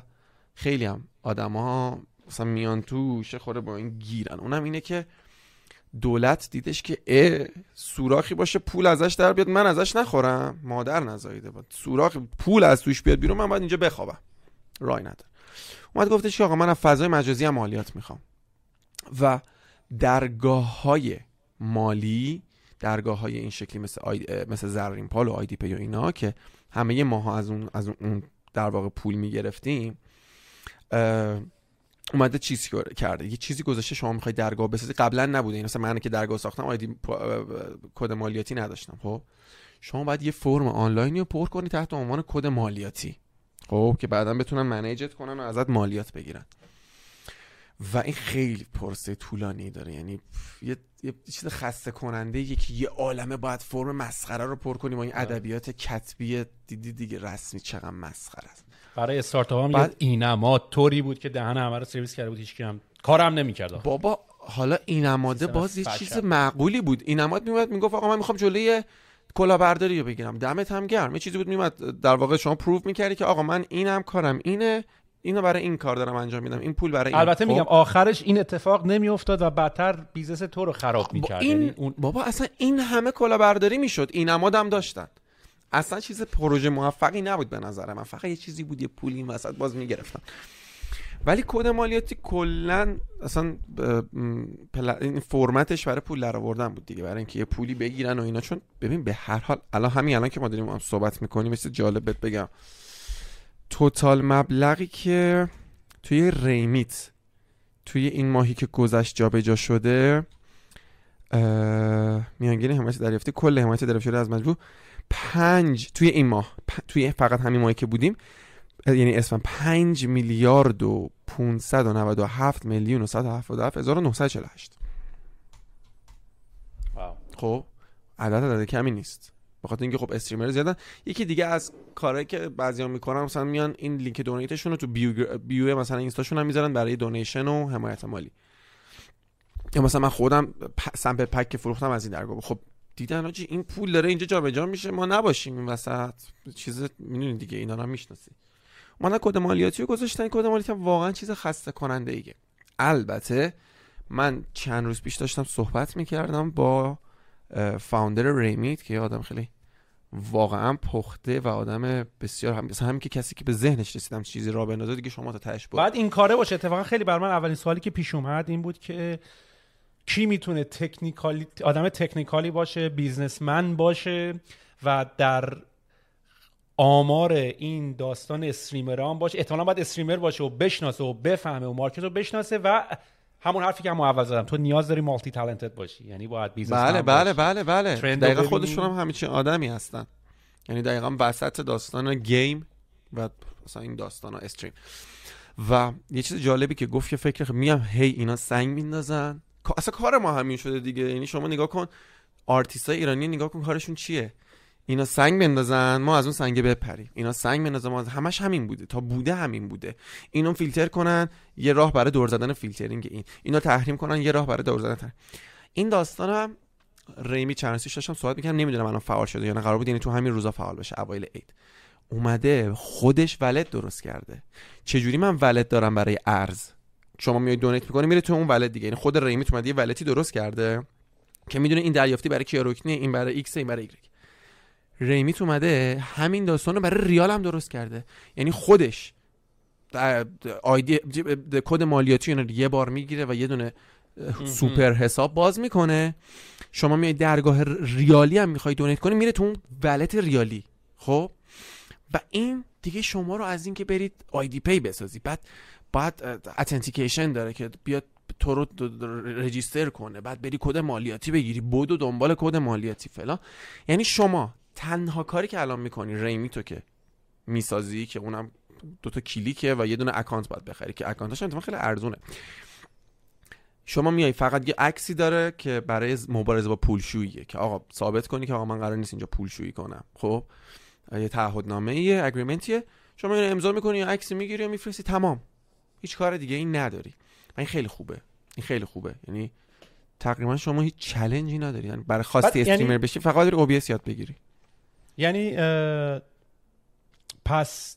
خیلی هم آدما مثلا میان توش یه خورده با این گیرن. اونم اینه که دولت دیدش که اه سوراخی باشه پول ازش در بیاد. من ازش نخورم. مادر نزاییده بود. سوراخ پول از توش بیاد بیرون من باید اینجا بخوابم. رای نداره. اومد گفتش که آقا من از فضای مجازی هم مالیات می‌خوام. و درگاه های مالی درگاه های این شکلی مثل, آی... مثل زرین پال و IDPay و اینا که همه ماها از اون از اون در واقع پول می‌گرفتیم اومده چیزی کرده. یه چیزی گذاشته شما می‌خوای درگاه بسازی. قبلا نبوده. این مثلا من که درگاه ساختم آیدی کد مالیاتی نداشتم. خب؟ شما باید یه فرم آنلاینی رو پر کنی تحت عنوان کد مالیاتی. خب؟ که بعدا بتونن manageت کنن و ازت مالیات بگیرن. و این خیلی پرسه طولانی داره. یعنی یه, یه چیز خسته کننده یه که یه عالمه باید فرم مسخره رو پر کنی با این ادبیات کتبی دیدی دیگه رسمی چقدر مسخره است. برای استارتاپ هم بعد- اینما طوری بود که دهن همه رو سرویس کرده بود هیچ هم کارم نمی‌کرد. بابا حالا اینماده باز یه. چیز معقولی بود. اینماد میومد می‌گفت آقا من می‌خوام جلوی کلاهبرداری رو بگیرم دمت هم گرم. یه چیزی بود میومد در واقع شما پروف می‌کردی که آقا من اینم کارم اینه. اینو برای این کار دارم انجام میدم. این پول برای این. البته خب؟ میگم آخرش این اتفاق نمیافتاد و بدتر business تو رو خراب با می‌کرد. این یعنی اون بابا اصلا این همه کلاهبرداری می‌شد. اینماد هم داشتن. اصلا چیز پروژه موفقی نبود به نظر من. فقط یه چیزی بود یه پولی این وسط باز می‌گرفتن. ولی کد مالیاتی کلا اصلا پل- این formatش برای پول در آوردن بود دیگه. برای اینکه یه پولی بگیرن و اینا. چون ببین به هر حال الان همین الان که ما داریم صحبت می‌کنیم مثل جالب بگم. توتال مبلغی که توی ریمیت توی این ماهی که گذشت جابجا شده میانگین حمایت دریافتی کل حمایت دریافت شده از مجموع پنج توی این ماه پ- توی فقط همین ماهی که بودیم یعنی اسم پنج میلیارد و 597 میلیون و 177 هزار و 948 واو. خب عدد عدد کمی نیست بخاطر اینکه خب streamer زیادن. یکی دیگه از کارهایی که بعضیا می‌کنن مثلا میان این لینک donateشون رو تو bio, bio مثلا اینستاشون هم می‌ذارن برای donation و حمایت مالی. یا مثلا من خودم sample pack که فروختم از این درگاه. خب دیدن حاجی این پول داره اینجا جابجا میشه ما نباشیم این وسط. چیز می‌دونین دیگه اینا رو می‌شناسی. اومدن کد مالیاتی رو گذاشتن کد مالیاتی هم واقعا چیز خسته کننده ایه البته من چند روز پیش داشتم صحبت می‌کردم با فاوندر ریمیت که یه آدم خیلی واقعا پخته و آدم بسیار هم مثلا همین که کسی که به ذهنش رسیدم چیزی را بندازه دیگه شما تا تهش بعد این کاره باشه. اتفاقا خیلی بر من اولین سوالی که پیش اومد این بود که کی می‌تونه تکنیکالی آدم تکنیکالی باشه بیزنسمن باشه و در آمار این داستان استریمران باشه. احتمالا باید استریمر باشه و بشناسه و بفهمه و مارکت رو بشناسه و همون حرفی که هم اول زدم. تو نیاز داری multi-talented باشی. یعنی باید business بله بله بله بله. trend رو دقیقا. خودشون هم همین آدمی هستن. یعنی دقیقا وسط داستان game و مثلا این داستان stream. و یه چیز جالبی که گفت که فکر میام هی اینا سنگ میندازن. اصلا کار ما همین شده دیگه. یعنی شما نگاه کن آرتیست های ایرانی نگاه کن کارشون چیه. اینا سنگ بندازن ما از اون سنگ بپریم. اینا سنگ بندازن ما از همش همین بوده. تا بوده همین بوده. اینو فیلتر کنن یه راه برای دور زدن فیلترینگ این. اینا تحریم کنن یه راه برای دور زدن تحریم. این داستان هم Reymit چرنسیش داشتم صحبت می‌کنم نمی‌دونم الان فعال شده یا نه. قرار بود یعنی تو همین روزا فعال بشه. اوایل عید. اومده خودش wallet درست کرده. چجوری من wallet دارم برای ارز؟ شما میای donate می‌کنی میره تو اون wallet دیگه. یعنی خود Reymit اومده یه walletی درست کرده که می‌دونه این دریافتی برای کیا رکنیه این برای X این برای ایگرگه. Reymit اومده همین داستان رو برای ریال هم درست کرده. یعنی خودش آیدی کد مالیاتی رو یه بار می‌گیره و یه دونه سوپر حساب باز می‌کنه. شما میای درگاه ریالی هم می‌خوای donate کنی میره تو اون wallet ریالی. خب؟ و این دیگه شما رو از اینکه برید IDPay بسازی. بعد بعد authentication داره که بیاد تو رو register کنه. بعد بری کد مالیاتی بگیری. بود و دنبال کد مالیاتی فلان. یعنی شما تنها کاری که الان می‌کنی ریمی تو که می‌سازی که اونم دوتا کلیکه و یه دونه اکانت باید بخری که اکانتش هم خیلی ارزونه. شما میای فقط یه عکسی داره که برای مبارزه با پولشوییه که آقا ثابت کنی که آقا من قرار نیست اینجا پولشویی کنم. خب؟ یه تعهدنامه ایه اگریمنتیه شما اینو امضا می‌کنی یا عکسی می‌گیری و میفرستی. تمام. هیچ کار دیگه این نداری. و این خیلی خوبه. این خیلی خوبه. یعنی تقریبا شما هیچ challengeی نداری. یعنی برای خواستی یعنی- streamer بشی فقط داری OBS یاد بگیری. یعنی پس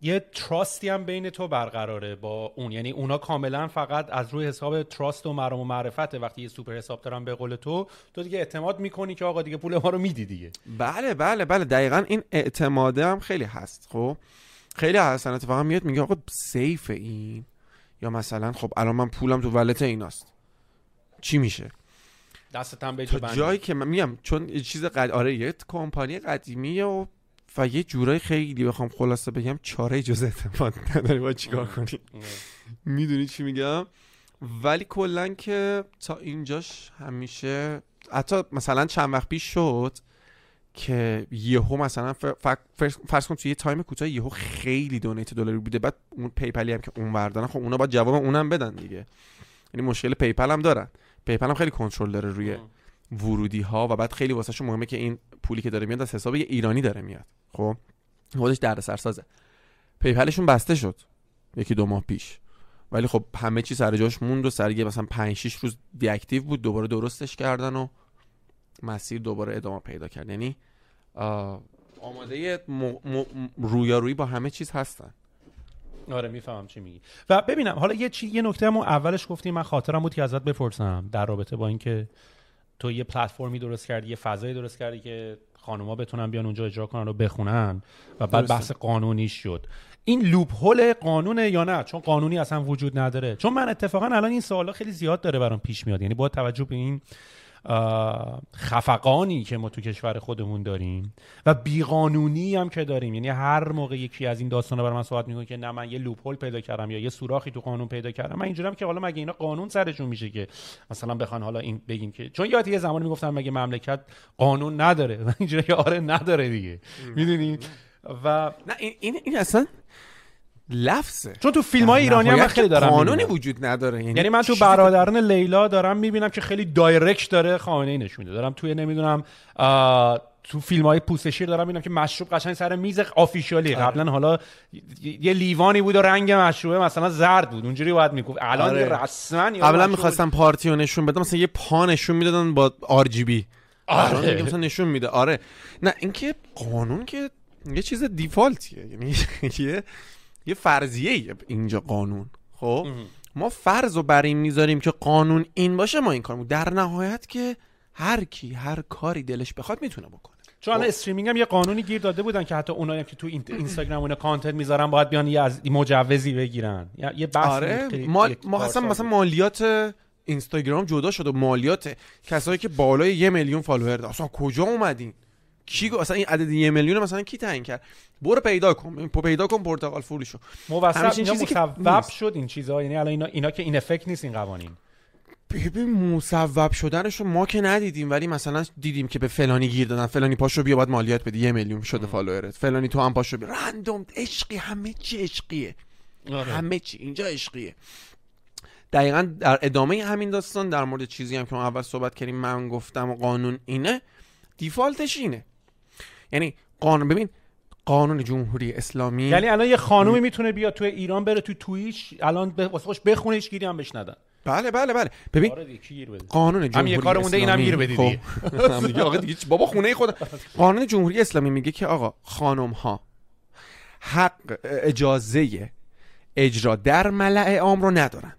یه trustی هم بین تو برقراره با اون. یعنی اونا کاملا فقط از روی حساب trust و مرام و معرفته. وقتی یه سوپر حساب دارن به قول تو تو دیگه اعتماد می‌کنی که آقا دیگه پول ما رو میدی دیگه. بله بله بله. دقیقا این اعتماده هم خیلی هست خب؟ خیلی هستن. اتفاقا میاد میگه آقا safe این؟ یا مثلا خب الان من پولم تو ولت ایناست. چی میشه؟ دستت هم تا. جایی که من میگم چون یه چیز قد... آره یه کمپانی قدیمیه و و یه جورای خیلی بخوام خلاصه بگم چاره جز اعتماد نداری باید چیکار کنی می‌دونی چی میگم؟ ولی کلا که تا اینجاش همیشه حتی مثلا چند وقت پیش شد که یهو مثلا فرض کن توی یه time کوتاه یهو خیلی donate دلاری بوده. بعد اون PayPalی هم که اون‌ورن خب اونا باید جواب اونم بدن دیگه. یعنی مشکل PayPal هم دارن. PayPal هم خیلی کنترل داره روی ورودی ها و بعد خیلی واسه مهمه که این پولی که داره میاد از حساب یه ایرانی داره میاد. خب؟ خودش دردسر سازه PayPalشون بسته شد. یکی دو ماه پیش. ولی خب همه چی سر جاش موند و سر مثلا 5 6 روز deactive بود دوباره درستش کردن و مسیر دوباره ادامه پیدا کرد. یعنی آماده م... م... رویارویی با همه چیز هستن. آره می‌فهمم چی میگی. و ببینم حالا یه چی یه نکته همون اولش گفتی من خاطرم بود که ازت بپرسم در رابطه با اینکه تو یه پلتفرمی درست کردی یه فضایی درست کردی که خانوما بتونن بیان اونجا اجرا کنن و بخونن و بعد درسته. بحث قانونی شد. این لوپ هول قانونه یا نه؟ چون قانونی اصلا وجود نداره. چون من اتفاقا الان این سوالا خیلی زیاد داره برام پیش میاد. یعنی با توجه به این خفقانی که ما تو کشور خودمون داریم و بیقانونی هم که داریم. یعنی هر موقع یکی از این داستانا برای من صحبت می‌کنه که نه من یه لوپ هول پیدا کردم یا یه سوراخی تو قانون پیدا کردم. من اینجورم که حالا مگه اینا قانون سرشون میشه که مثلا بخوان حالا این بگیم که چون یادی یه زمانی می‌گفتن مگه مملکت قانون نداره. من اینجوری که آره نداره دیگه. می‌دونی؟ و نه این این, این اصلا لفظه. چون تو فیلم های ایرانی هم خیلی دارم قانونی. وجود نداره. یعنی من تو برادران لیلا دارم می‌بینم که خیلی دایرکت داره خامنه ای نشون میده. دارم توی نمی‌دونم تو فیلم های پوست شیر دارم می‌بینم که مشروب قشنگ سر میز آفیشیالی. قبلا حالا یه لیوانی بود و رنگ مشروبه مثلا زرد بود. اونجوری باید می‌گفت. الان آره. رسما قبلا می‌خواستم پارتی رو نشون بدم مثلا یه پا نشون می‌دادن با آر جی بی. آره. مثلا نشون میده. آره. نه اینکه قانون که یه چیز دیفالتیه. یعنی یه یه فرضیه اینجا قانون خب؟ ما فرض رو بر این می‌ذاریم که قانون این باشه ما این کارمون. در نهایت که هر کی هر کاری دلش بخواد می‌تونه بکنه. چون الان streaming هم یه قانونی گیر داده بودن که حتی اونایی که تو این- اینستاگرام اون content می‌ذارن باید بیان یه از مجوزی بگیرن. یه بحث آره ما کار اصلا. مثلا مالیات اینستاگرام جدا شد و مالیات کسایی که بالای یه میلیون follower اصلا کجا اومدین؟ کی گو- اصلا این عدد یه میلیون مثلا کی تعیین کرد؟ برو پیدا کن پیدا کن پرتغال فروشو موثق چیزی که مصوب. شد این چیزها یعنی الان اینا اینا که این افکت نیست این قوانین. ببین مصوب شدنشو ما که ندیدیم ولی مثلا دیدیم که به فلانی گیر دادن. فلانی پاشو بیا باید مالیات بدی یه میلیون شده فالوورت. فلانی تو هم پاشو بیا. رندوم عشقی. همه چی عشقیه. آره. همه چی. اینجا عشقیه. دقیقا در ادامه همین داستان در مورد چیزی هم که ما اول صحبت کردیم من گفتم و قانون اینه. دیفالتش اینه. یعنی قانون ببین قانون جمهوری اسلامی یعنی الان یه خانومی می‌تونه بیاد تو ایران بره تو تویچ الان به واسه خودش بخونه هیچ گیری هم بهش ندن. بله بله بله. ببین آره قانون هم جمهوری یه کار مونده اینم اسلامی- گیر. خب. هم دیگه. آقا دیگه بابا خونه خود. قانون جمهوری اسلامی میگه که آقا خانم ها حق اجازه اجرا در ملع عام رو ندارن.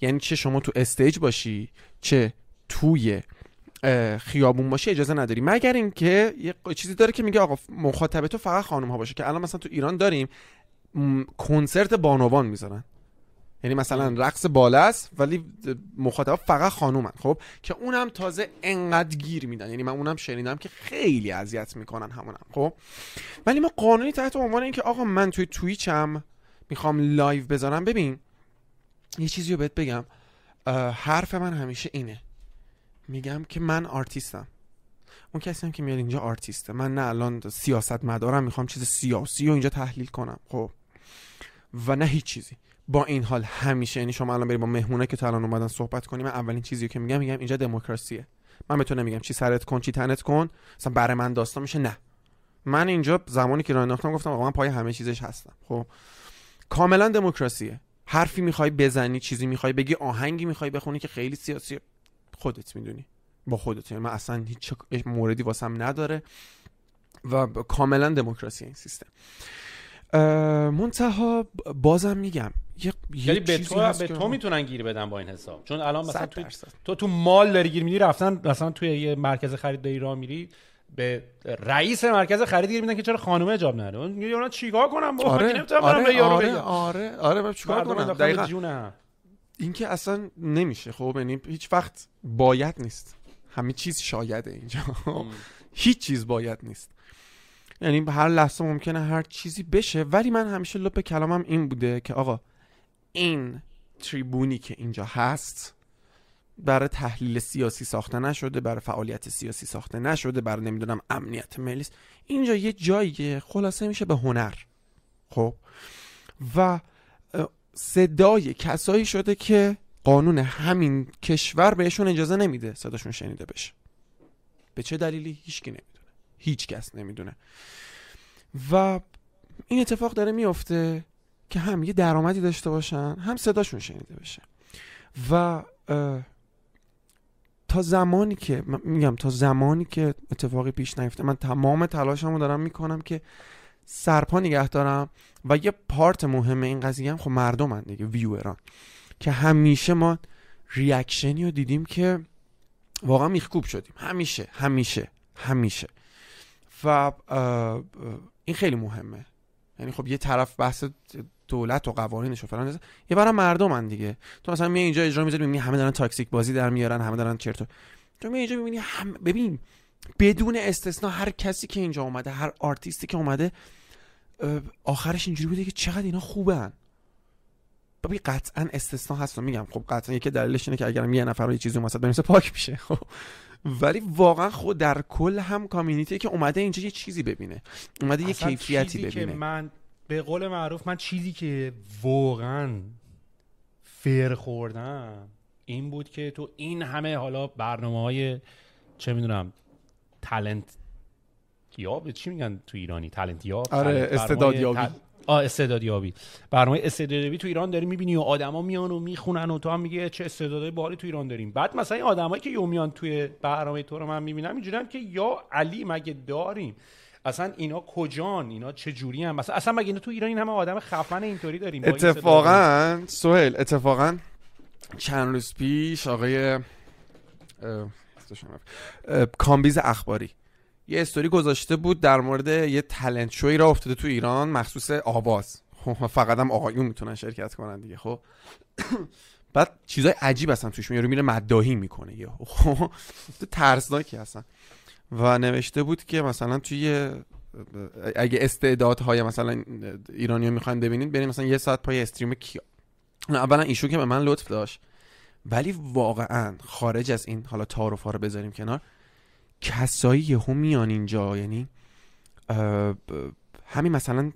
یعنی چه شما تو استیج باشی چه توی خیابون باشی اجازه نداری. مگر اینکه یه چیزی داره که میگه آقا مخاطب تو فقط خانم ها باشه که الان مثلا تو ایران داریم م، کنسرت بانوان می‌ذارن. یعنی مثلا رقص بالا است ولی مخاطب فقط خانومن خب؟ که اونم تازه انقدر گیر میدن. یعنی من اونم شنیدم که خیلی اذیت می‌کنن همونم خب؟ ولی ما قانونی تحت عنوان اینکه آقا من توی Twitchم می‌خوام live بذارم. ببین یه چیزی رو بهت بگم. حرف من همیشه اینه. میگم که من آرتیستم. اون کسی هم که میاد اینجا آرتیسته. من نه الان سیاست مدارم می‌خوام چیز سیاسی رو اینجا تحلیل کنم. خب. و نه هیچ چیزی. با این حال همیشه یعنی شما الان بریم با مهمونه که تا الان اومدن صحبت کنیم من اولین چیزی که میگم میگم اینجا دموکراسیه. من به تو نمیگم چی سرت کن چی تنت کن. مثلا برای من داستان میشه نه. من اینجا زمانی که راه انداختم گفتم آقا من پای همه چیزش هستم. خب. کاملا دموکراسیه. حرفی می‌خوای بزنی چیزی می‌خوای بگی آهنگی می‌خوای بخونی که خیلی سیاسی. خودت می‌دونی. با خودت. یعنی من اصلا هیچ موردی واسم نداره و کاملا دموکراسی این سیستم. منتها بازم میگم یه یعنی به تو به تو می‌تونن گیر بدن با این حساب. چون الان مثلا تو. تو تو مال داری گیر میدی رفتن مثلا توی یه مرکز خریداری راه میری به رئیس مرکز خرید گیر میدن که چرا خانم اجاب نداره. اون چیکار کنم؟ آره آره نمی‌تونم برم به یارو آره بگم آره آره من چیکار کنم؟ دقیقاً. این که اصلا نمیشه خب؟ یعنی هیچ وقت باید نیست. همه چیز شایده اینجا. هیچ چیز باید نیست. یعنی هر لحظه ممکنه هر چیزی بشه. ولی من همیشه لپ کلامم این بوده که آقا این تریبونی که اینجا هست برای تحلیل سیاسی ساخته نشده برای فعالیت سیاسی ساخته نشده برای نمی‌دونم امنیت ملی. است. اینجا یه جاییه خلاصه میشه به هنر. خب؟ و صدای کسایی شده که قانون همین کشور بهشون اجازه نمیده صداشون شنیده بشه. به چه دلیلی؟ هیچکی نمی‌دونه. هیچ کس نمی‌دونه. و این اتفاق داره میفته که هم یه درآمدی داشته باشن هم صداشون شنیده بشه. و تا زمانی که میگم تا زمانی که اتفاقی پیش نیفته من تمام تلاشمو دارم می‌کنم که سرپا نگه دارم. و یه پارت مهم این قضیه هم خب مردمن دیگه ویوران که همیشه ما ریاکشنی رو دیدیم که واقعا میخکوب شدیم. همیشه همیشه همیشه. و این خیلی مهمه. یعنی خب یه طرف بحث دولت و قوانینش و فلان. یه برای مردمن دیگه. تو مثلا می اینجا اجرا می‌ذاری می‌بینی همه دارن تاکسیک بازی در میارن همه دارن چرت تو می اینجا می‌بینی هم ببین بدون استثنا هر کسی که اینجا اومده هر آرتیستی که اومده آخرش اینجوری بوده که چقدر اینا خوبن. ببین قطعا استثنا هست و میگم. خب قطعا یکی دلیلش اینه که اگرم یه نفر یه چیزی واسط بنویسه پاک میشه. خب. ولی واقعا خود در کل هم کامیونیتی که اومده اینجا یه چیزی ببینه. اومده یه کیفیتی چیزی که ببینه. من به قول معروف من چیزی که واقعا فر خوردم این بود که تو این همه حالا برنامه های چه می‌دونم تالنت یاب چی میگن تو ایرانی؟ تالنت یاب آره، برنامه استعدادیابی. تل- آه استعدادیابی. برنامه استعدادیابی تو ایران داری می‌بینی و آدما میان و می‌خونن و تو هم میگه چه استعدادهای بالی تو ایران داریم. بعد مثلا این آدمایی که یومیان توی برنامه تو رو من می‌بینم اینجوریان که یا علی مگه داریم؟ اصلا اینا کجان؟ اینا چه جوری هم؟ مثلا اصلا مگه اینا تو ایران این همه آدم خفن اینطوری داریم؟ اتفاقا سوهل اتفاقا چند روز پیش آقای. اه، کامبیز اخباری. یه استوری گذاشته بود در مورد یه تلنت شوی را افتاده تو ایران مخصوص آواز. خب فقط هم آقایون می‌تونن شرکت کنن دیگه خب. بعد چیزای عجیب هستن توش میاره میره مداهی می‌کنه یه خب ترسناکی هستن. و نوشته بود که مثلا توی اگه استعدادهای مثلا ایرانی می‌خواین ببینید بریم مثلا یه ساعت پای استریم کیا. اولا ایشون که به من لطف داشت ولی واقعا خارج از این حالا تعارف ها رو بذاریم کنار کسایی یهو میان اینجا یعنی همین مثلا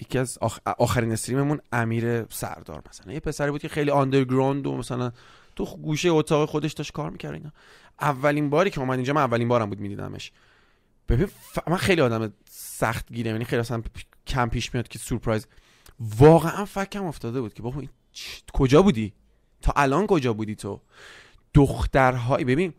یکی از آخرین استریممون امیر سردار مثلا. یه پسری بود که خیلی آندرگراند و مثلا تو گوشه اتاق خودش داشت کار می‌کرد اینا. اولین باری که اومد اینجا من اولین بارم بود میدیدمش. ببین من خیلی آدم سخت گیرم یعنی خیلی اصلا کم پیش میاد که surprise. واقعا فکم افتاده بود که بابا کجا بودی؟ تا الان کجا بودی تو؟ دخترهای ببین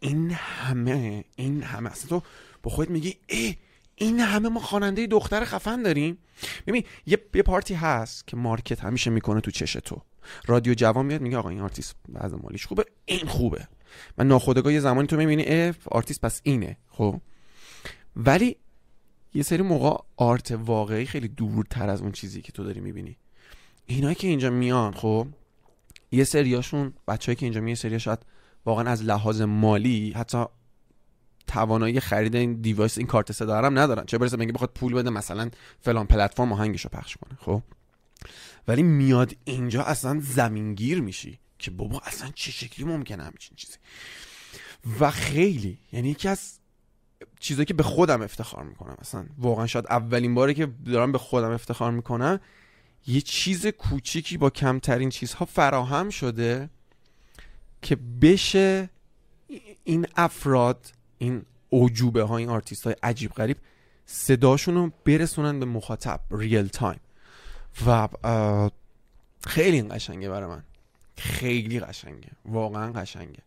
این همه این همه. اصلا تو با خودت میگی ای این همه ما خواننده دختر خفن داریم. ببین یه،, یه پارتی هست که market همیشه می‌کنه تو چش تو. رادیو جوان میاد میگه آقا این آرتیست بعض مالیش خوبه این خوبه. و ناخودآگاه یه زمانی تو می‌بینی اف آرتیست پس اینه خب؟ ولی یه سری موقع art واقعی خیلی دورتر از اون چیزی که تو داری می‌بینی. اینایی که اینجا میان خب؟ یه سریاشون بچه‌ای که اینجا میان سریا شاید واقعا از لحاظ مالی حتی توانایی خرید این device این کارت صدا هم ندارن. چه برسه بگه بخواد پول بده مثلا فلان پلتفرم آهنگشو پخش کنه خب؟ ولی میاد اینجا اصلا زمینگیر میشی که بابا اصلا چه شکلی ممکنه همچین چیزی؟ و خیلی یعنی یکی از چیزایی که به خودم افتخار می‌کنم اصلا واقعا شاید اولین باری که دارم به خودم افتخار می‌کنم یه چیز کوچیکی با کمترین چیزها فراهم شده که بشه این افراد این اعجوبه ها این آرتیست های عجیب غریب صداشون رو برسونن به مخاطب real time و خیلی این قشنگه برای من. خیلی قشنگه. واقعا قشنگه.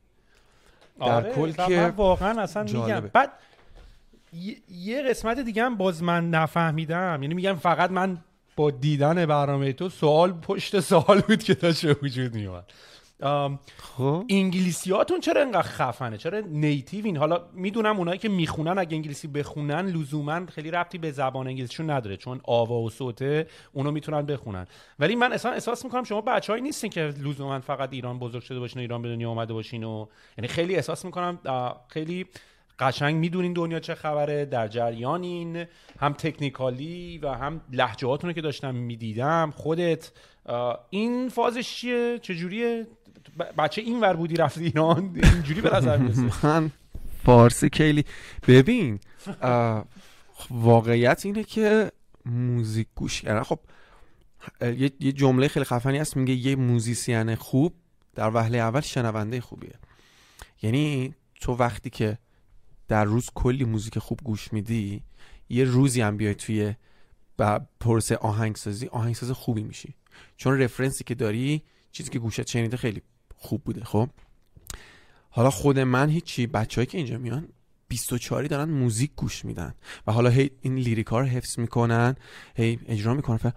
در آره کل که واقعا اصلا میگم بعد یه قسمت دیگه هم باز من نفهمیدم. یعنی میگم فقط من با دیدن برنامه تو سوال پشت سوال بود که داشت وجود میومد خب. انگلیسیاتون چرا انقدر خفنه؟ چرا نیتیوین حالا می‌دونم اونایی که می‌خونن اگه انگلیسی بخونن لزوما خیلی ربطی به زبان انگلیسیشون نداره چون آوا و صوته اونو می‌تونن بخونن. ولی من اصلا احساس می‌کنم شما بچههایی نیستین که لزوما فقط ایران بزرگ شده باشین و ایران به دنیا اومده باشین و یعنی خیلی احساس می‌کنم خیلی قشنگ می‌دونین دنیا چه خبره در جریانین. هم تکنیکالی و هم لحجهاتونو که داشتم می‌دیدم خودت. این فازش چیه؟ چجوریه؟ بچه این ور بودی رفتی ایران اینجوری به نظر من فارسی کلی ببین واقعیت اینه که موزیک گوش کردن خب یه جمله خیلی خفنی هست میگه یه موزیسین خوب در وهله اول شنونده خوبیه. یعنی تو وقتی که در روز کلی موزیک خوب گوش میدی یه روزی هم بیای توی پروسه آهنگسازی آهنگساز خوبی میشی. چون رفرنسی که داری چیزی که گوشت شنیده خیلی خوب بوده. خب. حالا خود من هیچی بچههایی که اینجا میان 24 دارن موزیک گوش میدن و حالا هی این لیریکا رو حفظ می‌کنن هی اجرا می‌کنن.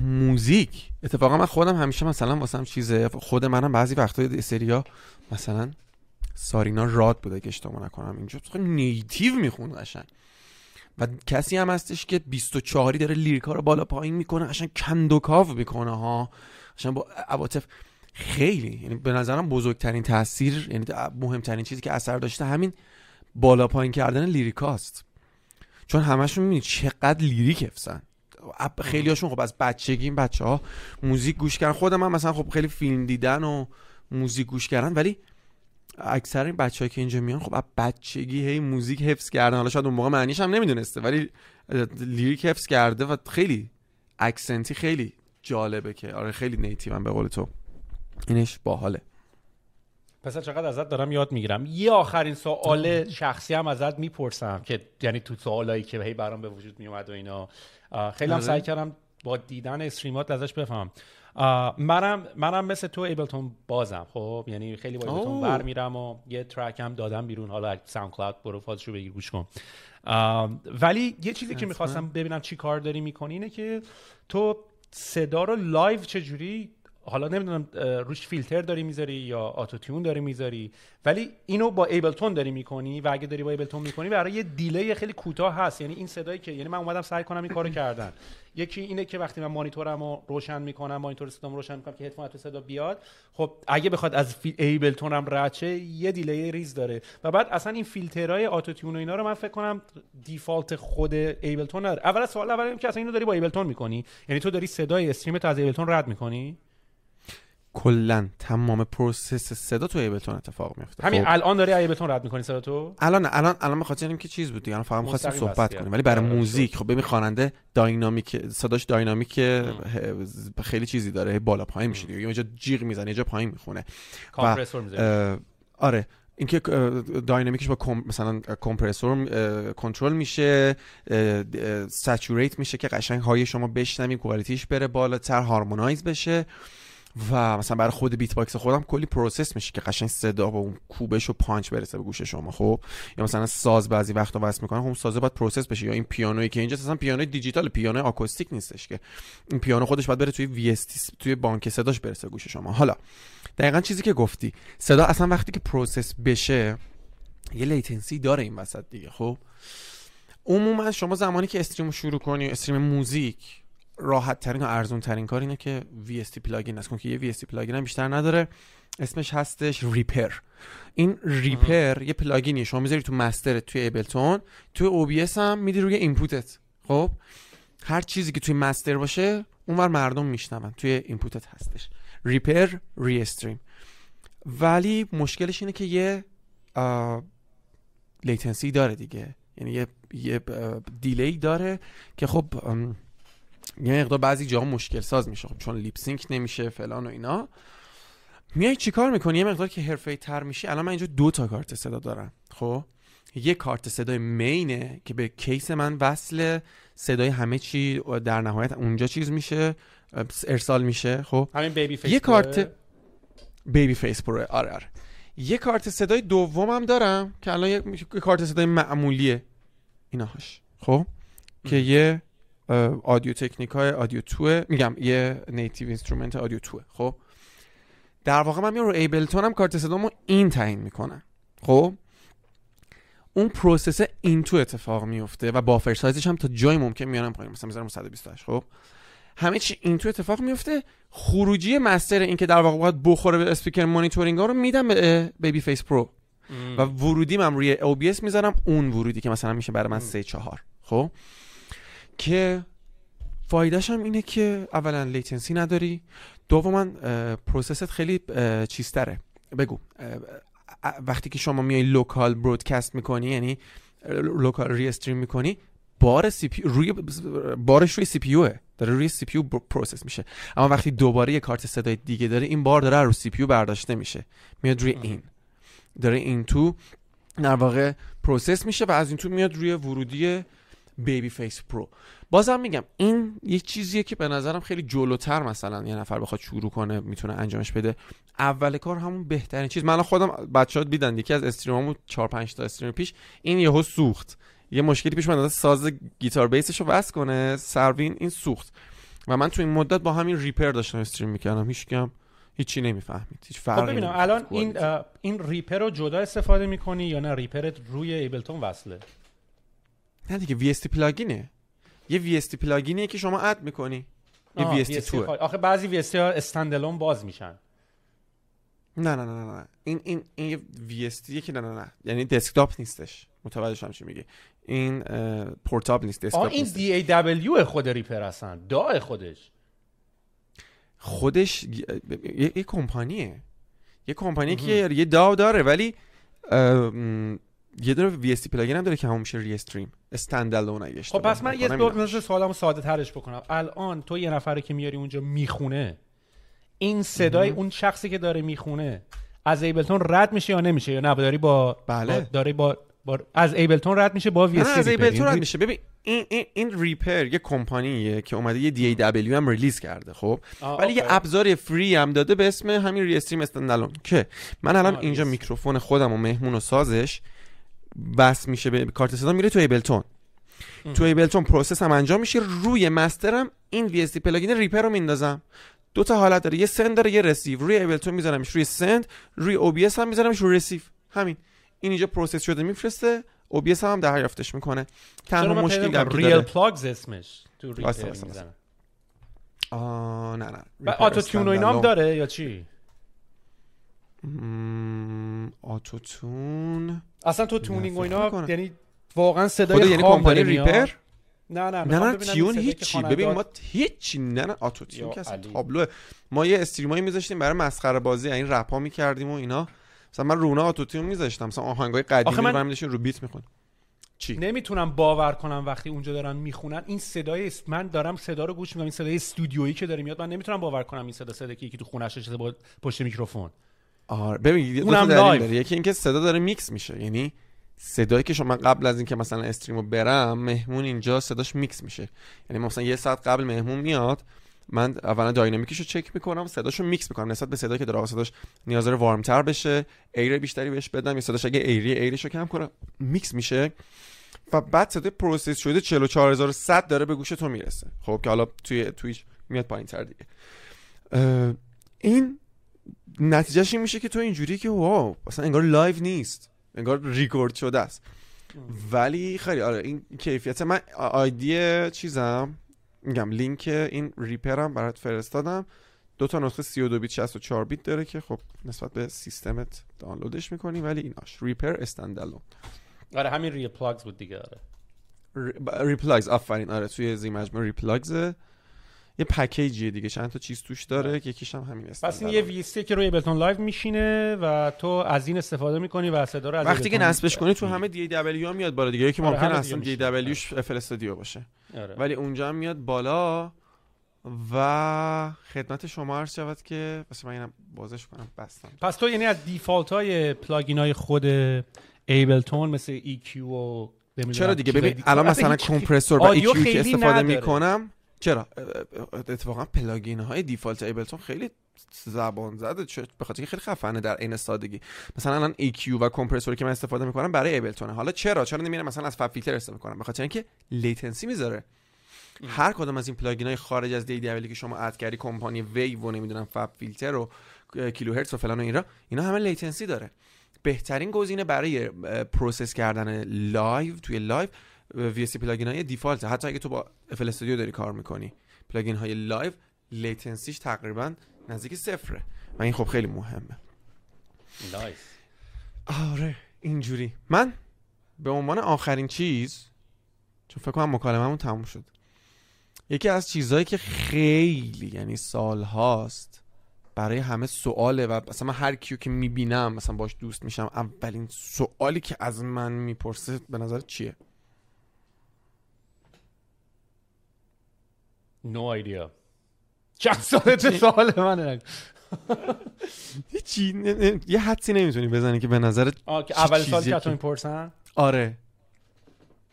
موزیک. اتفاقا من خودم همیشه مثلا واسم چیزه. خود منم بعضی وقتا سریا مثلا سارینا راد بوده که اشتباه نکنم اینجا. نیتیو میخون قشنگ. و کسی هم هستش که 24 داره لیریکا رو بالا پایین می‌کنه قشنگ کندوکاو می‌کنه ها. قشنگ با عواطف خیلی. یعنی به نظرم بزرگترین تاثیر یعنی مهمترین چیزی که اثر داشته همین بالا پایین کردن lyric هاست چون همشون می‌بینید چقدر lyric حفظن. خیلی هاشون خب از بچگی این بچه ها موزیک گوش کردن. خودم من مثلا خب خیلی فیلم دیدن و موزیک گوش کردن ولی اکثر این بچه که اینجا میان خب از بچگی هی موزیک حفظ کردن. حالا شاید اون موقع معنیش هم نمی‌دونسته ولی lyric حفظ کرده و خیلی accent ای خیلی جالبه که آره خیلی native به قول تو. اینش باحاله. پس چقدر ازت دارم یاد می‌گیرم. یه آخرین سوال شخصی هم ازت می‌پرسم که یعنی تو سوالایی که هی برام به وجود میومد و اینا. خیلی هم آره. سعی کردم با دیدن stream هات ازش بفهم منم منم مثل تو Ableton بازم خب؟ یعنی خیلی با Ableton ور میرم و یه track هم دادم بیرون. حالا SoundCloud برو فازشو بگیر گوش کن. ولی یه چیزی که می‌خواستم ببینم چی کار داری می‌کنی اینه که تو صدا رو live چجوری حالا نمی‌دونم روش فیلتر داری می‌ذاری یا autotune داری می‌ذاری ولی اینو با Ableton داری می‌کنی و اگه داری با ایبلتون می‌کنی برای یه delay خیلی کوتاه هست. یعنی این صدایی که یعنی من اومدم سعی کنم این کارو کردن. یکی اینه که وقتی من مانیتورم رو روشن می‌کنم مانیتور صدام روشن می‌کنم که هدفون تو صدا بیاد خب اگه بخواد از Ableton هم رد شه یه delay ریز داره. و بعد اصلا این فیلترهای autotune و اینا رو من فکر کنم default خود Ableton نداره. اول سوال اول که اصلا اینو داری با Ableton می‌کنی؟ یعنی تو داری صدای stream ت از Ableton رد می‌کنی؟ کلا تمام process صدا تو Ableton اتفاق میفته همین خب. الان داری Ableton رد می‌کنی صدا تو؟ الان الان الان بخاطر اینکه چیز بود دیگه. الان فقط می‌خواستیم صحبت کنیم. ولی برای کرد. موزیک. خب ببین خواننده dynamic صداش dynamic خیلی چیزی داره. بالا پایین میشه دیگه یه جا جیغ می‌زنه یه جا پایین می‌خونه. compressor اه، آره. اینکه dynamic ش با کم... مثلا compressor کنترل میشه saturate میشه که قشنگ های شما بشنوی quality ش بره بالاتر harmonize بشه. و مثلا برای خود beatbox خودم کلی process میشه که قشنگ صدا با اون کوبش و پانچ برسه به گوش شما خب؟ یا مثلا ساز بعضی وقتا وصل می‌کنه خب اون سازه باید process بشه. یا این پیانویی که اینجا اصلا پیانوی دیجیتال پیانوی آکوستیک نیستش که. این پیانو خودش باید بره توی وی توی بانک صداش برسه به گوش شما. حالا دقیقا چیزی که گفتی. صدا اصلا وقتی که process بشه یه latency داره این وسط دیگه خب؟ عموما شما زمانی که stream رو شروع کنی stream موزیک راحت ترین و ارزون ترین کار اینه که VST plugin هست که یه VST plugin هم بیشتر نداره. اسمش هستش Reaper این Reaper یه plugin یه. شما می‌ذاری تو master توی Ableton توی OBS هم میدی روی input ت خب؟ هر چیزی که توی master باشه اونور مردم میشنون. توی input ت هستش. Reaper ReaStream ولی مشکلش اینه که یه latency داره دیگه. یعنی یه, یه delay داره که خب یه مقدار بعضی جاها مشکل ساز میشه خب چون lip sync نمیشه فلان و اینا. میای چیکار می‌کنی؟ یه مقدار که حرفه‌ای تر میشی. الان من اینجا دو تا کارت صدا دارم خب؟ یه کارت صدای main ه که به case من وصل صدای همه چی در نهایت اونجا چیز میشه ارسال میشه خب؟ همین Babyface یه کارت Babyface Pro آره آره. یه کارت صدای دومم دارم که الان یه یه کارت صدای معمولیه. ایناهاش خب؟ که یه Audio تکنیک های Audio 2 ه میگم یه Native Instruments Audio 2 ه خب؟ در واقع من میام رو Ableton هم کارت صدامو این تعیین می‌کنم خب؟ اون process این تو اتفاق میفته و buffer size ش هم تا جای ممکن میارم پایین. مثلا می‌ذارم 128 خب؟ همه چی این تو اتفاق میفته خروجی master این که در واقع باید بخوره به speaker monitoring ها رو میدم به Babyface Pro و ورودی من روی OBS می‌ذارم. اون ورودی که مثلا میشه برای من 3 4 خب؟ که فایدهش هم اینه که اولا latency نداری. دوما process ت خیلی اه، چیزتره. بگو وقتی که شما میای local broadcast می‌کنی یعنی local restream می‌کنی بار CPU روی بارش روی CPU داره روی CPU process میشه. اما وقتی دوباره یه کارت صدای دیگه داره این بار داره رو CPU برداشته میشه. میاد روی این. داره این تو در واقع process میشه و از این تو میاد روی ورودی Babyface Pro. بازم میگم این یه چیزیه که به نظرم خیلی جلوتر مثلا یه نفر بخواد شروع کنه می‌تونه انجامش بده. اول کار همون بهترین چیز. من خودم بچه‌ها دیدن یکی از stream امو 4 5 تا stream پیش این یهو سوخت. یه مشکلی پیش اومد ساز گیتار bass ش رو وصل کنه سروین این سوخت. و من تو این مدت با همین Reaper داشتم stream می‌کردم. هیچ کم هیچی نمی‌فهمید هیچ خب فرقی ببینم نمی‌کرد الان این این Reaper رو جدا استفاده می‌کنی یا نه؟ Reaper ت روی Ableton وصله؟ نه دیگه VST plugin ه. یه VST plugin یه که شما add می‌کنی. یه VST VST توه. خواهی. آخه بعضی VST ها استندالون باز میشن. نه نه نه نه این این این یه VST که نه نه نه. یعنی دسکتاپ نیستش. متوجه شدم چی میگه این پورتابل نیست دسکتاپ این. DAW خود ریپر هستن داع خودش. خودش یه کمپانیه. یه کمپانی که یه داو داره ولی یه دونه VST پلاگین هم داره که همون میشه ری استریم استندالون اگه خب پس من یه نکنم. دو اینم. مثل سوالمو ساده ترش بکنم. الان تو یه نفره که میاری اونجا می‌خونه این صدای اون شخصی که داره می‌خونه از Ableton رد میشه یا نمیشه؟ یا نه؟ داری با بله. با- داره با, با از Ableton رد میشه با وی نه از Ableton رد میشه. ببین این این این Reaper یه کمپانیه که اومده یه DAW هم release کرده خب؟ ولی یه. ابزار free هم داده به اسم همین ReaStream standalone که من الان اینجا میکروفون خودم و مهمون و سازش وصل میشه به کارت صدا میره تو Ableton تو Ableton process هم انجام میشه. روی master م این VST plugin Reaper رو میندازم. دو تا حالت داره. یه send داره یه receive. روی Ableton میذارمش. روی send روی OBS هم میذارمش. روی receive. همین. این اینجا process شده میفرسته. OBS هم دریافتش می‌کنه. تنها هم که ReaPlugs اسمش تو Reaper آه نه نه. auto-tune و اینا هم داره یا چی؟ آتوتون. اصلا تو تونینگ و اینا. یعنی واقعا صدای خود یعنی کمپانی؟ ریپر؟ نه نه نه نه تیون هیچی. ببین ما هیچی نه نه آتو تیون که اصلا. تابلوه. ما یه استریمایی میذاشتیم برای مسخره بازی این رپ ها می‌کردیم و اینا. مثلا من رونا آتو تیون میذاشتم. مثلا آهنگای قدیمی من- رو برمی داشتیم رو بیت می‌خونیم. چی؟ نمی‌تونم باور کنم وقتی اونجا دارن می‌خونن. این صدای است- من دارم صدا رو گوش میدم. این صدای استودیویی که داره میاد من نمی‌تونم باور کنم این صدا صدایی که یکی تو خونش نشسته با پشت میکروفون. آره. ببین اونم live. داره. یکی اینکه صدا داره میکس میشه. یعنی صدایی که شما قبل از اینکه مثلا stream و برم مهمون اینجا صداش میکس میشه. یعنی مثلا یه ساعت قبل مهمون میاد من اولا dynamic یشو چک می‌کنم صداشو میکس می‌کنم. نسبت به صدایی که داره صداش نیاز داره warm تر بشه air بیشتری بهش بدم یا صداش اگه airy air شو کم کنم میکس میشه. و بعد صدای process شده 44100 داره به گوش تو می‌رسه. خب که حالا توی Twitch میاد پایین تر دیگه. این نتیجهش این میشه که تو اینجوری که wow اصلا انگار live نیست انگار ریکورد شده است. ولی خیلی آره این کیفیت من ID چیزم میگم لینک این Reaper م برات فرستادم. دو تا نسخه 32 بیت 64 بیت داره که خب نسبت به سیستمت دانلودش می‌کنی ولی ایناش. Reaper standalone. آره همین ReaPlugs بود دیگه آره. ReaPlugs آفرین. آره توی زیرمجموعه ReaPlugs یه package یه دیگه چند تا چیز توش داره که یکیش هم همین پس این. یه ویسی که روی Ableton Live میشینه و تو از این استفاده می‌کنی و صدا رو از وقتی که نصبش کنی تو همه DAW هم میاد بالا دیگه یکی آره، ممکن اصلا DAW ش FL Studio باشه آره. ولی اونجا هم میاد بالا و خدمت شما عرض شود که پس من اینم بازش کنم بستم پس تو یعنی از default های plugin های خود Ableton مثل EQ و چرا دیگه ببین. الان اصلا مثلا هیچ- compressor و audio EQ که استفاده. می‌کنم چرا؟ اتفاقا plugin های default Ableton خیلی زبان زده چه- به خاطر خیلی خفنه در عین سادگی. مثلا الان EQ و compressor ی که من استفاده می‌کنم برای Ableton ه. حالا چرا؟ چرا نمیرم مثلا از FabFilter استفاده کنم؟ به خاطر اینکه latency می‌ذاره. هر کدوم از این plugin های خارج از DAW که شما add کردی کمپانی ویو و نمی‌دونم FabFilter و Kilohearts و فلان و اینا اینا همه latency داره. بهترین گزینه برای process کردن live توی live VST plugin های default. حتی اگه تو با FL Studio داری کار می‌کنی plugin های live latency ش تقریبا نزدیک صفره. و این خب خیلی مهمه. nice. آره اینجوری. من به عنوان آخرین چیز چون فکر کنم مکالمه‌مون تموم شد. یکی از چیزهایی که خیلی یعنی سال هاست برای همه سواله و مثلا من هر کیو که می‌بینم مثلا باش دوست میشم اولین سوالی که از من می‌پرسه به نظر چیه؟ نو ایدیا چند سالت سوال منه هیچی یه حدسی نمی‌تونی بزنی که به نظر آه که چی اول سال که تو می‌پرسن؟ آره.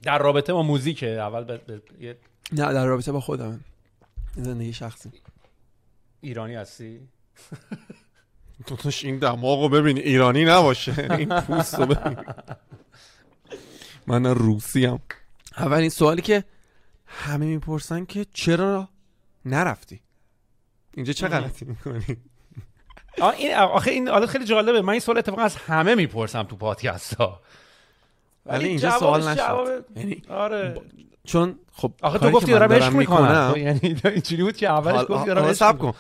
در رابطه با موزیکه. اول یه نه در رابطه با خودم. زندگی شخصی. ایرانی هستی؟ تو توش این دماغو ببین. ایرانی نباشه. این پوست رو ببین. من روسی هم اولین سوالی که همه می‌پرسن که چرا نرفتی؟ اینجا چه غلطی می‌کنی؟ این آخه این حالا خیلی جالبه. من این سوال اتفاقا از همه می‌پرسم تو پادکست ها ولی اینجا سوال نشد. یعنی آره. چون خب آخه تو گفتی دارم عشق می‌کنم. یعنی اینجوری بود که اولش گفتی دارم می‌کنم. کن.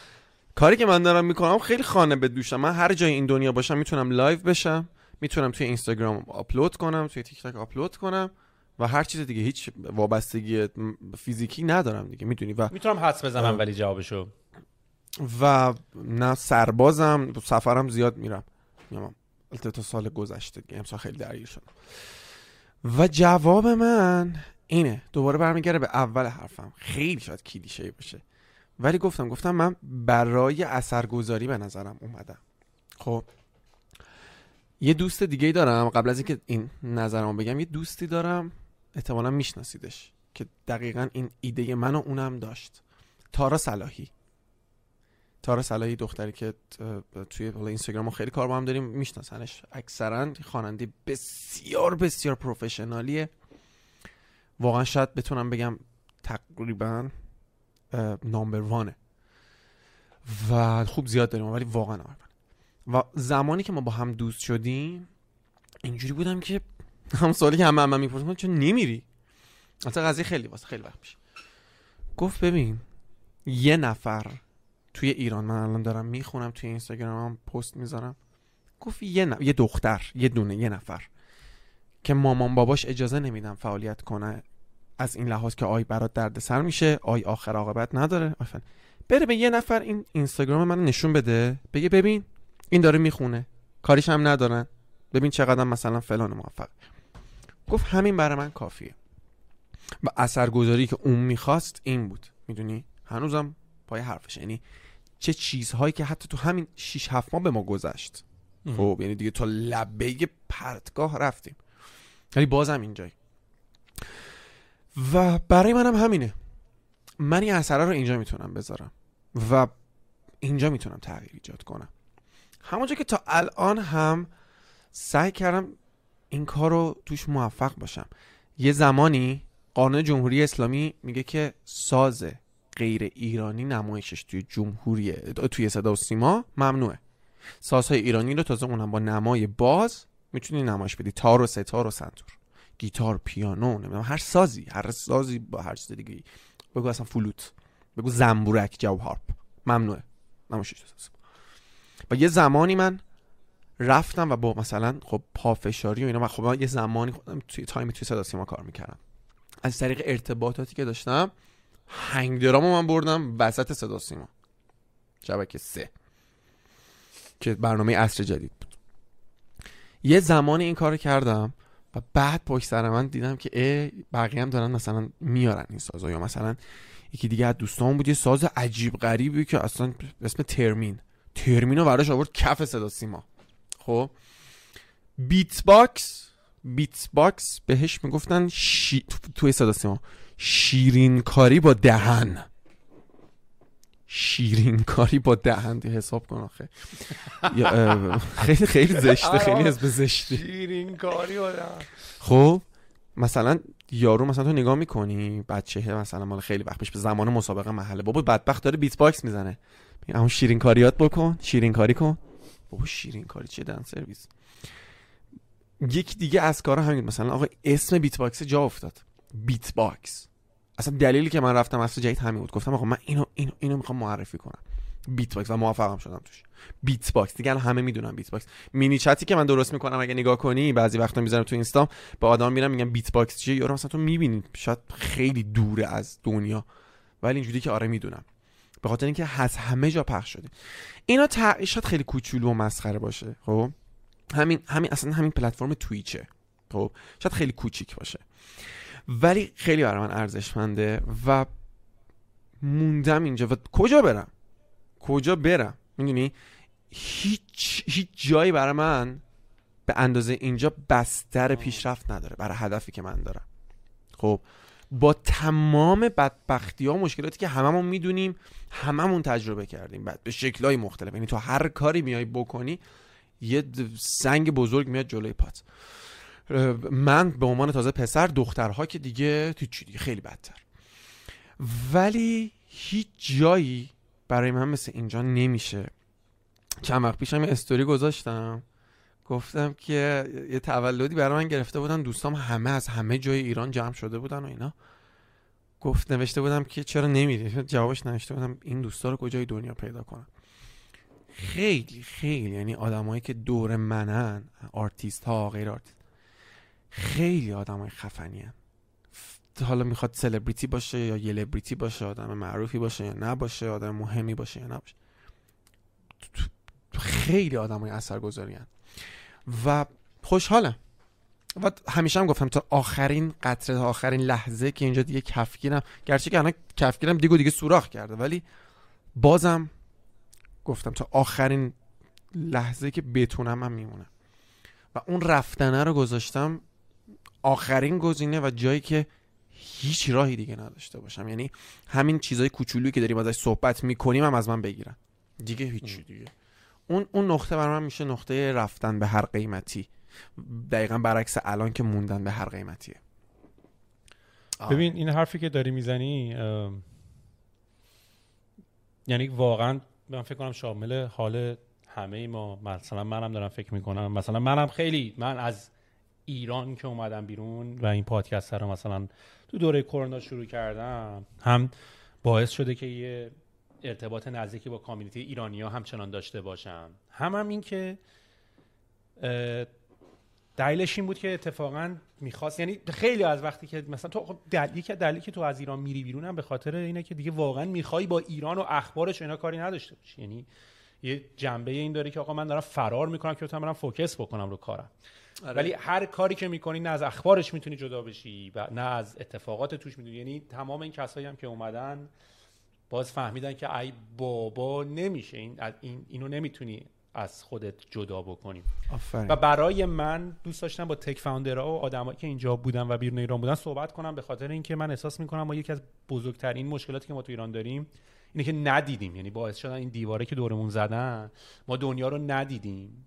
کاری که من دارم می‌کنم خیلی خانه به دوشم. من هر جای این دنیا باشم می‌تونم live بشم. می‌تونم توی اینستاگرام آپلود کنم توی تیک تاک آپلود کنم. و هر چیز دیگه هیچ وابستگی فیزیکی ندارم دیگه می‌دونی؟ و می‌تونم حدس بزنم ولی جوابشو. و نه سربازم سفرم زیاد میرم. میام تا سال گذشته دیگه امسال خیلی درگیر شدم. و جواب من اینه دوباره برمیگرده به اول حرفم. خیلی شاید کلیشه باشه. ولی گفتم گفتم من برای اثرگذاری به نظرم اومدم. خب. یه دوست دیگه ای دارم. قبل از اینکه این نظرمو بگم یه دوستی دارم احتمالا میشناسیدش که دقیقا این ایده من و اونم داشت. تارا صلاحی. تارا صلاحی دختری که توی اینستاگرام خیلی کار با هم داریم میشناسنش. اکثرا خواننده بسیار بسیار پروفشنالیه. واقعا شاید بتونم بگم تقریبا نامبر وانه. و خوب زیاد داریم ولی واقعا آرمان و زمانی که ما با هم دوست شدیم اینجوری بودم که هم سوالی که همه همه می‌پرسن چون نمیری؟ اصلا قضیه خیلی واسه خیلی وقت میشه گفت ببین یه نفر توی ایران من الان دارم می‌خونم توی اینستاگرامم پست می‌ذارم. گفت یه, ن... یه دختر یه دونه یه نفر که مامان باباش اجازه نمیدن فعالیت کنه از این لحاظ که آی برات درد سر میشه آی آخر عاقبت نداره. آفن. بره به یه نفر این اینستاگرام من نشون بده بگه ببین این داره می‌خونه. کاریش هم ندارن. ببین چقدر مثلا فلان موفق گفت همین برای من کافیه. و اثرگذاری که اون می‌خواست این بود. می‌دونی؟ هنوزم پای حرفش یعنی چه چیزهایی که حتی تو همین 6 7 ماه به ما گذشت. خب یعنی دیگه تا لبه پرتگاه رفتیم. ولی بازم اینجایی و برای منم همینه. من این اثره رو اینجا می‌تونم بذارم. و اینجا می‌تونم تغییر ایجاد کنم. همونجا که تا الان هم سعی کردم این کار رو توش موفق باشم. یه زمانی قانون جمهوری اسلامی میگه که ساز غیر ایرانی نمایشش توی جمهوری توی صدا و سیما ممنوعه. سازهای ایرانی رو تازه اونم با نمای باز می‌تونی نمایش بدی. تار و ستار و سنتور. گیتار پیانو نمی‌دونم هر سازی هر سازی با هر چیز دیگه بگو اصلا فلوت. بگو زنبورک جو هارپ ممنوعه. نمایشش و یه زمانی من رفتم و با مثلا خب پافشاری و اینا و خب یه زمانی خودم توی تایم توی صدا سیما کار می‌کردم. از طریق ارتباطاتی که داشتم هنگ درامو من بردم وسط صدا سیما. شبکه سه. که برنامه عصر جدید بود. یه زمانی این کار کردم و بعد پشت سر من دیدم که ای بقیه هم دارن مثلا میارن این سازا. یا مثلا یکی دیگه از دوستان بود یه ساز عجیب غریبی که اصلا اسم theremin. theremin رو براش آورد کف صدا سیما. خب. beatbox beatbox بهش می‌گفتن شی... توی صدا سیما. شیرین کاری با دهن. شیرین کاری با دهن. حساب کن آخه. خیلی خیلی زشته. خیلی اسم زشته شیرین کاری با دهن. خب مثلا یارو مثلا تو نگاه می‌کنی بچه مثلا مال خیلی وقت پیش به زمان مسابقه محله. بابا بدبخت داره beatbox می‌زنه همون شیرین کاریات بکن شیرین کاری کن. بابا شیرین کاری چیه دهن سرویس. یکی دیگه از کارا همین مثلا آقا اسم beatbox جا افتاد. beatbox اصلا دلیلی که من رفتم عصر جدید همین بود. گفتم آقا من اینو اینو اینو می‌خوام معرفی کنم. beatbox و موفقم شدم توش. beatbox دیگه همه می‌دونن beatbox mini chat ی که من درست می‌کنم اگه نگاه کنی بعضی وقتا می‌ذارم تو اینستا به آدم میرم میگم beatbox چیه؟ یارو مثلا تو می‌بینی. شاید خیلی دوره از دنیا. ولی اینجوری که آره می‌دونم. به خاطر اینکه از همه جا پخش شده. اینا شاید خیلی کوچولو و مسخره باشه خب؟ همین همین اصلا همین پلتفرم Twitch ه خب؟ شاید خیلی کوچیک باشه. ولی خیلی برای من ارزشمنده و موندم اینجا. و کجا برم؟ کجا برم؟ می‌دونی؟ هیچ هیچ جایی برای من به اندازه اینجا بستر پیشرفت نداره برای هدفی که من دارم. خب؟ با تمام بدبختی ها و مشکلاتی که هممون می‌دونیم هممون تجربه کردیم. بعد به شکلهای مختلف. یعنی تو هر کاری میای بکنی یه سنگ بزرگ میاد جلوی پات. من به عنوان تازه پسر دخترها که دیگه تو دیگه؟ خیلی بدتر. ولی هیچ جایی برای من مثل اینجا نمیشه. چند وقت پیشم استوری گذاشتم. گفتم که یه تولدی برای من گرفته بودن دوستام همه از همه جای ایران جمع شده بودن و اینا. گفت نوشته بودم که چرا نمیری؟ جوابش نوشته بودم این دوستا رو کجای دنیا پیدا کنم؟ خیلی خیلی یعنی آدمایی که دور منن آرتیست ها غیر آرتیست خیلی آدم های خفنی هن. حالا می‌خواد سلبریتی باشه یا یلبریتی باشه آدم معروفی باشه یا نباشه آدم مهمی باشه یا نباشه. خیلی آدم های اثر گذاری و خوشحالم. و همیشه هم گفتم تا آخرین قطره تا آخرین لحظه که اینجا دیگه کفگیرم. گرچه که الان کفگیرم دیگه دیگه سوراخ کرده ولی بازم گفتم تا آخرین لحظه که بتونم هم میمونم. و اون رفتنه رو گذاشتم آخرین گزینه و جایی که هیچ راهی دیگه نداشته باشم. یعنی همین چیزای کوچولویی که داریم ازش صحبت می‌کنیم هم از من بگیرن. دیگه هیچ دیگه. اون اون نقطه برای من میشه نقطه رفتن به هر قیمتی. دقیقا برعکس الان که موندن به هر قیمتیه. ببین این حرفی که داری می‌زنی یعنی واقعا من فکر کنم شامل حال همه ما. مثلا منم دارم فکر می‌کنم. مثلا منم خیلی من از ایران که اومدم بیرون و این پادکست رو مثلا تو دوره کرونا شروع کردم هم باعث شده که یه ارتباط نزدیکی با کامیونیتی ایرانی ها همچنان داشته باشم. هم هم این که دلیلش این بود که اتفاقا می‌خواست یعنی خیلی از وقتی که مثلا تو خب دلیلی که دلیلی که تو از ایران میری بیرون هم به خاطر اینه که دیگه واقعا می‌خوای با ایران و اخبارش اینا کاری نداشته باشی. یعنی یه جنبه این داره که آقا من دارم فرار می‌کنم که بتونم برم فوکس بکنم رو کارم. آره. ولی هر کاری که می‌کنی نه از اخبارش می‌تونی جدا بشی و نه از اتفاقات توش می‌تونی یعنی تمام این کسایی هم که اومدن باز فهمیدن که ای بابا نمیشه. این, این اینو نمی‌تونی از خودت جدا بکنیم و برای من دوست داشتم با تک فاوندرها و آدمایی که اینجا بودن و بیرون ایران بودن صحبت کنم به خاطر اینکه من احساس می‌کنم ما یکی از بزرگترین مشکلاتی که ما تو ایران داریم اینه که ندیدیم. یعنی باعث شدن این دیواره که دورمون زدن ما دنیا رو ندیدیم.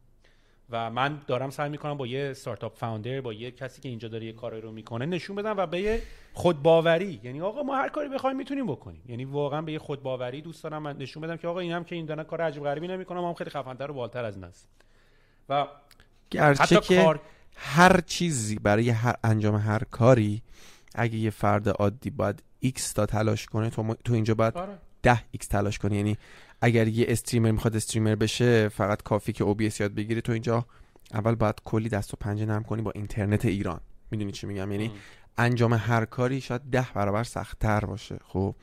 و من دارم سعی می‌کنم با یه استارتاپ فاوندر با یه کسی که اینجا داره یه کاری رو می‌کنه نشون بدم و به یه خودباوری. یعنی آقا ما هر کاری بخوایم می‌تونیم بکنیم. یعنی واقعا به یه خودباوری دوست دارم من نشون بدم که آقا اینم که این دارن کار عجیب غریبی نمی‌کنم هم خیلی خفن‌تر و بالتر از این است و گرچه که کار... هر چیزی برای هر انجام هر کاری اگه یه فرد عادی باید x تا تلاش کنه تو, تو اینجا باید آره. 10 x تلاش کنی. یعنی اگر یه استریمر می‌خواد استریمر بشه فقط کافی که OBS یاد بگیری. تو اینجا اول باید کلی دست و پنجه نرم کنی با اینترنت ایران. می‌دونی چی میگم؟ یعنی انجام هر کاری شاید ده برابر سختتر باشه. خب.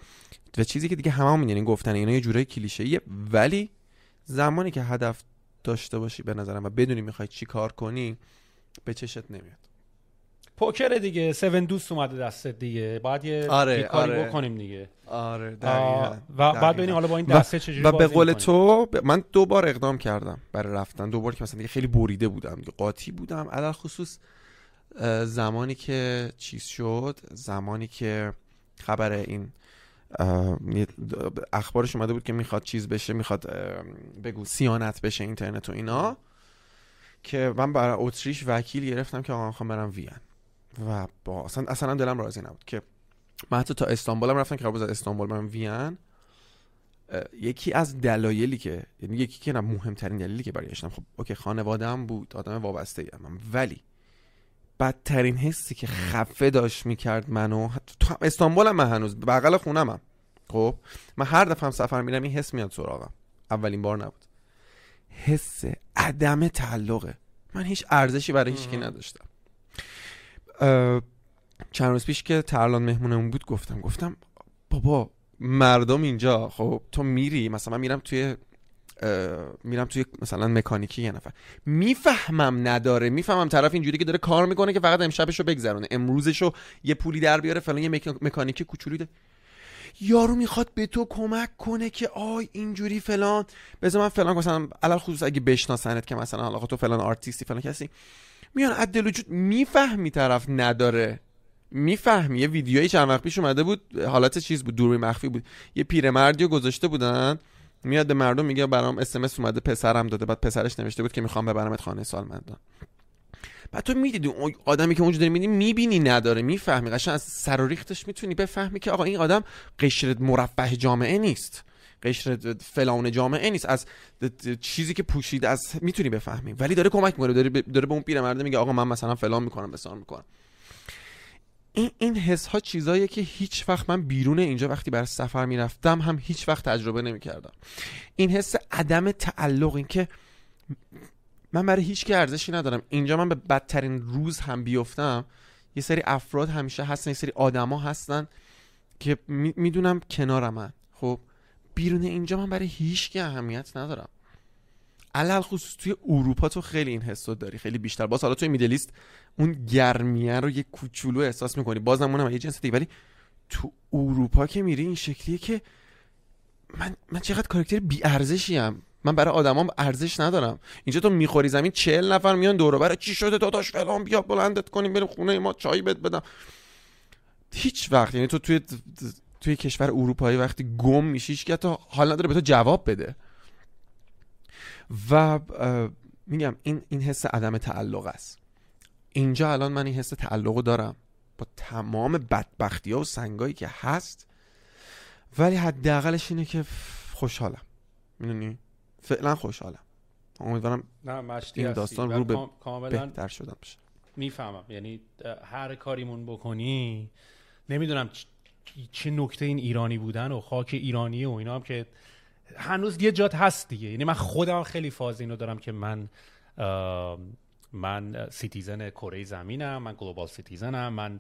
و چیزی که دیگه همه هم یعنی گفتن اینا یه جورای کلیشه ولی زمانی که هدف داشته باشی به نظرم و بدونی می‌خوای چی کار کنی به چشت نمیاد. پوکر دیگه سون دوست اومده دست دیگه. باید یه, آره، کاری آره. بکنیم دیگه. آره و بعد ببینیم حالا با این دسته چجوری و به قول تو من دو بار اقدام کردم برای رفتن. دو بار که مثلا دیگه خیلی بریده بودم دیگه قاطی بودم. علل خصوص زمانی که چیز شد زمانی که خبر این اخبارش اومده بود که می‌خواد چیز بشه می‌خواد بگو سیانت بشه اینترنت و اینا که من برای اتریش وکیل گرفتم که آقا می‌خوام برم وین. و با اصلا اصلا دلم راضی نبود که من حتی تا استانبول هم رفتم که از استانبول من وین یکی از دلایلی که یعنی یکی که نه مهمترین دلیلی که برگشتم خب اوکی خانواده هم بود آدم وابسته هم. ولی بدترین حسی که خفه داشت می‌کرد منو تو استانبول هم من هنوز بغل خونم هم. خب من هر دفعه هم سفر میرم این حس میاد سراغم. اولین بار نبود. حس عدم تعلقه. من هیچ ارزشی برای هیچ کی نداشتم. چند روز پیش که ترلان مهمونمون بود گفتم گفتم بابا مردم اینجا خب تو میری؟ مثلا من میرم توی میرم توی مثلا مکانیکی یه نفر. می‌فهمم نداره می‌فهمم طرف اینجوری که داره کار می‌کنه که فقط امشبشو بگذرونه امروزشو یه پولی در بیاره فلان یه مکانیکی کوچولی. یارو می‌خواد به تو کمک کنه که آی اینجوری فلان بذار من فلان مثلا علی‌الخصوص اگه بشناسنت که مثلا حالا تو فلان آرتیستی فلان کسی. میان از دل وجود می‌فهمی طرف نداره. می‌فهمی. یه ویدیویی چند وقت پیش اومده بود حالت چیز بود دوربین مخفی بود. یه پیرمردی گذاشته بودن میاد مردم میگه برام اس اومده پسرم داده. بعد پسرش نوشته بود که می‌خوام ببرمت خانه سالمندان. بعد تو می‌دیدی اون آدمی که اونجا داری میدی می‌بینی نداره می‌فهمی. قشنگ از سر و ریختش می‌تونی بفهمی که آقا این آدم قشر مرفه جامعه نیست. قشر فلان جامعه نیست. از چیزی که پوشیده از می‌تونی بفهمی. ولی داره کمک می‌کنه. داره, داره به اون پیرمرده میگه آقا من مثلا فلان می‌کنم بسان می‌کنم. این این حس ها چیزاییه که هیچ وقت من بیرون اینجا وقتی برای سفر می‌رفتم هم هیچ وقت تجربه نمی‌کردم. این حس عدم تعلق این که من برای هیچ که ارزشی ندارم. اینجا من به بدترین روز هم بیفتم یه سری افراد همیشه هستن یه سری آدما هستن که می‌دونم کنار من خب بیرون اینجا من برای هیچ که اهمیت ندارم. علل خصوص توی اروپا تو خیلی این حسو داری خیلی بیشتر. باز حالا توی میدلیست اون گرمیه رو یه کوچولو احساس می‌کنی. بازم اونم یه جنس دیگه. ولی تو اروپا که میری این شکلیه که من من چقدر کاراکتر بی ارزشی من برای آدمام ارزش ندارم. اینجا تو می‌خوری زمین چهل نفر میان دور برای چی شده داداش فلان؟ بیا بلندت کنیم بریم خونه ما چای بد بدم. هیچ وقت. یعنی تو توی توی کشور اروپایی وقتی گم میشیش که تا حال نداره به تو جواب بده. و میگم این این حس عدم تعلق است. اینجا الان من این حس تعلق دارم. با تمام بدبختی ها و سنگایی که هست ولی حداقلش اینه که خوشحالم. می‌دونی؟ فعلا خوشحالم. امیدوارم نه مشتی این داستان رو به بهتر شدن بشه. می‌فهمم. یعنی هر کاریم بکنی نمی‌دونم چه نکته این ایرانی بودن و خاک ایرانی و اینا هم که هنوز یه جات هست دیگه. یعنی من خودم خیلی فاز اینو دارم که من من citizen کره زمینم من global citizen م من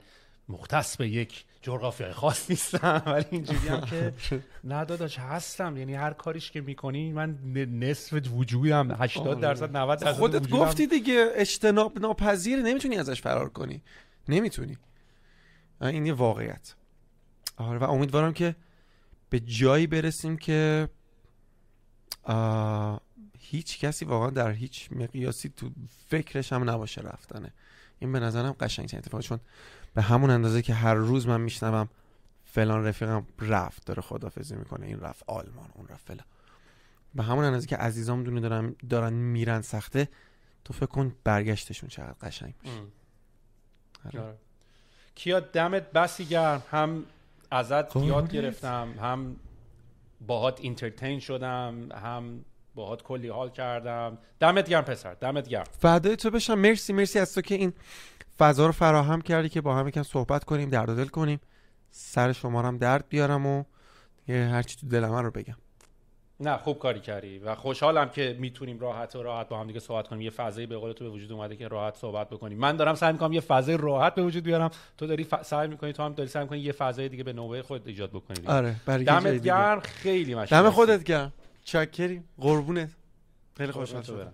مختص به یک جغرافیای خاص نیستم ولی اینجوری هم که نه داداش هستم. یعنی هر کاریش که می‌کنی من نصف وجودم. 80 درصد 90 درصد خودت گفتی دیگه اجتناب ناپذیر نمی‌تونی ازش فرار کنی. نمی‌تونی. این یه واقعیت. آره و امیدوارم که به جایی برسیم که هیچ کسی واقعا در هیچ مقیاسی تو فکرش هم نباشه رفتنه. این به نظرم قشنگ اتفاق چون به همون اندازه که هر روز من میشنوم فلان رفیقم رفت داره خدافزی می‌کنه این رفت آلمان اون رفت فلان. به همون اندازه که عزیزام دونه دارن دارن میرن سخته تو فکر کن برگشتشون چقدر قشنگ میشه. آره. آره. کیا؟ دمت بسی گرم. هم ازت قربونت. یاد گرفتم. هم باهات اینترتین شدم هم باهات کلی حال کردم. دمت گرم پسر دمت گرم. فدای تو بشم. مرسی مرسی از تو که این فضا رو فراهم کردی که با هم یکم صحبت کنیم درد دل کنیم. سر شما هم درد بیارم و یه هرچی تو دل من رو بگم. نه خوب کاری کردی و خوشحالم که می‌تونیم راحت و راحت با هم دیگه صحبت کنیم. یه فضایی به قول تو به وجود اومده که راحت صحبت بکنیم. من دارم سعی می‌کنم یه فضای راحت به وجود بیارم. تو داری ف... سعی می‌کنی تو هم داری سعی می‌کنی یه فضای دیگه به نوبه خود ایجاد بکنی دیگه. آره دمت. گرم خیلی مشکل دم خودت گرم. چکری قربونت. خیلی خوشحال شدم.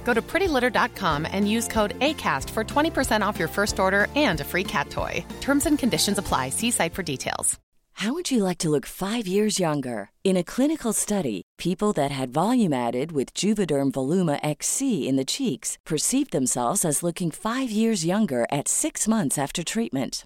Go to prettylitter.com and use code ACAST for 20% off your first order and a free cat toy. Terms and conditions apply. See site for details. How would you like to look five years younger? In a clinical study, people that had volume added with Juvederm Voluma XC in the cheeks perceived themselves as looking five years younger at six months after treatment.